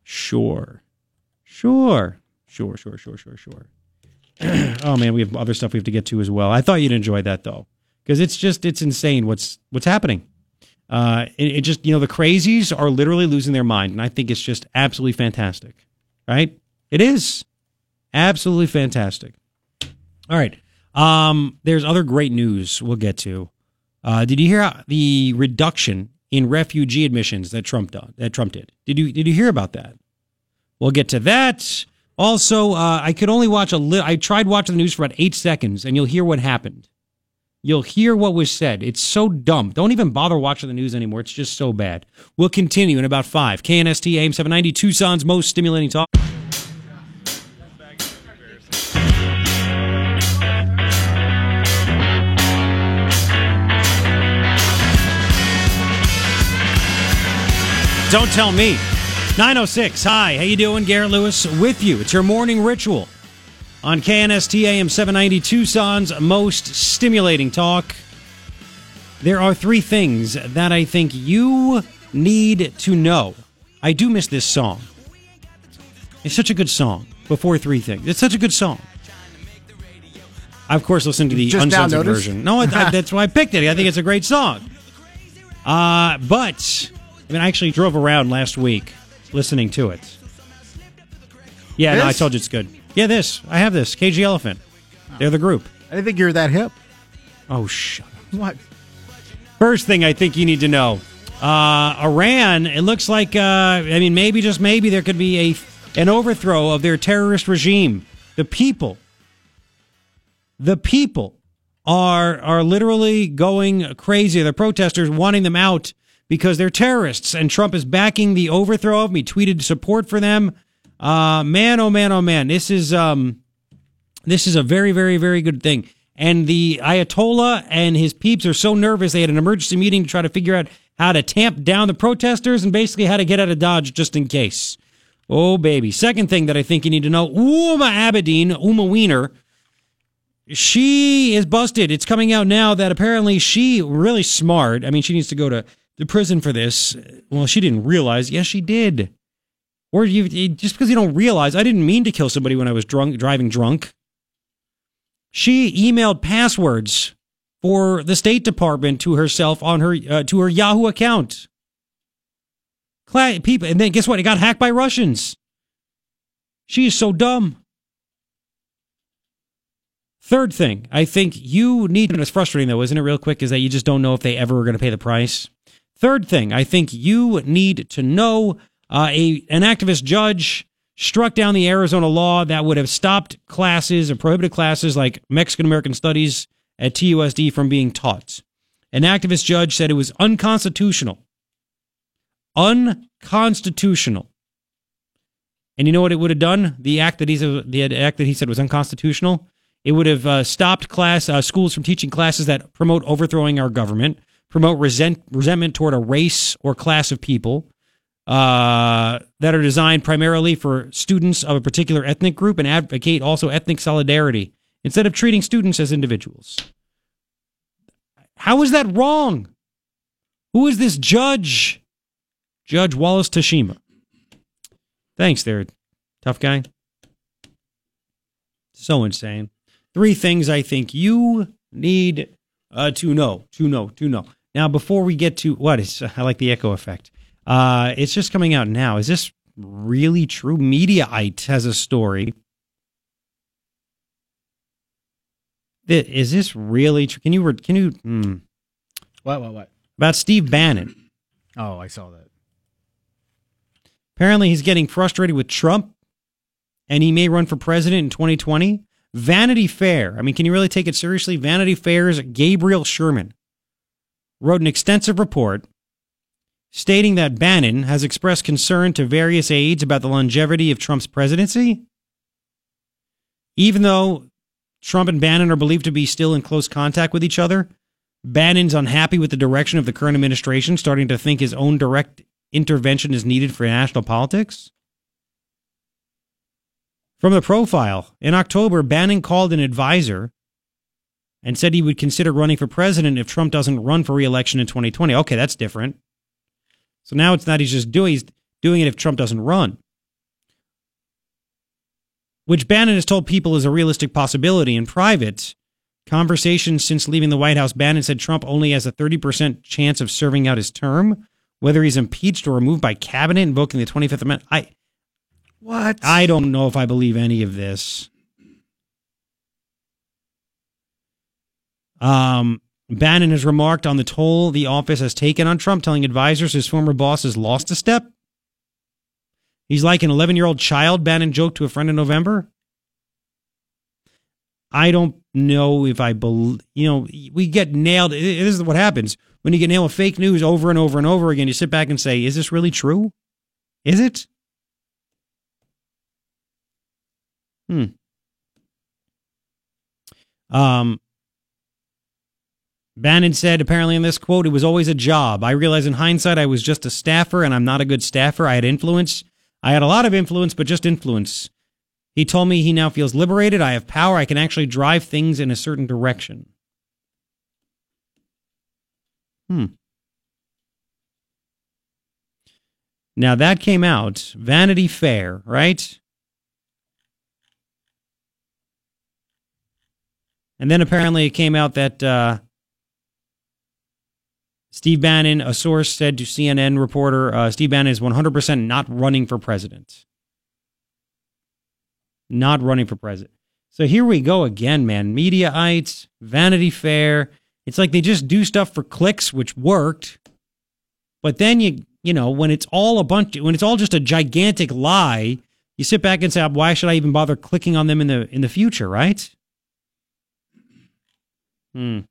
Sure, sure, sure, sure, sure, sure, sure. oh man, we have other stuff we have to get to as well. I thought you'd enjoy that though, because it's just it's insane what's what's happening. Uh, it, it just you know the crazies are literally losing their mind, and I think it's just absolutely fantastic. Right? It is absolutely fantastic. All right. Um, there's other great news we'll get to. Uh, did you hear the reduction in refugee admissions that Trump done, that Trump did? Did you did you hear about that? We'll get to that. Also, uh, I could only watch a little. I tried watching the news for about eight seconds, and you'll hear what happened. You'll hear what was said. It's so dumb. Don't even bother watching the news anymore. It's just so bad. We'll continue in about five. KNST AM 790, Tucson's most stimulating talk. Don't tell me. 906. Hi, how you doing? Garrett Lewis with you. It's your morning ritual on KNST AM 790 Tucson's most stimulating talk. There are three things that I think you need to know. I do miss this song. It's such a good song. Before three things. It's such a good song. I of course listened to the Just uncensored version. No, I, I- that's why I picked it. I think it's a great song. Uh, but I mean, I actually drove around last week listening to it. Yeah, no, I This? told you it's good. Yeah, this. I have this. KG Elephant. They're the group. I didn't think you were that hip. Oh, shut up. What? First thing I think you need to know uh, Iran, it looks like, uh, I mean, maybe, just maybe, there could be a an overthrow of their terrorist regime. The people, the people are are literally going crazy. The protesters wanting them out because they're terrorists, and Trump is backing the overthrow of. He tweeted support for them. Uh, man, oh man, oh man, this is um, this is a very, very, very good thing. And the Ayatollah and his peeps are so nervous they had an emergency meeting to try to figure out how to tamp down the protesters, and basically how to get out of Dodge just in case. Oh, baby. Second thing that I think you need to know Huma Abedin, Huma Weiner, she is busted. It's coming out now that apparently she really smart. I mean, she needs to go to the prison for this. Well, she didn't realize. Yes, she did. Or you just because you don't realize, I didn't mean to kill somebody when I was drunk, driving drunk. She emailed passwords for the State Department to herself on her uh, to her Yahoo account. Cla- people, and then guess what? It got hacked by Russians. She is so dumb. Third thing, I think you need, and it's frustrating though, isn't it, real quick, is that you just don't know if they ever are going to pay the price. Third thing, I think you need to know uh, a an activist judge struck down the Arizona law that would have stopped classes and prohibited classes like Mexican American studies at TUSD from being taught. An activist judge said it was unconstitutional. Unconstitutional. And you know what it would have done? The act that he said, the act that he said was unconstitutional. It would have uh, stopped class uh, schools from teaching classes that promote overthrowing our government, promote resent, resentment toward a race or class of people, uh, that are designed primarily for students of a particular ethnic group and advocate also ethnic solidarity instead of treating students as individuals. How is that wrong? Who is this judge? Judge Wallace Tashima. Thanks there, tough guy. So insane. Three things I think you need uh, to know, to know, to know. Now, before we get to what is, I like the echo effect. Uh, it's just coming out now. Is this really true? Mediaite has a story. That- Is this really true? Can you, can you, hmm. What? What? What? about Steve Bannon? Oh, I saw that. Apparently, he's getting frustrated with Trump and he may run for president in 2020. Vanity Fair. I mean, can you really take it seriously? Vanity Fair's Gabriel Sherman wrote an extensive report stating that Bannon has expressed concern to various aides about the longevity of Trump's presidency. Even though Trump and Bannon are believed to be still in close contact with each other, Bannon's unhappy with the direction of the current administration, starting to think his own direct intervention is needed for national politics. From the profile, in October, Bannon called an advisor and said he would consider running for president if Trump doesn't run for reelection in 2020. Okay, that's different. So now it's not he's just doing he's doing it if Trump doesn't run. Which Bannon has told people is a realistic possibility in private. Conversations since leaving the White House, Bannon said Trump only has a 30% chance of serving out his term. Whether he's impeached or removed by cabinet invoking the 25th Amendment, I What? I don't know if I believe any of this. Um, Bannon has remarked on the toll the office has taken on Trump, telling advisors his former boss has lost a step. He's like an 11 year old child, Bannon joked to a friend in November. I don't know if I believe, you know, we get nailed. This is what happens when you get nailed with fake news over and over and over again. You sit back and say, is this really true? Is it? Hmm. Um, Bannon said apparently in this quote, it was always a job. I realize in hindsight I was just a staffer and I'm not a good staffer. I had influence. I had a lot of influence, but just influence. He told me he now feels liberated. I have power. I can actually drive things in a certain direction. Hmm. Now that came out, Vanity Fair, right? And then apparently it came out that uh, Steve Bannon, a source said to CNN reporter, uh, Steve Bannon is 100% not running for president. Not running for president. So here we go again, man. Mediaites, Vanity Fair. It's like they just do stuff for clicks, which worked. But then you, you know, when it's all a bunch, when it's all just a gigantic lie, you sit back and say, why should I even bother clicking on them in the in the future, right? Hmm.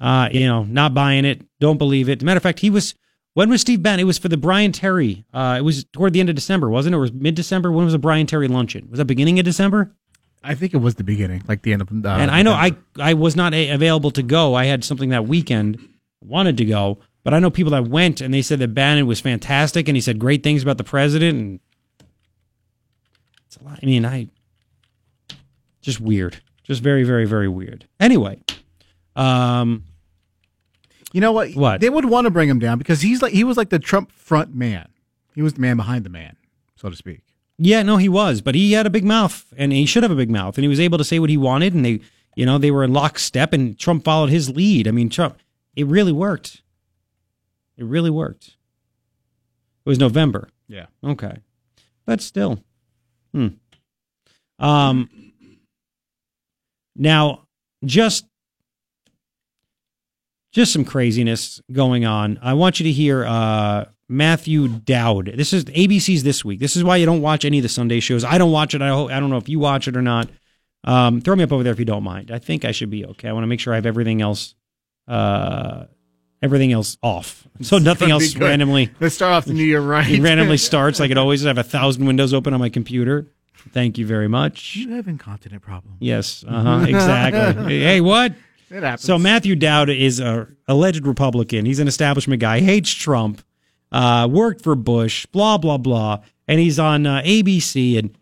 Uh, you know, not buying it. Don't believe it. Matter of fact, he was. When was Steve Bannon? It was for the Brian Terry. Uh, it was toward the end of December, wasn't it? Or was mid December? When was the Brian Terry luncheon? Was that beginning of December? I think it was the beginning, like the end of. Uh, and I know I I was not a- available to go. I had something that weekend, wanted to go, but I know people that went and they said that Bannon was fantastic and he said great things about the president. And it's a lot. I mean, I just weird, just very, very, very weird. Anyway, um, You know what? What? They would want to bring him down because he's like he was like the Trump front man. He was the man behind the man, so to speak. Yeah, no, he was, but he had a big mouth, and he should have a big mouth, and he was able to say what he wanted, and they, you know, they were in lockstep, and Trump followed his lead. I mean, Trump, it really worked. It really worked. It was November. Yeah. Okay, but still, hmm. Um. Now, just just some craziness going on. I want you to hear uh, Matthew Dowd. This is ABC's this week. This is why you don't watch any of the Sunday shows. I don't watch it. I, hope, I don't know if you watch it or not. Um, throw me up over there if you don't mind. I think I should be okay. I want to make sure I have everything else, uh, everything else off, so nothing else good. randomly Let's start off the new year right. it randomly starts like it always. I have a thousand windows open on my computer. Thank you very much. You have incontinent problem. Yes, uh huh, exactly. hey, what? It happens. So Matthew Dowd is a alleged Republican. He's an establishment guy. Hates Trump. Uh, worked for Bush. Blah blah blah. And he's on uh, ABC, and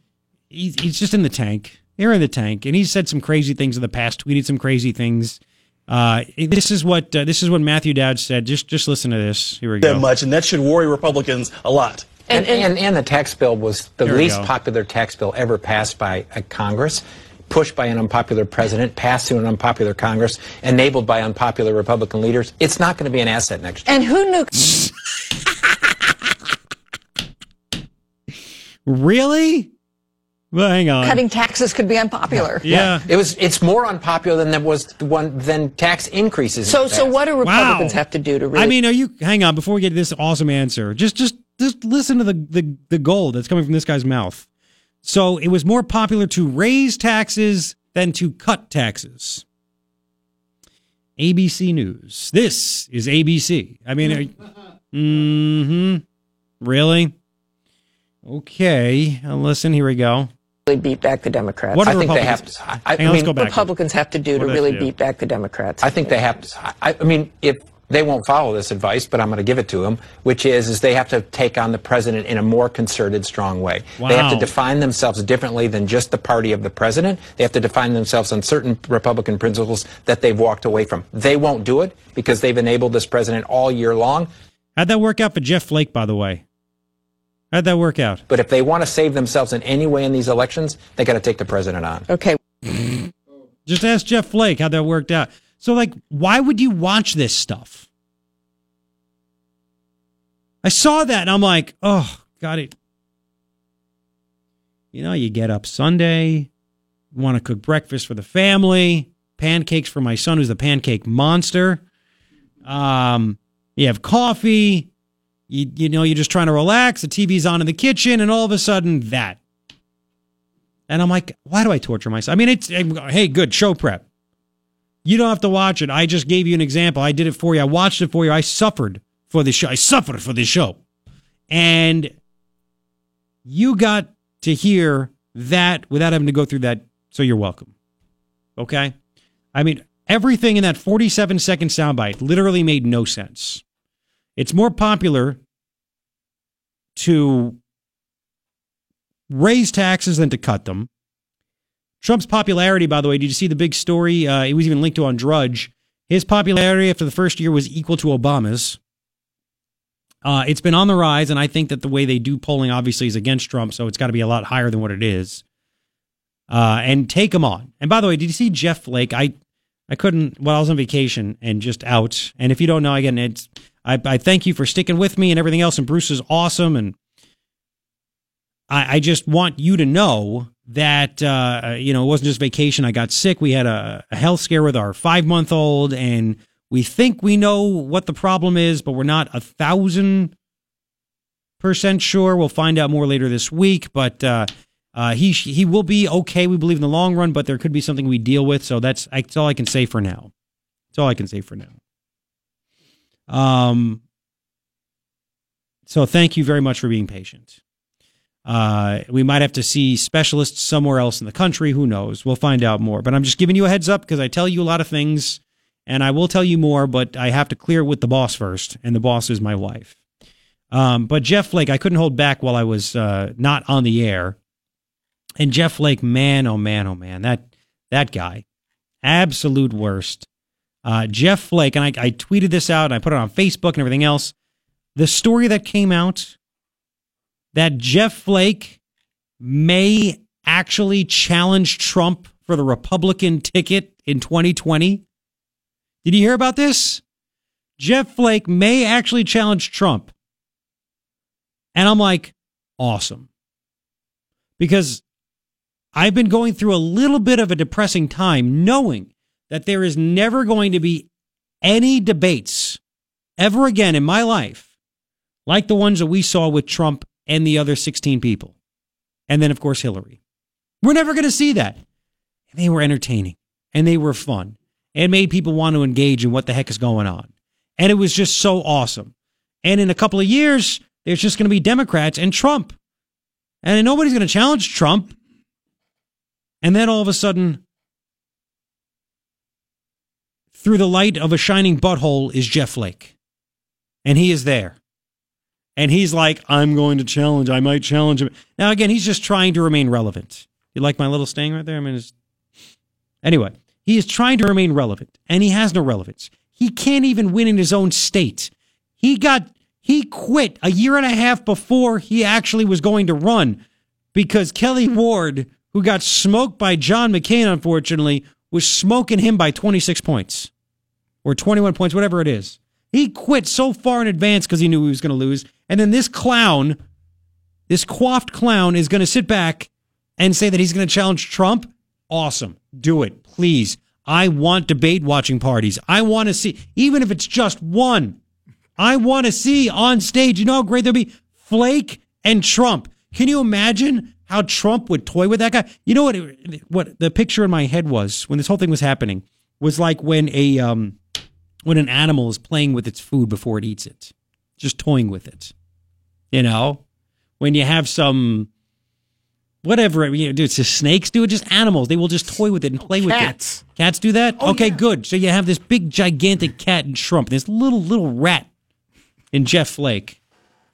he's he's just in the tank. They're in the tank, and he's said some crazy things in the past. Tweeted some crazy things. Uh, this is what uh, this is what Matthew Dowd said. Just just listen to this. Here we go. that much, and that should worry Republicans a lot. And, and, and the tax bill was the least go. popular tax bill ever passed by a Congress, pushed by an unpopular president, passed through an unpopular Congress, enabled by unpopular Republican leaders. It's not going to be an asset next year. And who knew? Really? Well, hang on. Cutting taxes could be unpopular. Yeah. It was. It's more unpopular than there was the one than tax increases. So, the so what do Republicans Wow. have to do to really? I mean, are you? Hang on, before we get to this awesome answer, just just just listen to the the the gold that's coming from this guy's mouth. So it was more popular to raise taxes than to cut taxes. ABC News. This is ABC. I mean, mm-hmm. Really? Okay. Uh, listen. Here we go. really beat back the Democrats. What do I think they have to. I, I on, let's mean. Republicans have to do What to really do? beat back the Democrats. I think they have to. I, I mean, if they won't follow this advice, but I'm going to give it to them, which is, is they have to take on the president in a more concerted, strong way. They have to define themselves differently than just the party of the president. They have to define themselves on certain Republican principles that they've walked away from. They won't do it because they've enabled this president all year long. How'd that work out for Jeff Flake, by the way? How'd that work out? But if they want to save themselves in any way in these elections, they got to take the president on. Okay. Just ask Jeff Flake how that worked out. So, like, why would you watch this stuff? I saw that and I'm like, oh, got it. You know, you get up Sunday, want to cook breakfast for the family, pancakes for my son who's the pancake monster. Um, you have coffee. You, you know, you're just trying to relax. The TV's on in the kitchen, and all of a sudden, that. And I'm like, why do I torture myself? I mean, it's hey, good show prep. You don't have to watch it. I just gave you an example. I did it for you. I watched it for you. I suffered for this show. I suffered for this show. And you got to hear that without having to go through that. So you're welcome. Okay? I mean, everything in that 47 second soundbite literally made no sense. It's more popular to raise taxes than to cut them. Trump's popularity, by the way, did you see the big story? Uh, it was even linked to on Drudge. His popularity after the first year was equal to Obama's. Uh, it's been on the rise, and I think that the way they do polling obviously is against Trump, so it's got to be a lot higher than what it is. Uh, and take him on. And by the way, did you see Jeff Flake? I I couldn't. Well, I was on vacation and just out. And if you don't know, again, it's I, I thank you for sticking with me and everything else. And Bruce is awesome, and I, I just want you to know that uh, you know it wasn't just vacation. I got sick. We had a, a health scare with our five month old, and we think we know what the problem is, but we're not a thousand percent sure. We'll find out more later this week, but. Uh, uh, he he will be okay, we believe in the long run, but there could be something we deal with. So that's that's all I can say for now. That's all I can say for now. Um. So thank you very much for being patient. Uh, we might have to see specialists somewhere else in the country. Who knows? We'll find out more. But I'm just giving you a heads up because I tell you a lot of things, and I will tell you more. But I have to clear with the boss first, and the boss is my wife. Um, but Jeff Flake, I couldn't hold back while I was uh, not on the air. And Jeff Flake, man, oh man, oh man, that that guy, absolute worst. Uh, Jeff Flake, and I, I tweeted this out, and I put it on Facebook and everything else. The story that came out that Jeff Flake may actually challenge Trump for the Republican ticket in 2020. Did you hear about this? Jeff Flake may actually challenge Trump. And I'm like, awesome. Because I've been going through a little bit of a depressing time knowing that there is never going to be any debates ever again in my life like the ones that we saw with Trump and the other 16 people. And then, of course, Hillary. We're never going to see that. And They were entertaining and they were fun and made people want to engage in what the heck is going on. And it was just so awesome. And in a couple of years, there's just going to be Democrats and Trump. And nobody's going to challenge Trump. And then all of a sudden, through the light of a shining butthole is Jeff Flake. And he is there. And he's like, I'm going to challenge. I might challenge him. Now, again, he's just trying to remain relevant. You like my little sting right there? I mean, it's... anyway, he is trying to remain relevant, and he has no relevance. He can't even win in his own state. He got he quit a year and a half before he actually was going to run because Kelli Ward, who got smoked by John McCain, unfortunately, was smoking him by 26 points or 21 points, whatever it is. He quit so far in advance because he knew he was going to lose. And then this clown, this coiffed clown, is going to sit back and say that he's going to challenge Trump. Awesome. Do it, please. I want debate watching parties. I want to see, even if it's just one, I want to see on stage. You know how great there'll be? Flake and Trump. Can you imagine how Trump would toy with that guy? You know what? What the picture in my head was when this whole thing was happening was like when a um, when an animal is playing with its food before it eats it, just toying with it. You know, when you have some whatever you know, do it's just snakes do it, just animals. They will just toy with it and play Cats. with it. Cats Cats do that. Oh, okay, yeah. good. So you have this big gigantic cat in Trump, this little little rat in Jeff Flake,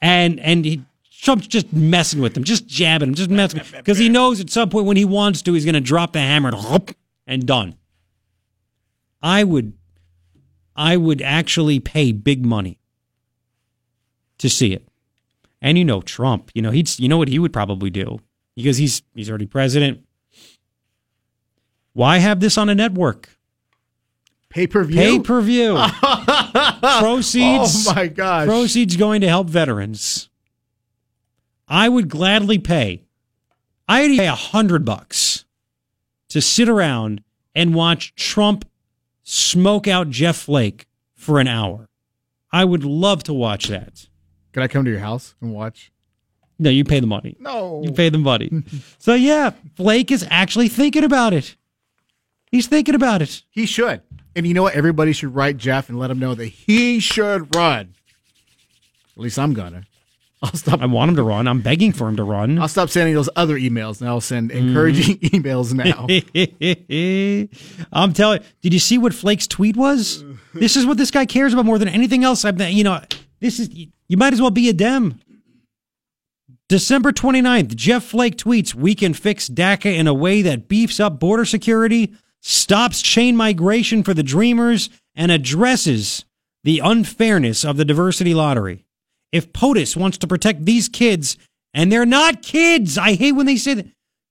and and he. Trump's just messing with him, just jabbing him, just messing because he knows at some point when he wants to, he's going to drop the hammer and, and done. I would I would actually pay big money to see it. And you know Trump, you know he'd you know what he would probably do because he's he's already president. Why have this on a network? Pay per view. Pay per view. proceeds. Oh my gosh. Proceeds going to help veterans. I would gladly pay. I'd pay a hundred bucks to sit around and watch Trump smoke out Jeff Flake for an hour. I would love to watch that. Can I come to your house and watch? No, you pay the money. No. You pay the money. so yeah, Flake is actually thinking about it. He's thinking about it. He should. And you know what? Everybody should write Jeff and let him know that he should run. At least I'm gonna. I'll stop. I want him to run. I'm begging for him to run. I'll stop sending those other emails and I'll send encouraging mm. emails now. I'm telling. Did you see what Flake's tweet was? This is what this guy cares about more than anything else. I've you know this is you might as well be a Dem. December 29th, Jeff Flake tweets, We can fix DACA in a way that beefs up border security, stops chain migration for the Dreamers, and addresses the unfairness of the diversity lottery. If POTUS wants to protect these kids, and they're not kids, I hate when they say that,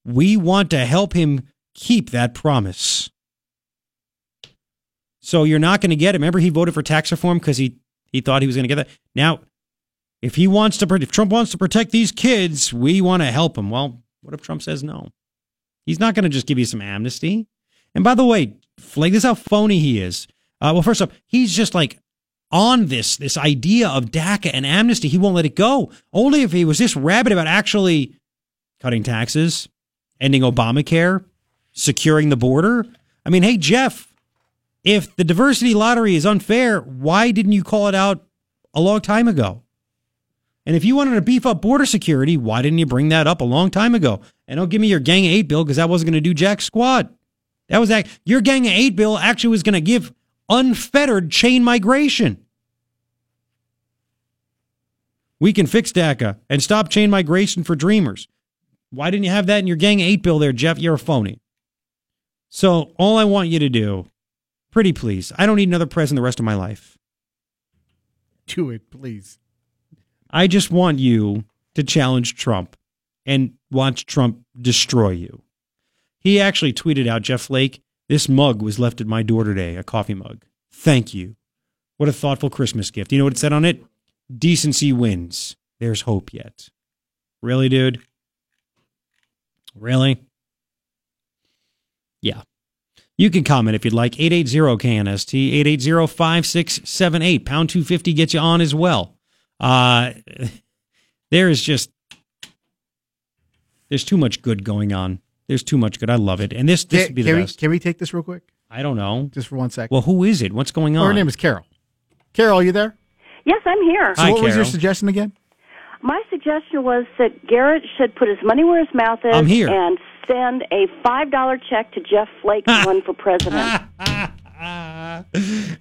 we want to help him keep that promise. So you're not going to get it. Remember, he voted for tax reform because he, he thought he was going to get that. Now, if he wants to, if Trump wants to protect these kids, we want to help him. Well, what if Trump says no? He's not going to just give you some amnesty. And by the way, Flake, this is how phony he is. Uh, well, first off, he's just like on this this idea of DACA and amnesty. He won't let it go. Only if he was this rabid about actually cutting taxes, ending Obamacare, securing the border. I mean, hey Jeff, if the diversity lottery is unfair, why didn't you call it out a long time ago? And if you wanted to beef up border security, why didn't you bring that up a long time ago? And don't give me your Gang of Eight bill because that wasn't going to do jack squat. That was act- your Gang of Eight bill actually was going to give unfettered chain migration. We can fix DACA and stop chain migration for dreamers. Why didn't you have that in your Gang of Eight bill there, Jeff? You're a phony. So all I want you to do, pretty please, I don't need another president the rest of my life. Do it, please. I just want you to challenge Trump and watch Trump destroy you. He actually tweeted out, Jeff Flake, this mug was left at my door today, a coffee mug. Thank you. What a thoughtful Christmas gift. You know what it said on it? Decency wins. There's hope yet. Really, dude? Really? Yeah. You can comment if you'd like. 880-KNST, 880-5678. Pound 250 gets you on as well. Uh, there is just, there's too much good going on. There's too much good. I love it. And this, this Can, would be the can we, best. can we take this real quick? I don't know. Just for one second. Well, who is it? What's going on? Her name is Carol. Carol, are you there? Yes, I'm here. So what was your suggestion again? My suggestion was that Garrett should put his money where his mouth is I'm here. and send a $5 check to Jeff Flake to run for president.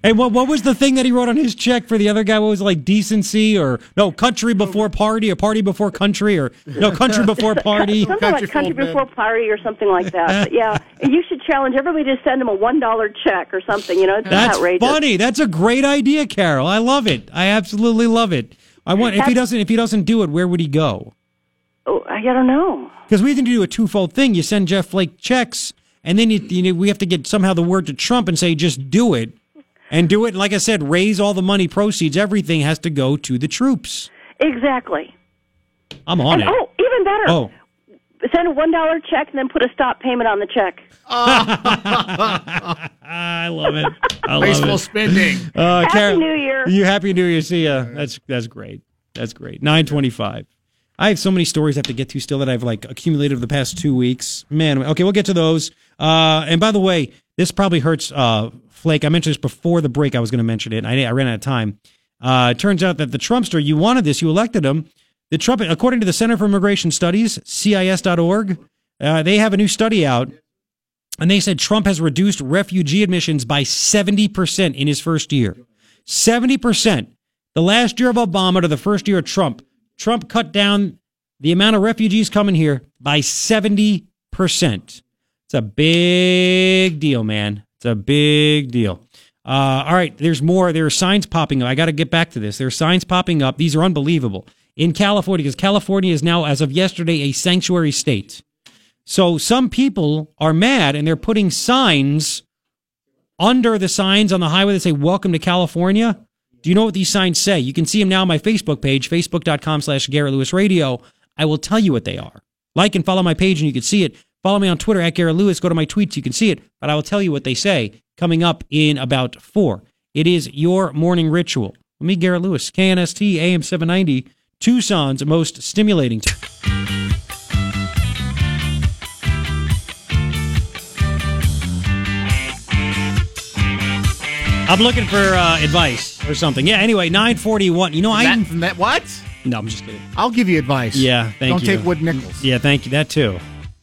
Hey, what what was the thing that he wrote on his check for the other guy? What was it, like decency or no country before party or party before country or no country before party? Something like country before party or something like that. But yeah, you should challenge everybody to send him a $1 check or something. You know, it's That's outrageous. funny. That's a great idea, Carol. I love it. I absolutely love it. I want if he doesn't if he doesn't do it, where would he go? Oh, I don't know. Because we need to do a twofold thing. You send Jeff Flake checks, and then you, you know, we have to get somehow the word to Trump and say just do it, and do it. And like I said, raise all the money proceeds. Everything has to go to the troops. Exactly. I'm on and, it. Oh, even better. Oh. Send a $1 check and then put a stop payment on the check. I love it. I love Wasteful it. spending. Uh, Happy Carol- New Year. You happy New Year. See ya. That's that's great. That's great. Nine twenty five. I have so many stories I have to get to still that I've like accumulated over the past two weeks. Man, okay, we'll get to those. Uh, and by the way, this probably hurts uh, Flake. I mentioned this before the break. I was going to mention it. I, I ran out of time. Uh, it turns out that the Trumpster, you wanted this, you elected him. The Trump, according to the Center for Immigration Studies, CIS.org, uh, they have a new study out and they said Trump has reduced refugee admissions by 70% in his first year. 70%. The last year of Obama to the first year of Trump, Trump cut down the amount of refugees coming here by 70%. It's a big deal, man. It's a big deal. Uh, all right, there's more. There are signs popping up. I got to get back to this. There are signs popping up. These are unbelievable. In California, because California is now, as of yesterday, a sanctuary state. So some people are mad and they're putting signs under the signs on the highway that say, Welcome to California. Do you know what these signs say? You can see them now on my Facebook page, facebook.com slash Garrett Lewis Radio. I will tell you what they are. Like and follow my page and you can see it. Follow me on Twitter at Garrett Lewis. Go to my tweets, you can see it. But I will tell you what they say coming up in about four. It is your morning ritual. With me, Garrett Lewis, KNST AM 790, Tucson's most stimulating. I'm looking for uh, advice or something. Yeah. Anyway, 941. You know, I That, that what? no, I'm just kidding. I'll give you advice. Yeah, thank Don't you. take wood nickels. Yeah, thank you. That too.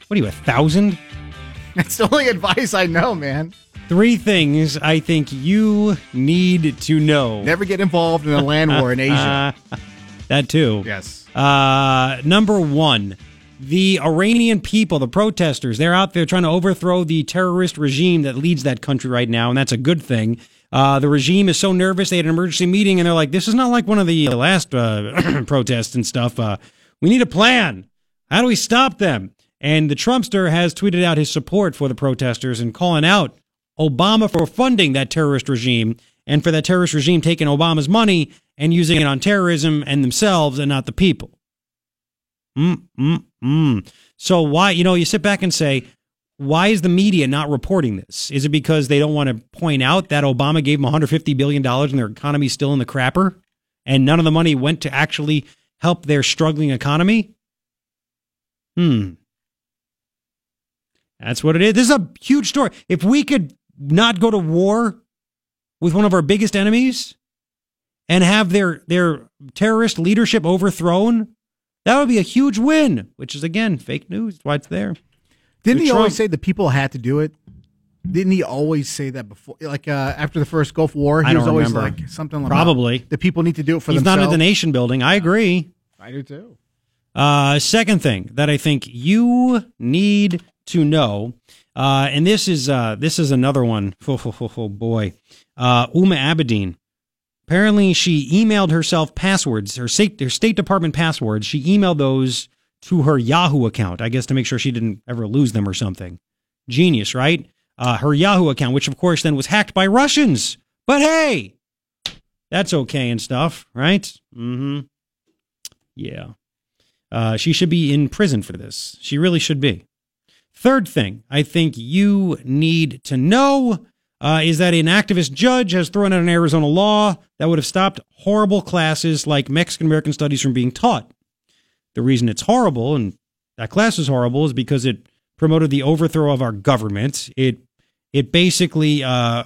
What are you, a thousand? That's the only advice I know, man. Three things I think you need to know. Never get involved in a land war in Asia. that too. Yes. Uh, number one, the Iranian people, the protesters, they're out there trying to overthrow the terrorist regime that leads that country right now, and that's a good thing. Uh, the regime is so nervous they had an emergency meeting, and they're like, "This is not like one of the last uh, protests and stuff. Uh, we need a plan. How do we stop them?" And the Trumpster has tweeted out his support for the protesters and calling out Obama for funding that terrorist regime and for that terrorist regime taking Obama's money and using it on terrorism and themselves and not the people. Mm, mm, mm. So why, you know, you sit back and say, why is the media not reporting this? Is it because they don't want to point out that Obama gave them $150 billion and their economy's still in the crapper and none of the money went to actually help their struggling economy? Hmm. That's what it is. This is a huge story. If we could not go to war with one of our biggest enemies and have their their terrorist leadership overthrown, that would be a huge win. Which is again fake news. That's why it's there. Didn't he always say the people had to do it? Didn't he always say that before? Like uh, after the first Gulf War, he was always remember. like something like Probably. the people need to do it for the He's not themselves. at the nation building. I agree. I do too. Uh, second thing that I think you need to know, uh, and this is uh, this is another one. Oh, oh, oh, oh, boy, uh, Huma Abedin. Apparently, she emailed herself passwords, her state, her State Department passwords. She emailed those to her Yahoo account, I guess, to make sure she didn't ever lose them or something. Genius, right? Uh, her Yahoo account, which of course then was hacked by Russians. But hey, that's okay and stuff, right? Mm-hmm. Yeah. Uh, she should be in prison for this. She really should be. Third thing I think you need to know uh, is that an activist judge has thrown out an Arizona law that would have stopped horrible classes like Mexican American studies from being taught. The reason it's horrible and that class is horrible is because it promoted the overthrow of our government. It it basically uh,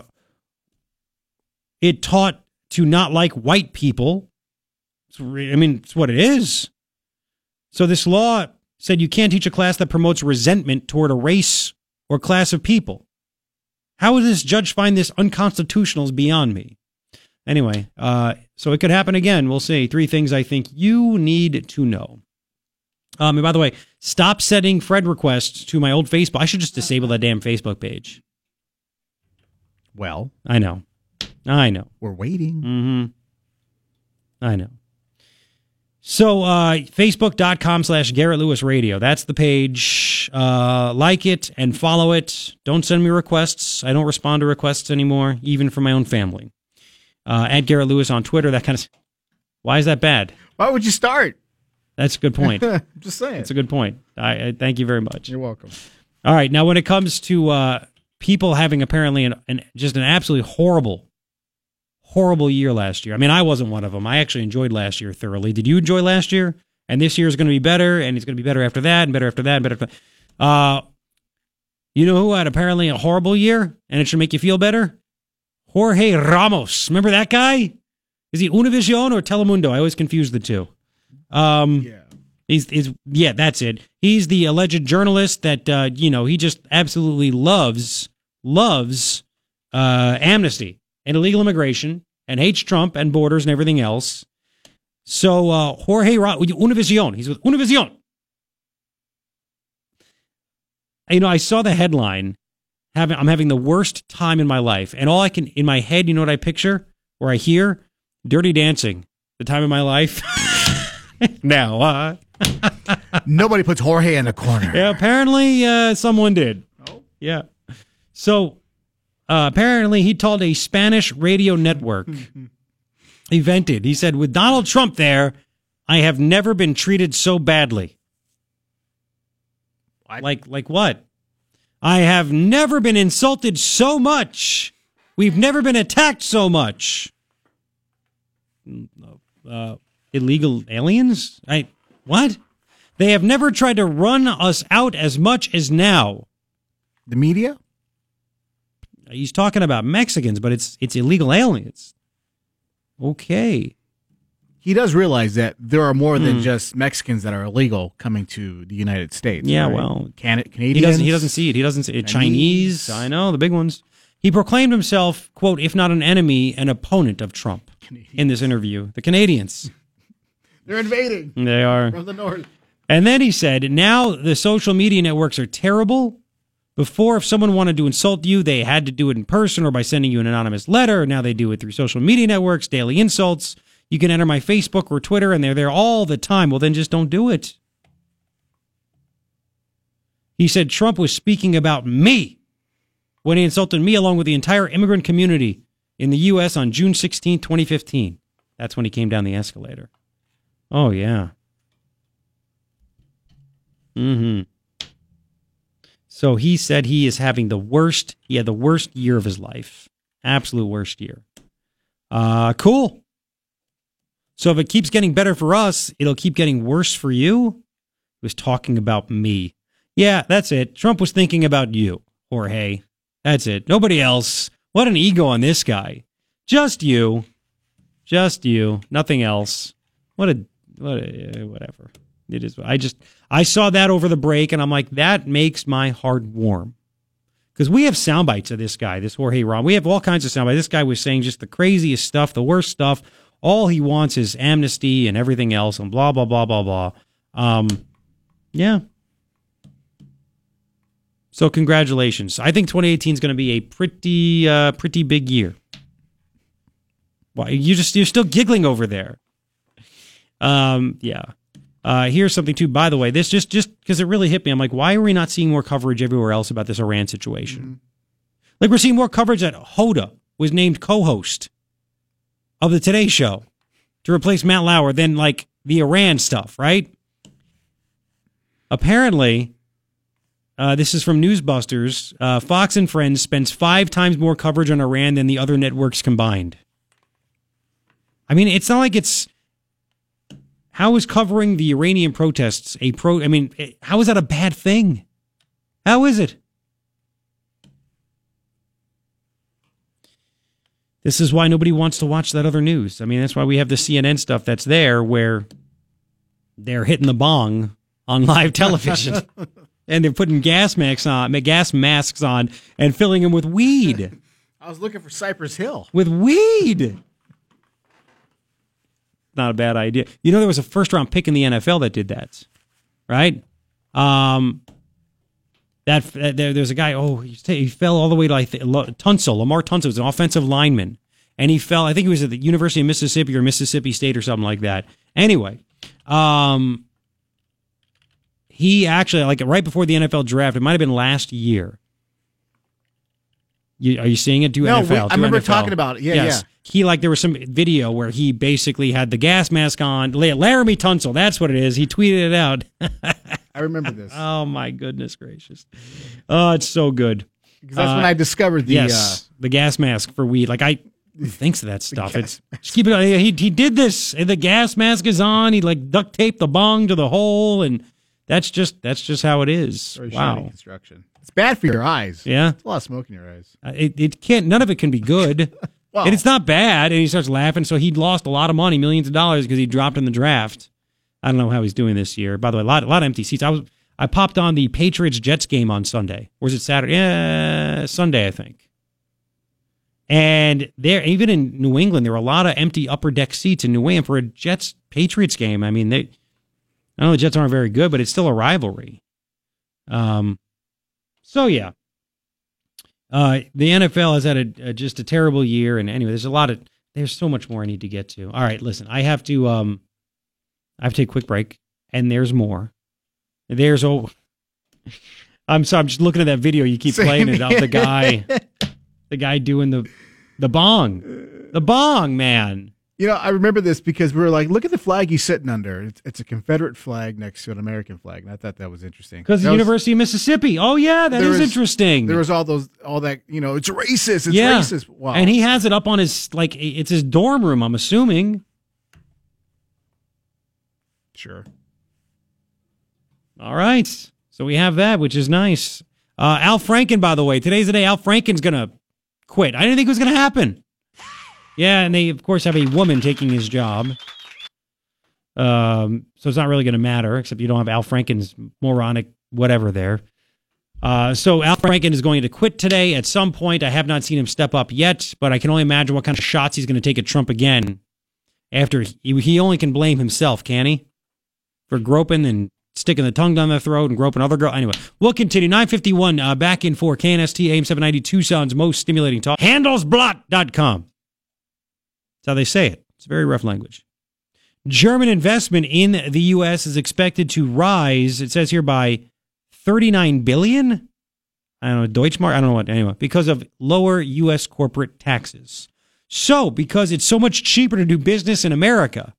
it taught to not like white people. Re- I mean, it's what it is. So this law said you can't teach a class that promotes resentment toward a race or class of people. How would this judge find this unconstitutional is beyond me. Anyway, uh, so it could happen again. We'll see. Three things I think you need to know. Um, and by the way, stop sending Fred requests to my old Facebook. I should just disable that damn Facebook page. Well, I know. I know. we're waiting. Mm-hmm. I know. So, uh, facebook.com slash Garrett Lewis Radio. That's the page. Uh, like it and follow it. Don't send me requests. I don't respond to requests anymore, even from my own family. Uh, at Garrett Lewis on Twitter. That kind of. Why is that bad? Why would you start? That's a good point. Just saying. That's a good point. I, I thank you very much. You're welcome. All right, now when it comes to uh, people having apparently an, an just an absolutely horrible, horrible year last year. I mean, I wasn't one of them. I actually enjoyed last year thoroughly. Did you enjoy last year? And this year is going to be better, and it's going to be better after that, and better after that, and better after. That. Uh, you know who had apparently a horrible year, and it should make you feel better? Jorge Ramos. Remember that guy? Is he Univision or Telemundo? I always confuse the two. Um, yeah. He's, he's yeah, that's it. He's the alleged journalist that uh, you know he just absolutely loves loves uh, amnesty and illegal immigration and hates Trump and borders and everything else. So uh, Jorge Ra- Univision, he's with Univision. You know, I saw the headline. Having, I'm having the worst time in my life, and all I can in my head, you know what I picture or I hear? Dirty Dancing. The time of my life. now, uh, Nobody puts Jorge in the corner. yeah, apparently uh, someone did. Oh, yeah. So uh, apparently he told a Spanish radio network. he vented. He said, "With Donald Trump there, I have never been treated so badly." Like, like what? I have never been insulted so much. We've never been attacked so much. Uh, illegal aliens? I what? They have never tried to run us out as much as now. The media? He's talking about Mexicans, but it's it's illegal aliens. Okay. He does realize that there are more than Hmm. just Mexicans that are illegal coming to the United States. Yeah, right? well, Can- He doesn't. He doesn't see it. He doesn't see it. Chinese. Chinese. I know the big ones. He proclaimed himself, "quote if not an enemy, an opponent of Trump." In this interview, the Canadians. They're invading They are. from the north. And then he said, now the social media networks are terrible. Before, if someone wanted to insult you, they had to do it in person or by sending you an anonymous letter. Now they do it through social media networks, daily insults. You can enter my Facebook or Twitter, and they're there all the time. Well, then just don't do it. He said Trump was speaking about me when he insulted me along with the entire immigrant community in the U.S. on June 16, 2015. That's when he came down the escalator. Oh, yeah. hmm So he said he is having the worst, he had the worst year of his life. Absolute worst year. Uh, cool. So if it keeps getting better for us, it'll keep getting worse for you. He was talking about me. Yeah, that's it. Trump was thinking about you, Jorge. That's it. Nobody else. What an ego on this guy. Just you. Just you. Nothing else. What a whatever. It is. I just I saw that over the break, and I'm like, that makes my heart warm. Because we have sound bites of this guy, this Jorge Ron. We have all kinds of sound bites. This guy was saying just the craziest stuff, the worst stuff. All he wants is amnesty and everything else, and blah blah blah blah blah. Um, yeah. So congratulations. I think 2018 is going to be a pretty uh, pretty big year. Why you just you're still giggling over there? Um, yeah. Uh, here's something too. By the way, this just just because it really hit me. I'm like, why are we not seeing more coverage everywhere else about this Iran situation? Like we're seeing more coverage that Hoda was named co-host of the Today Show to replace Matt Lauer than like the Iran stuff, right? Apparently, uh, this is from Newsbusters. Uh, Fox and Friends spends five times more coverage on Iran than the other networks combined. I mean, it's not like it's. How is covering the Iranian protests a pro? I mean, eh, how is that a bad thing? How is it? This is why nobody wants to watch that other news. I mean, that's why we have the CNN stuff that's there where they're hitting the bong on live television and they're putting gas masks on, gas masks on, and filling them with weed. I was looking for Cypress Hill. with weed. Not a bad idea. You know, there was a first round pick in the NFL that did that, right? Um, that, that there, there's a guy. Oh, he, he fell all the way to like Tunsil. Lamar Tunsil was an offensive lineman, and he fell. I think he was at the University of Mississippi or Mississippi State or something like that. Anyway, um, he actually like right before the NFL draft. It might have been last year. You, are you seeing it? Do No, NFL? we- I Do remember NFL. talking about it. Yeah, yeah. He like there was some video where he basically had the gas mask on. La- Laremy Tunsil, that's what it is. He tweeted it out. I remember this. oh my goodness gracious! Oh, it's so good. Because that's when uh, I discovered the, yes, uh, the gas mask for weed. Like I thinks of that stuff. It's just keep it. on. He he did this. And the gas mask is on. He like duct taped the bong to the hole, and that's just that's just how it is. Very wow. construction. It's bad for your eyes. Yeah. It's a lot of smoke in your eyes. Uh, It, it can't. None of it can be good. Well- and it's not bad. And he starts laughing. So he lost a lot of money, millions of dollars, because he dropped in the draft. I don't know how he's doing this year. By the way, a lot, a lot of empty seats. I was, I popped on the Patriots Jets game on Sunday. Or is it Saturday? Yeah, Sunday, I think. And there, even in New England, there were a lot of empty upper deck seats in New England for a Jets Patriots game. I mean, they, I know the Jets aren't very good, but it's still a rivalry. Um, so yeah, uh, the NFL has had a, a just a terrible year, and anyway, there's a lot of there's so much more I need to get to. All right, listen, I have to um, I have to take a quick break, and there's more. There's oh, I'm sorry, I'm just looking at that video you keep Same playing it of the guy, the guy doing the the bong, the bong man. You know, I remember this because we were like, look at the flag he's sitting under. It's, it's a Confederate flag next to an American flag. And I thought that was interesting. Because the was- University of Mississippi. Oh yeah, that is was- interesting. There was all those, all that, you know, it's racist. It's yeah, racist. Wow. and he has it up on his like it's his dorm room. I'm assuming. Sure. All right. So we have that, which is nice. Uh, Al Franken, by the way, today's the day Al Franken's going to quit. I didn't think it was going to happen. Yeah, and they, of course, have a woman taking his job. Um, so it's not really going to matter, except you don't have Al Franken's moronic whatever there. Uh, so Al Franken is going to quit today at some point. I have not seen him step up yet, but I can only imagine what kind of shots he's going to take at Trump again. After he, he only can blame himself, can he? For groping and sticking the tongue down their throat and groping other girl. Anyway, we'll continue. 951 uh, back in for KNST AM 790 Tucson's most stimulating talk. Handelsblatt.com. That's how they say it. It's very rough language. German investment in the U.S. is expected to rise, it says here, by 39 billion. I don't know, Deutschmark, I don't know what, anyway, because of lower U.S. corporate taxes. So, because it's so much cheaper to do business in America,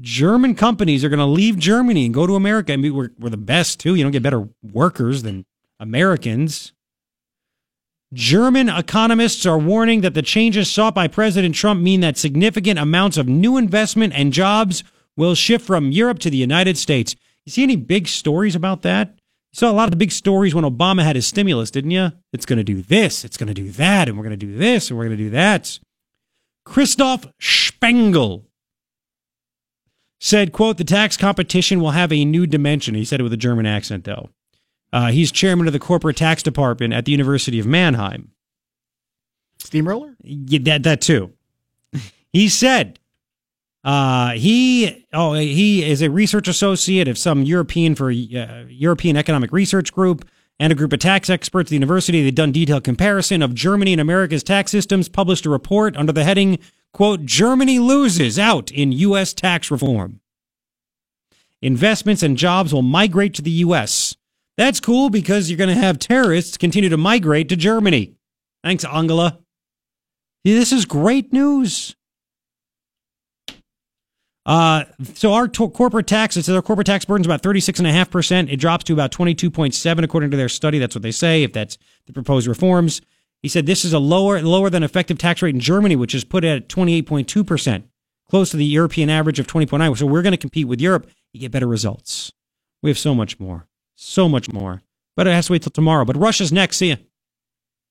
German companies are going to leave Germany and go to America. I mean, we're, we're the best too. You don't get better workers than Americans. German economists are warning that the changes sought by President Trump mean that significant amounts of new investment and jobs will shift from Europe to the United States. You see any big stories about that? You saw a lot of the big stories when Obama had his stimulus, didn't you? It's going to do this, it's going to do that, and we're going to do this, and we're going to do that. Christoph Spengel said, quote, the tax competition will have a new dimension. He said it with a German accent, though. Uh, he's chairman of the corporate tax department at the University of Mannheim. Steamroller? Yeah, that, that too. he said, uh, he oh he is a research associate of some European for uh, European Economic Research Group and a group of tax experts at the university. They've done detailed comparison of Germany and America's tax systems. Published a report under the heading "quote Germany loses out in U.S. tax reform. Investments and jobs will migrate to the U.S. That's cool because you're going to have terrorists continue to migrate to Germany. Thanks, Angela. This is great news. Uh, so our to- corporate tax, it says our corporate tax burden is about 36.5%. It drops to about 22.7 according to their study. That's what they say, if that's the proposed reforms. He said this is a lower, lower than effective tax rate in Germany, which is put at 28.2%, close to the European average of 20.9. So we're going to compete with Europe. You get better results. We have so much more, so much more. But it has to wait till tomorrow. But Russia's next. See ya.